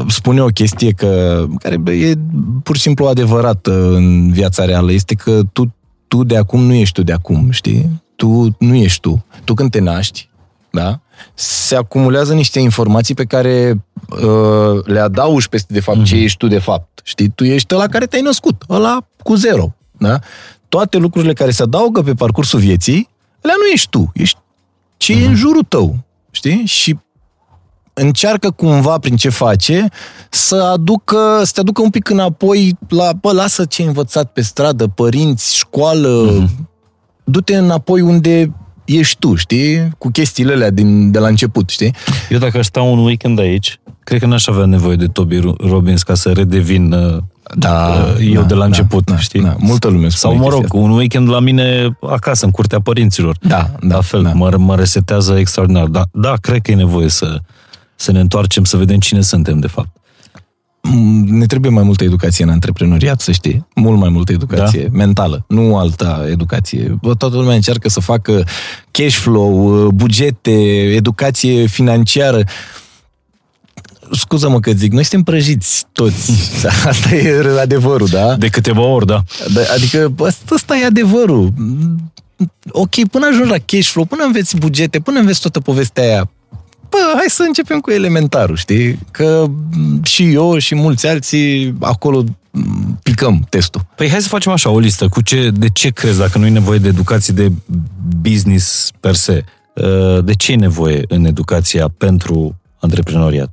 spune o chestie că, care bă, e pur și simplu adevărată în viața reală. Este că tu, tu de acum nu ești tu de acum, știi? Tu nu ești tu. Tu când te naști, da? Se acumulează niște informații pe care uh, le adaugi peste, de fapt, ce ești tu de fapt. Știi? Tu ești ăla care te-ai născut, ăla cu zero, da? Toate lucrurile care se adaugă pe parcursul vieții, alea nu ești tu, ești ce e în jurul tău, știi? Și încearcă cumva prin ce face să aducă, să te aducă un pic înapoi la, bă, lasă ce ai învățat pe stradă, părinți, școală, du-te înapoi unde ești tu, știi? Cu chestiile alea din, de la început, știi? Eu dacă aș sta un weekend aici, cred că n-aș avea nevoie de Toby Robbins ca să redevin uh, Da, eu de la început, știi? Da, multă lume spune Sau, mă rog, chestia un weekend la mine acasă, în curtea părinților. Da, da, la fel, da. mă, mă resetează extraordinar. Da, da, cred că e nevoie să, să ne întoarcem, să vedem cine suntem, de fapt. Mm, Ne trebuie mai multă educație în antreprenoriat, să știi. Mult mai multă educație da? mentală, nu alta educație. Bă, Toată lumea încearcă să facă cash flow, bugete, educație financiară. Scuză-mă că zic, noi suntem prăjiți toți. *laughs* Asta e adevărul, da? De câteva ori, da. Da, Adică ăsta, ăsta e adevărul. Ok, până ajungi la cash flow, până înveți bugete, până înveți toată povestea aia, bă, hai să începem cu elementarul, știi? Că m, și eu și mulți alții acolo m, picăm testul. Păi hai să facem așa, o listă. Cu ce, de ce crezi, dacă nu e nevoie de educație de business per se, uh, de ce e nevoie în educația pentru antreprenoriat?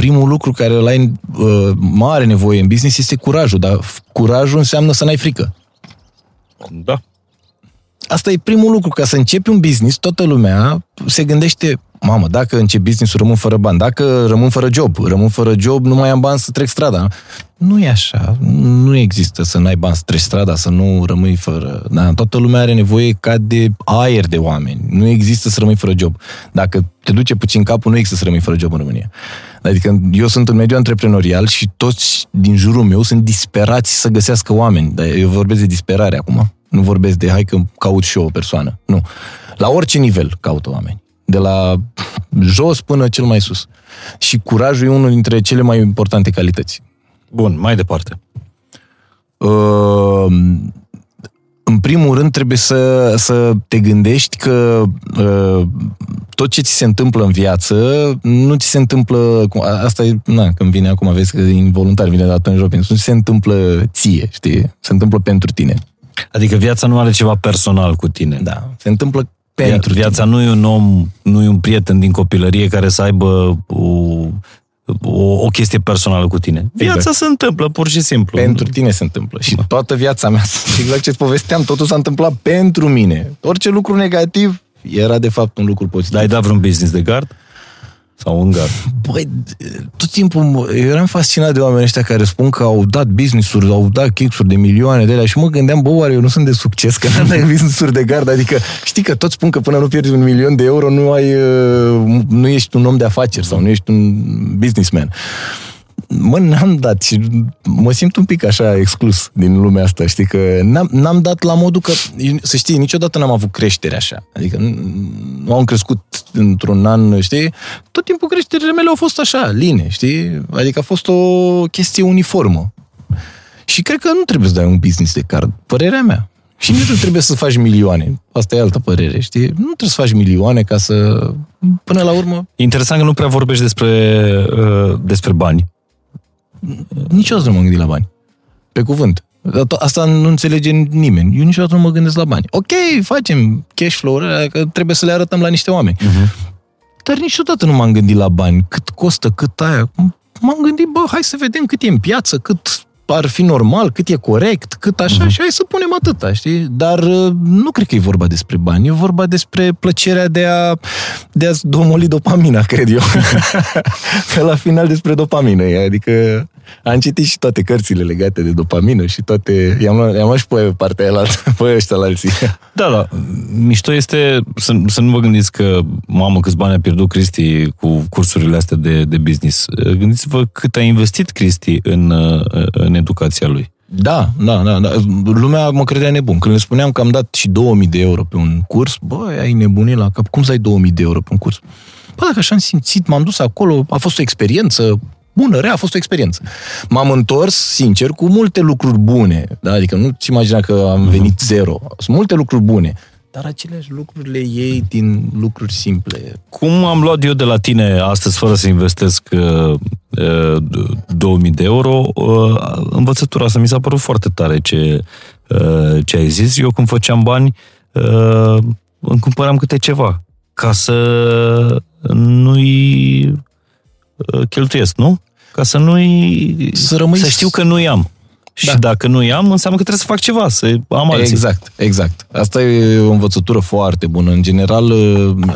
Primul lucru care îl ai uh, mare nevoie în business este curajul, dar curajul înseamnă să n-ai frică. Da. Asta e primul lucru. Ca să începi un business, toată lumea se gândește, mamă, dacă încep business-ul rămân fără bani, dacă rămân fără job, rămân fără job, nu mai am bani să trec strada. Nu e așa. Nu există să n-ai bani să treci strada, să nu rămâi fără... Da? Toată lumea are nevoie ca de aer de oameni. Nu există să rămâi fără job. Dacă te duce puțin capul, nu există să rămâi fără job în România. Adică eu sunt în mediul antreprenorial și toți din jurul meu sunt disperați să găsească oameni. Dar eu vorbesc de disperare acum. Nu vorbesc de hai că caut și eu o persoană. Nu. La orice nivel caută oameni. De la jos până cel mai sus. Și curajul e unul dintre cele mai importante calități. Bun, mai departe. Uh, în primul rând trebuie să, să te gândești că uh, tot ce ți se întâmplă în viață nu ți se întâmplă, cu- a- asta e, na, când vine acum, vezi că e involuntar, vine de la Tony Robbins, nu ți se întâmplă ție, știi? Se întâmplă pentru tine. Adică viața nu are ceva personal cu tine. Da, se întâmplă Via- pentru Viața nu e un om, nu e un prieten din copilărie care să aibă o, o, o chestie personală cu tine. Viața se întâmplă, pur și simplu. Pentru tine se întâmplă. Și toată viața mea, *laughs* exact ce-ți povesteam, totul s-a întâmplat pentru mine. Orice lucru negativ era de fapt un lucru pozitiv. Dar ai dat vreun business de gard? Sau în gard? Băi, tot timpul mă- eu eram fascinat de oamenii ăștia care spun că au dat business-uri, au dat chicks de milioane de alea și mă gândeam, bă, oare eu nu sunt de succes, că n-am dat business-uri de gard, adică știi că toți spun că până nu pierzi un milion de euro nu ai, uh, nu ești un om de afaceri sau nu ești un businessman. Mă, n-am dat și mă simt un pic așa exclus din lumea asta, știi, că n-am, n-am dat la modul că, să știi, niciodată n-am avut creștere așa. Adică n- nu am crescut într-un an, știi, tot timpul creșterile mele au fost așa, line, știi, adică a fost o chestie uniformă. Și cred că nu trebuie să dai un business de card, părerea mea. Și nici nu trebuie să faci milioane. Asta e altă părere, știi? Nu trebuie să faci milioane ca să, până la urmă, Interesant că nu prea vorbești despre, uh, despre bani. Niciodată nu m-am gândit la bani. Pe cuvânt. Dar to- Asta nu înțelege nimeni. Eu niciodată nu mă gândesc la bani. Ok, facem cash flow că trebuie să le arătăm la niște oameni. Uh-huh. Dar niciodată nu m-am gândit la bani. Cât costă, cât aia. M-am gândit, bă, hai să vedem cât e în piață, cât ar fi normal, cât e corect, cât așa, și hai să punem atâta, știi? Dar uh, nu cred că e vorba despre bani, e vorba despre plăcerea de a, de a domoli dopamina, *laughs* cred eu. *laughs* că la final despre dopamină e, adică am citit și toate cărțile legate de dopamină și toate, i-am luat, i-am luat și pe partea aia, la, *laughs* pe ăștia la alții. Da, da. Mișto este să, să nu vă gândiți că, mamă, câți bani a pierdut Cristi cu cursurile astea de, de business. Gândiți-vă cât a investit Cristi în, uh, în educația lui. Da, da, da, da. Lumea mă credea nebun. Când le spuneam că am dat și 2000 de euro pe un curs, băi, ai nebunit la cap. Cum să ai 2000 de euro pe un curs? Bă, dacă așa am simțit, m-am dus acolo, a fost o experiență bună, rea, a fost o experiență. M-am întors, sincer, cu multe lucruri bune. Da? Adică nu-ți imagina că am venit zero. Sunt multe lucruri bune. Dar aceleași lucruri le iei din lucruri simple. Cum am luat eu de la tine astăzi, fără să investesc uh, uh, 2000 de euro, uh, învățătura asta mi s-a părut foarte tare ce, uh, ce ai zis. Eu când făceam bani, uh, îmi cumpăram câte ceva ca să nu-i uh, cheltuiesc, nu? Ca să nu-i... Să rămâi- Să știu că nu-i am. Și Da. dacă nu-i am, înseamnă că trebuie să fac ceva, să am alții. Exact, exact. Asta e o învățătură foarte bună. În general,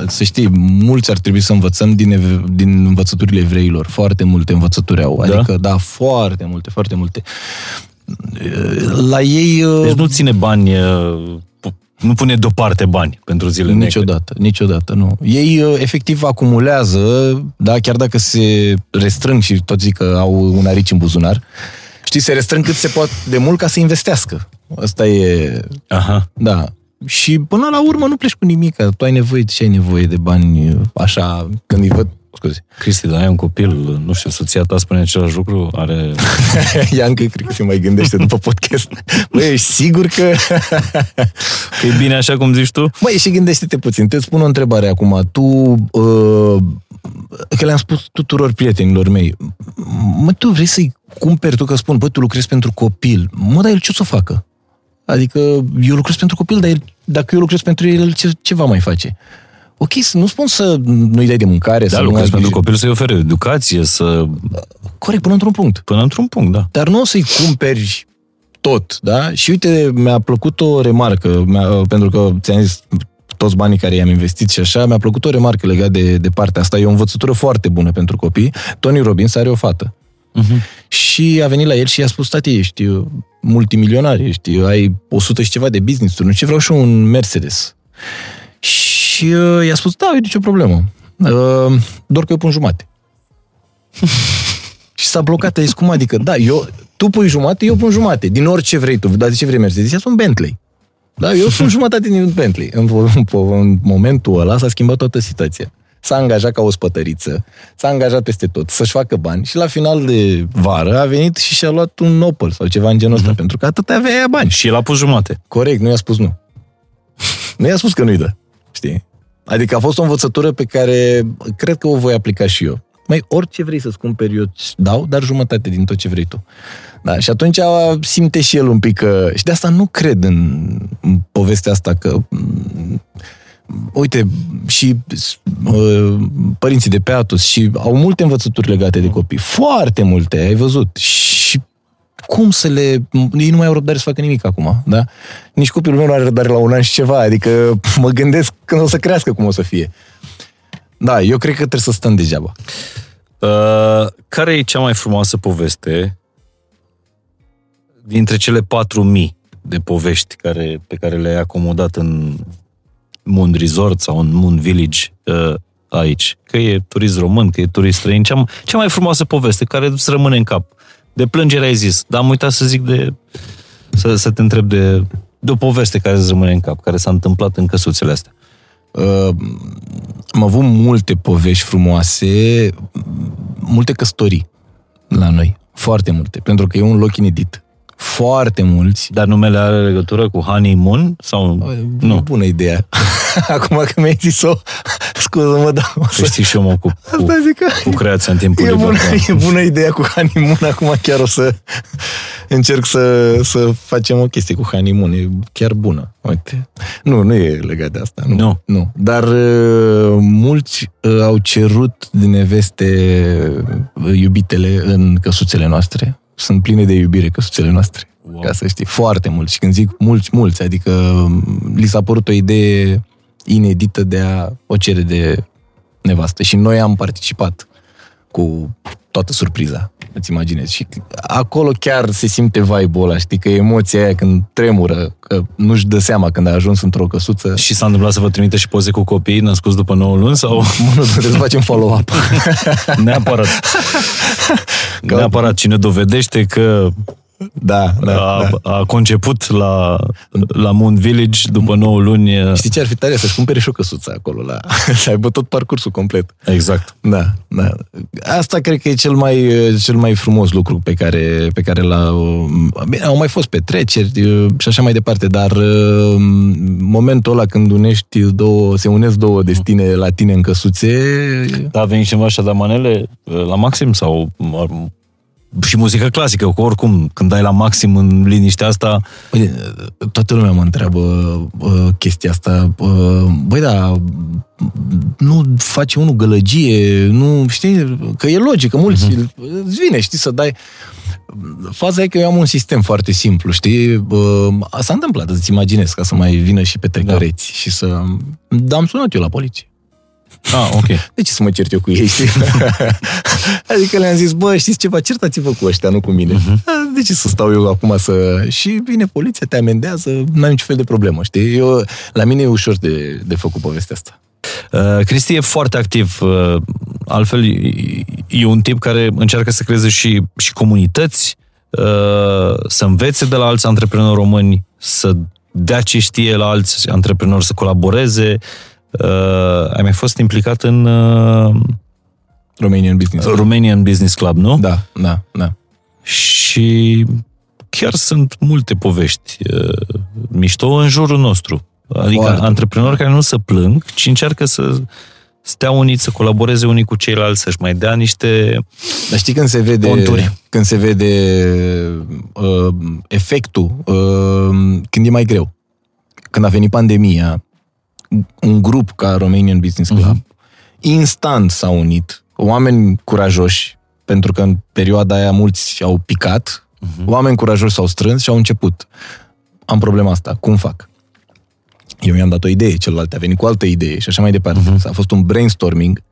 să știi, mulți ar trebui să învățăm din, ev- din învățăturile evreilor. Foarte multe învățături au. Da? Adică, da, foarte multe, foarte multe. La ei... Deci nu ține bani, uh, nu pune deoparte bani pentru zile negre. Niciodată, niciodată, nu. Ei uh, efectiv acumulează, da, chiar dacă se restrâng și tot zic că au un arici în buzunar, știi, se restrâng cât se poate de mult ca să investească. Asta e Aha. Da. Și până la urmă nu pleci cu nimic, că tu ai nevoie de ce ai nevoie de bani așa, când îi văd, scuze, Cristi, dar ai un copil, nu știu, soția ta spune același lucru, are... *laughs* ea încă cred că se mai gândește după podcast. Băi, ești sigur că... Că e bine așa cum zici tu? Măi, și gândește-te puțin, te spun o întrebare acum. Tu, uh, că le-am spus tuturor prietenilor mei, mă, tu vrei să-i cumperi, tu că spun, bă, tu lucrezi pentru copil, mă, dar el ce o să facă? Adică eu lucrez pentru copil, dar el, dacă eu lucrez pentru el, ce, ce va mai face? Ok, să- nu spun să nu-i dai de mâncare, să Da, nu lucrezi ai pentru grijă. copil să-i ofere educație, să... Corect, până într-un punct. Până într-un punct, da. Dar nu o să-i cumperi tot, da? Și uite, mi-a plăcut o remarcă, mi-a, pentru că ți-am zis toți banii care i-am investit și așa, mi-a plăcut o remarcă legat de, de partea asta. E o învățătură foarte bună pentru copii. Tony Robbins are o fată. Uh-huh. Și a venit la el și i-a spus, tati, ești uh, multimilionar, ești, ai 100 și ceva de business-uri, nu ce vreau și eu un Mercedes. Și uh, i-a spus, da, e nicio problemă. Uh, doar că eu pun jumate. *laughs* și s-a blocat, a zis, cum adică? Da, eu, tu pui jumate, eu pun jumate. Din orice vrei tu. Dar de ce vrei Mercedes? Ia un Bentley. Da, eu pun jumătate din Bentley. În, în, în momentul ăla s-a schimbat toată situația. S-a angajat ca o spătăriță, s-a angajat peste tot, să-și facă bani și la final de vară a venit și și-a luat un Opel sau ceva în genul ăsta, Mhm. pentru că atât avea ea bani. Și el a pus jumate. Corect, nu i-a spus nu. nu i-a spus că nu-i dă, știi? Adică a fost o învățătură pe care cred că o voi aplica și eu. Mai orice vrei să-ți cumperi, eu îți dau, dar jumătate din tot ce vrei tu. Da, și atunci simte și el un pic că... Și de asta nu cred în, în povestea asta că... m, Uite, și uh, părinții de pe Atos și au multe învățături legate de copii. Foarte multe, ai văzut. Și cum să le... Ei nu mai au răbdare să facă nimic acum, da? Nici copilul meu nu are răbdare la un an și ceva, adică mă gândesc când o să crească cum o să fie. Da, eu cred că trebuie să stăm degeaba. Uh, care e cea mai frumoasă poveste dintre cele 4000 de povești care, pe care le-ai acomodat în Moon Resort sau în Moon Village uh, aici? Că e turist român, că e turist străin. Cea, cea mai frumoasă poveste care îți rămâne în cap. De plângere ai zis, dar am uitat să zic de... Să, să te întreb de, de o poveste care îți rămâne în cap, care s-a întâmplat în căsuțele astea. Uh, am avut multe povești frumoase, multe căsătorii la noi. Foarte multe, pentru că e un loc inedit. Foarte mulți. Dar numele are legătură cu honeymoon? Sau Nu. nu? Bună idee. *laughs* Acum că mi-ai zis-o, scuză-mă, dar o Că să... știi și eu mă ocup cu, Asta zic că... cu creația în timpul E liber. bună, da. e bună ideea cu honeymoon, acum chiar o să încerc să, să facem o chestie cu honeymoon, e chiar bună. Uite. Nu, nu e legat de asta. Nu. Nu. nu. Dar uh, mulți uh, au cerut din neveste uh, iubitele în căsuțele noastre. Sunt pline de iubire căsuțele noastre. Wow. Ca să știi, foarte mulți. Și când zic mulți, mulți, adică um, li s-a părut o idee inedită de a o cere de nevastă. Și noi am participat cu toată surpriza, îți imaginezi. Și acolo chiar se simte vibe-ul ăla, știi, că emoția aia când tremură, că nu-și dă seama când a ajuns într-o căsuță. Și s-a întâmplat să vă trimite și poze cu copii născuți după 9 luni sau *laughs* Nu, trebuie să facem follow-up. *laughs* neapărat? Neapărat cine dovedește că Da, da, a, da. a conceput la, la Moon Village după 9 luni. Știi ce ar fi tare? Să-și cumpere și o căsuță acolo, la, *laughs* să aibă tot parcursul complet. Exact. Da, da. Asta cred că e cel mai, cel mai frumos lucru pe care, pe care l-au... Bine, au mai fost petreceri uh, și așa mai departe, dar uh, momentul ăla când unești două, se unesc două destine la tine în căsuțe, Da, a venit cineva și a dat manele uh, la maxim sau uh, și muzică clasică, că oricum când dai la maxim în liniștea asta, Uite, toată lumea mă întreabă uh, chestia asta. Uh, băi, da, nu face unul gălăgie, nu, știi, că e logic, că mulți uh-huh. îți vine, știi, să dai... Faza e că eu am un sistem foarte simplu, știi? Uh, s-a întâmplat, îți imaginezi, ca să mai vină și pe trecăreți da. și să... Dar am sunat eu la poliție. Ah, ok. De ce să mă cert eu cu ei, știi? *laughs* adică le-am zis, bă, știți ceva, certați-vă cu ăștia, nu cu mine. Uh-huh. De ce să stau eu acum să... Și vine poliția, te amendează, n-am niciun fel de problemă, știi? Eu, la mine e ușor de, de făcut povestea asta. Uh, Cristi e foarte activ, uh, altfel e- e un tip care încearcă să creeze și, și comunități, uh, să învețe de la alți antreprenori români, să dea ce știe la alți antreprenori, să colaboreze. Uh, ai mai fost implicat în uh, Romanian Business. Romanian Business Club, nu? Da, da, da. Și chiar sunt multe povești uh, mișto în jurul nostru. Adică Foarte. antreprenori care nu se plâng, ci încearcă să stea uniți, să colaboreze unii cu ceilalți, să-și mai dea niște... Dar știi când se vede, Conturi. când se vede uh, efectul, uh, când e mai greu. Când a venit pandemia, un grup ca Romanian Business Club, uh-huh. instant s-a unit, oameni curajoși, pentru că în perioada aia mulți au picat, uh-huh. oameni curajoși s-au strâns și au început. Am problema asta, cum fac? Eu i-am dat o idee, celălalt a venit cu altă idee și așa mai departe. Uh-huh. A fost un brainstorming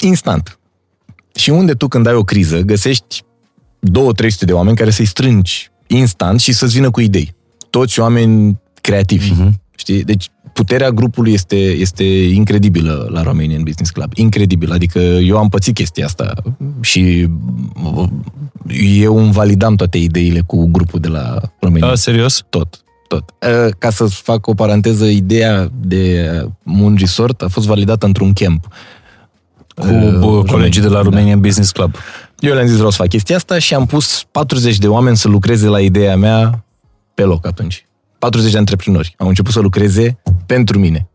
instant. Și unde tu când ai o criză găsești 2-300 de oameni care să-i strângi instant și să-ți vină cu idei. Toți oameni creativi. Uh-huh. Știi? Deci puterea grupului este, este incredibilă la Romanian Business Club. Incredibil. Adică eu am pățit chestia asta și uh, eu îmi validam toate ideile cu grupul de la Romania. A, serios? Tot. Tot. Uh, Ca să fac o paranteză, ideea de Moon Resort a fost validată într-un camp. Cu Uh, uh, colegii de la da. Romanian Business Club. Eu le-am zis vreau să fac chestia asta și am pus 40 de oameni să lucreze la ideea mea pe loc atunci. 40 de antreprenori au început să lucreze pentru mine.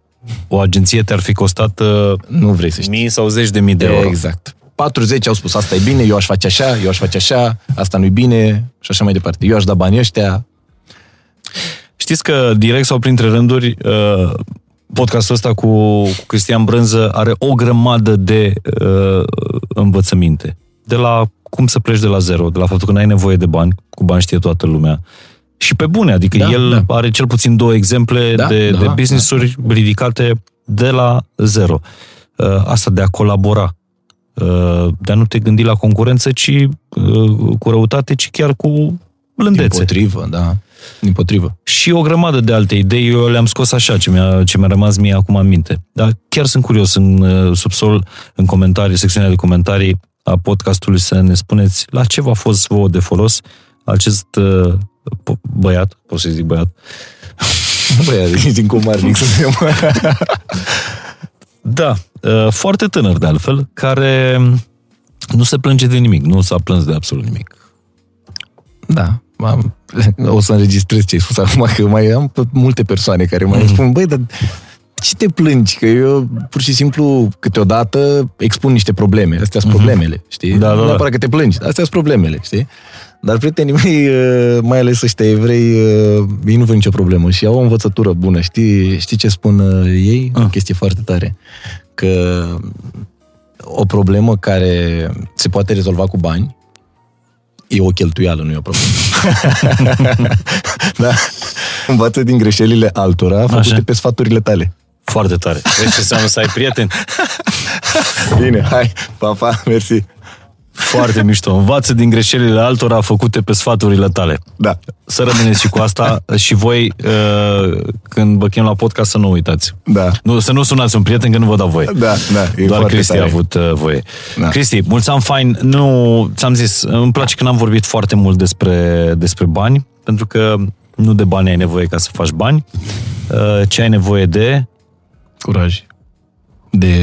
o agenție te-ar fi costat uh, Nu vrei să știi. mii sau zeci de mii de euro. Exact. 40 au spus, asta e bine, eu aș face așa, eu aș face așa, asta nu-i bine și așa mai departe. Eu aș da banii ăștia. Știți că direct sau printre rânduri uh, podcastul ăsta cu, cu Cristian Brânză are o grămadă de uh, învățăminte. De la cum să pleci de la zero, de la faptul că n-ai nevoie de bani, cu bani știe toată lumea. Și pe bune, adică Da, el da. are cel puțin două exemple Da, de, da, de business-uri ridicate de la zero. Uh, asta de a colabora, uh, de a nu te gândi la concurență, ci uh, cu răutate, ci chiar cu Din blândețe potrivă, da. Din potrivă. și o grămadă de alte idei, eu le-am scos așa, ce mi-a, ce mi-a rămas mie acum în minte. Dar chiar sunt curios în uh, subsol, în comentarii, secțiunea de comentarii a podcastului să ne spuneți la ce v-a fost vouă de folos acest uh, po- băiat, pot să zic băiat, *laughs* Băi, ești din comarnic să *laughs* da, uh, foarte tânăr de altfel, care nu se plânge de nimic, nu s-a plâns de absolut nimic. Da. Am, o să înregistrez ce ai spus acum, că mai am pe multe persoane care mai spun, băi, dar ce te plângi? Că eu pur și simplu câteodată expun niște probleme. Astea sunt problemele, știi? Da, da, nu da. neapărat că te plângi, astea sunt problemele, știi? Dar prietenii mei, *laughs* uh, mai ales ăștia evrei, uh, ei nu văd nicio problemă și au o învățătură bună. Știi, știi ce spun uh, ei? O Ah. chestie foarte tare. Că o problemă care se poate rezolva cu bani e o cheltuială, nu e o problemă. *laughs* da? Învață din greșelile altora făcute Așa. pe sfaturile tale. Foarte tare. Vezi ce înseamnă să ai prieteni? Bine, hai, pa, pa, mersi. Foarte mișto. Învață din greșelile altora făcute pe sfaturile tale. Da. Să rămâneți și cu asta și voi, uh, când vă chem la podcast, să nu uitați. Da. Nu, să nu sunați un prieten că nu vă dau voie. Da, da, e Doar foarte Cristi tare. a avut uh, voie. Da. Cristi, mulți ani fain. Nu, ți-am zis, îmi place că n-am vorbit foarte mult despre, despre bani, pentru că nu de bani ai nevoie ca să faci bani. Uh, ce ai nevoie de Curaj. De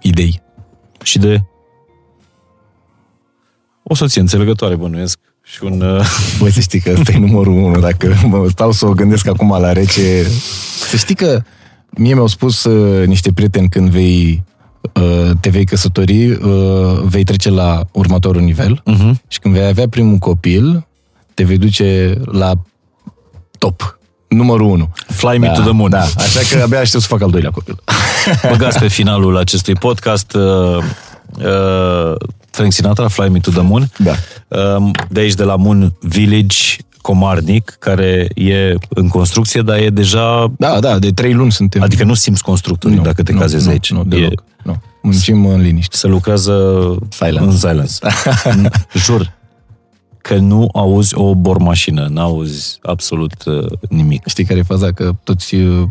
idei. și de o soție înțelegătoare, bănuiesc. Și un... Uh, *laughs* Băi, să știi că ăsta e numărul unu. Dacă mă stau să o gândesc acum la rece... Să știi că mie mi-au spus uh, niște prieteni când vei uh, te vei căsători, uh, vei trece la următorul nivel uh-huh. și când vei avea primul copil, te vei duce la top. Numărul 1. Fly me to the moon. Da, așa că abia aștept să fac al doilea copil. Băgați pe finalul acestui podcast uh, uh, Frank Sinatra, Fly Me to the Moon. Da. Uh, de aici, de la Moon Village, Comarnic, care e în construcție, dar e deja... Da, da, de trei luni suntem. Adică nu simți constructorii Nu, dacă te nu, cazezi nu, aici. Nu, e, deloc. Nu. Muncim în liniște. se lucrează Silence. în silence. *laughs* Jur că nu auzi o bormașină, nu auzi absolut uh, nimic. Știi care e faza? Că toți uh,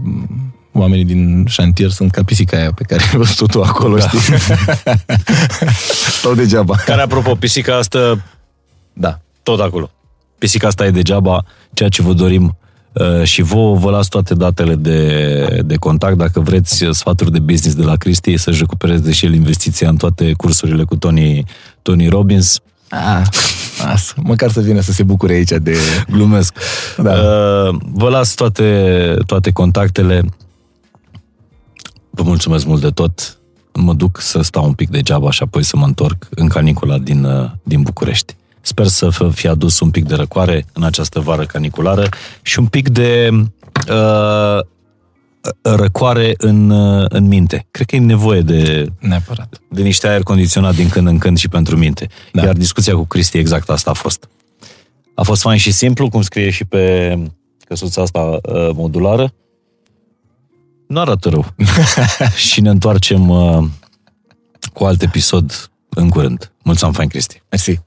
oamenii din șantier sunt ca pisica aia pe care ai văzut tu acolo, da. știi? *laughs* Stau degeaba. Care, apropo, pisica asta Da. tot acolo. Pisica asta e degeaba, ceea ce vă dorim uh, și vouă vă las toate datele de, de contact. Dacă vreți sfaturi de business de la Cristi, să-și recupereze și el investiția în toate cursurile cu Tony, Tony Robbins. Ah, asta. Măcar să vină să se bucure aici de... Glumesc. Da. Uh, vă las toate, toate contactele. Vă mulțumesc mult de tot. Mă duc să stau un pic degeaba și apoi să mă întorc în canicula din, uh, din București. Sper să f- fi adus un pic de răcoare în această vară caniculară și un pic de uh, răcoare în, uh, în minte. Cred că e nevoie de, Neapărat. de niște aer condiționat din când în când și pentru minte. Da. Da. Iar discuția cu Cristi exact asta a fost. A fost fain și simplu, cum scrie și pe căsuța asta uh, modulară. Nu arată rău. *laughs* și ne întoarcem uh, cu alt episod în curând. Mulțumim, fain, Cristi. Mersi.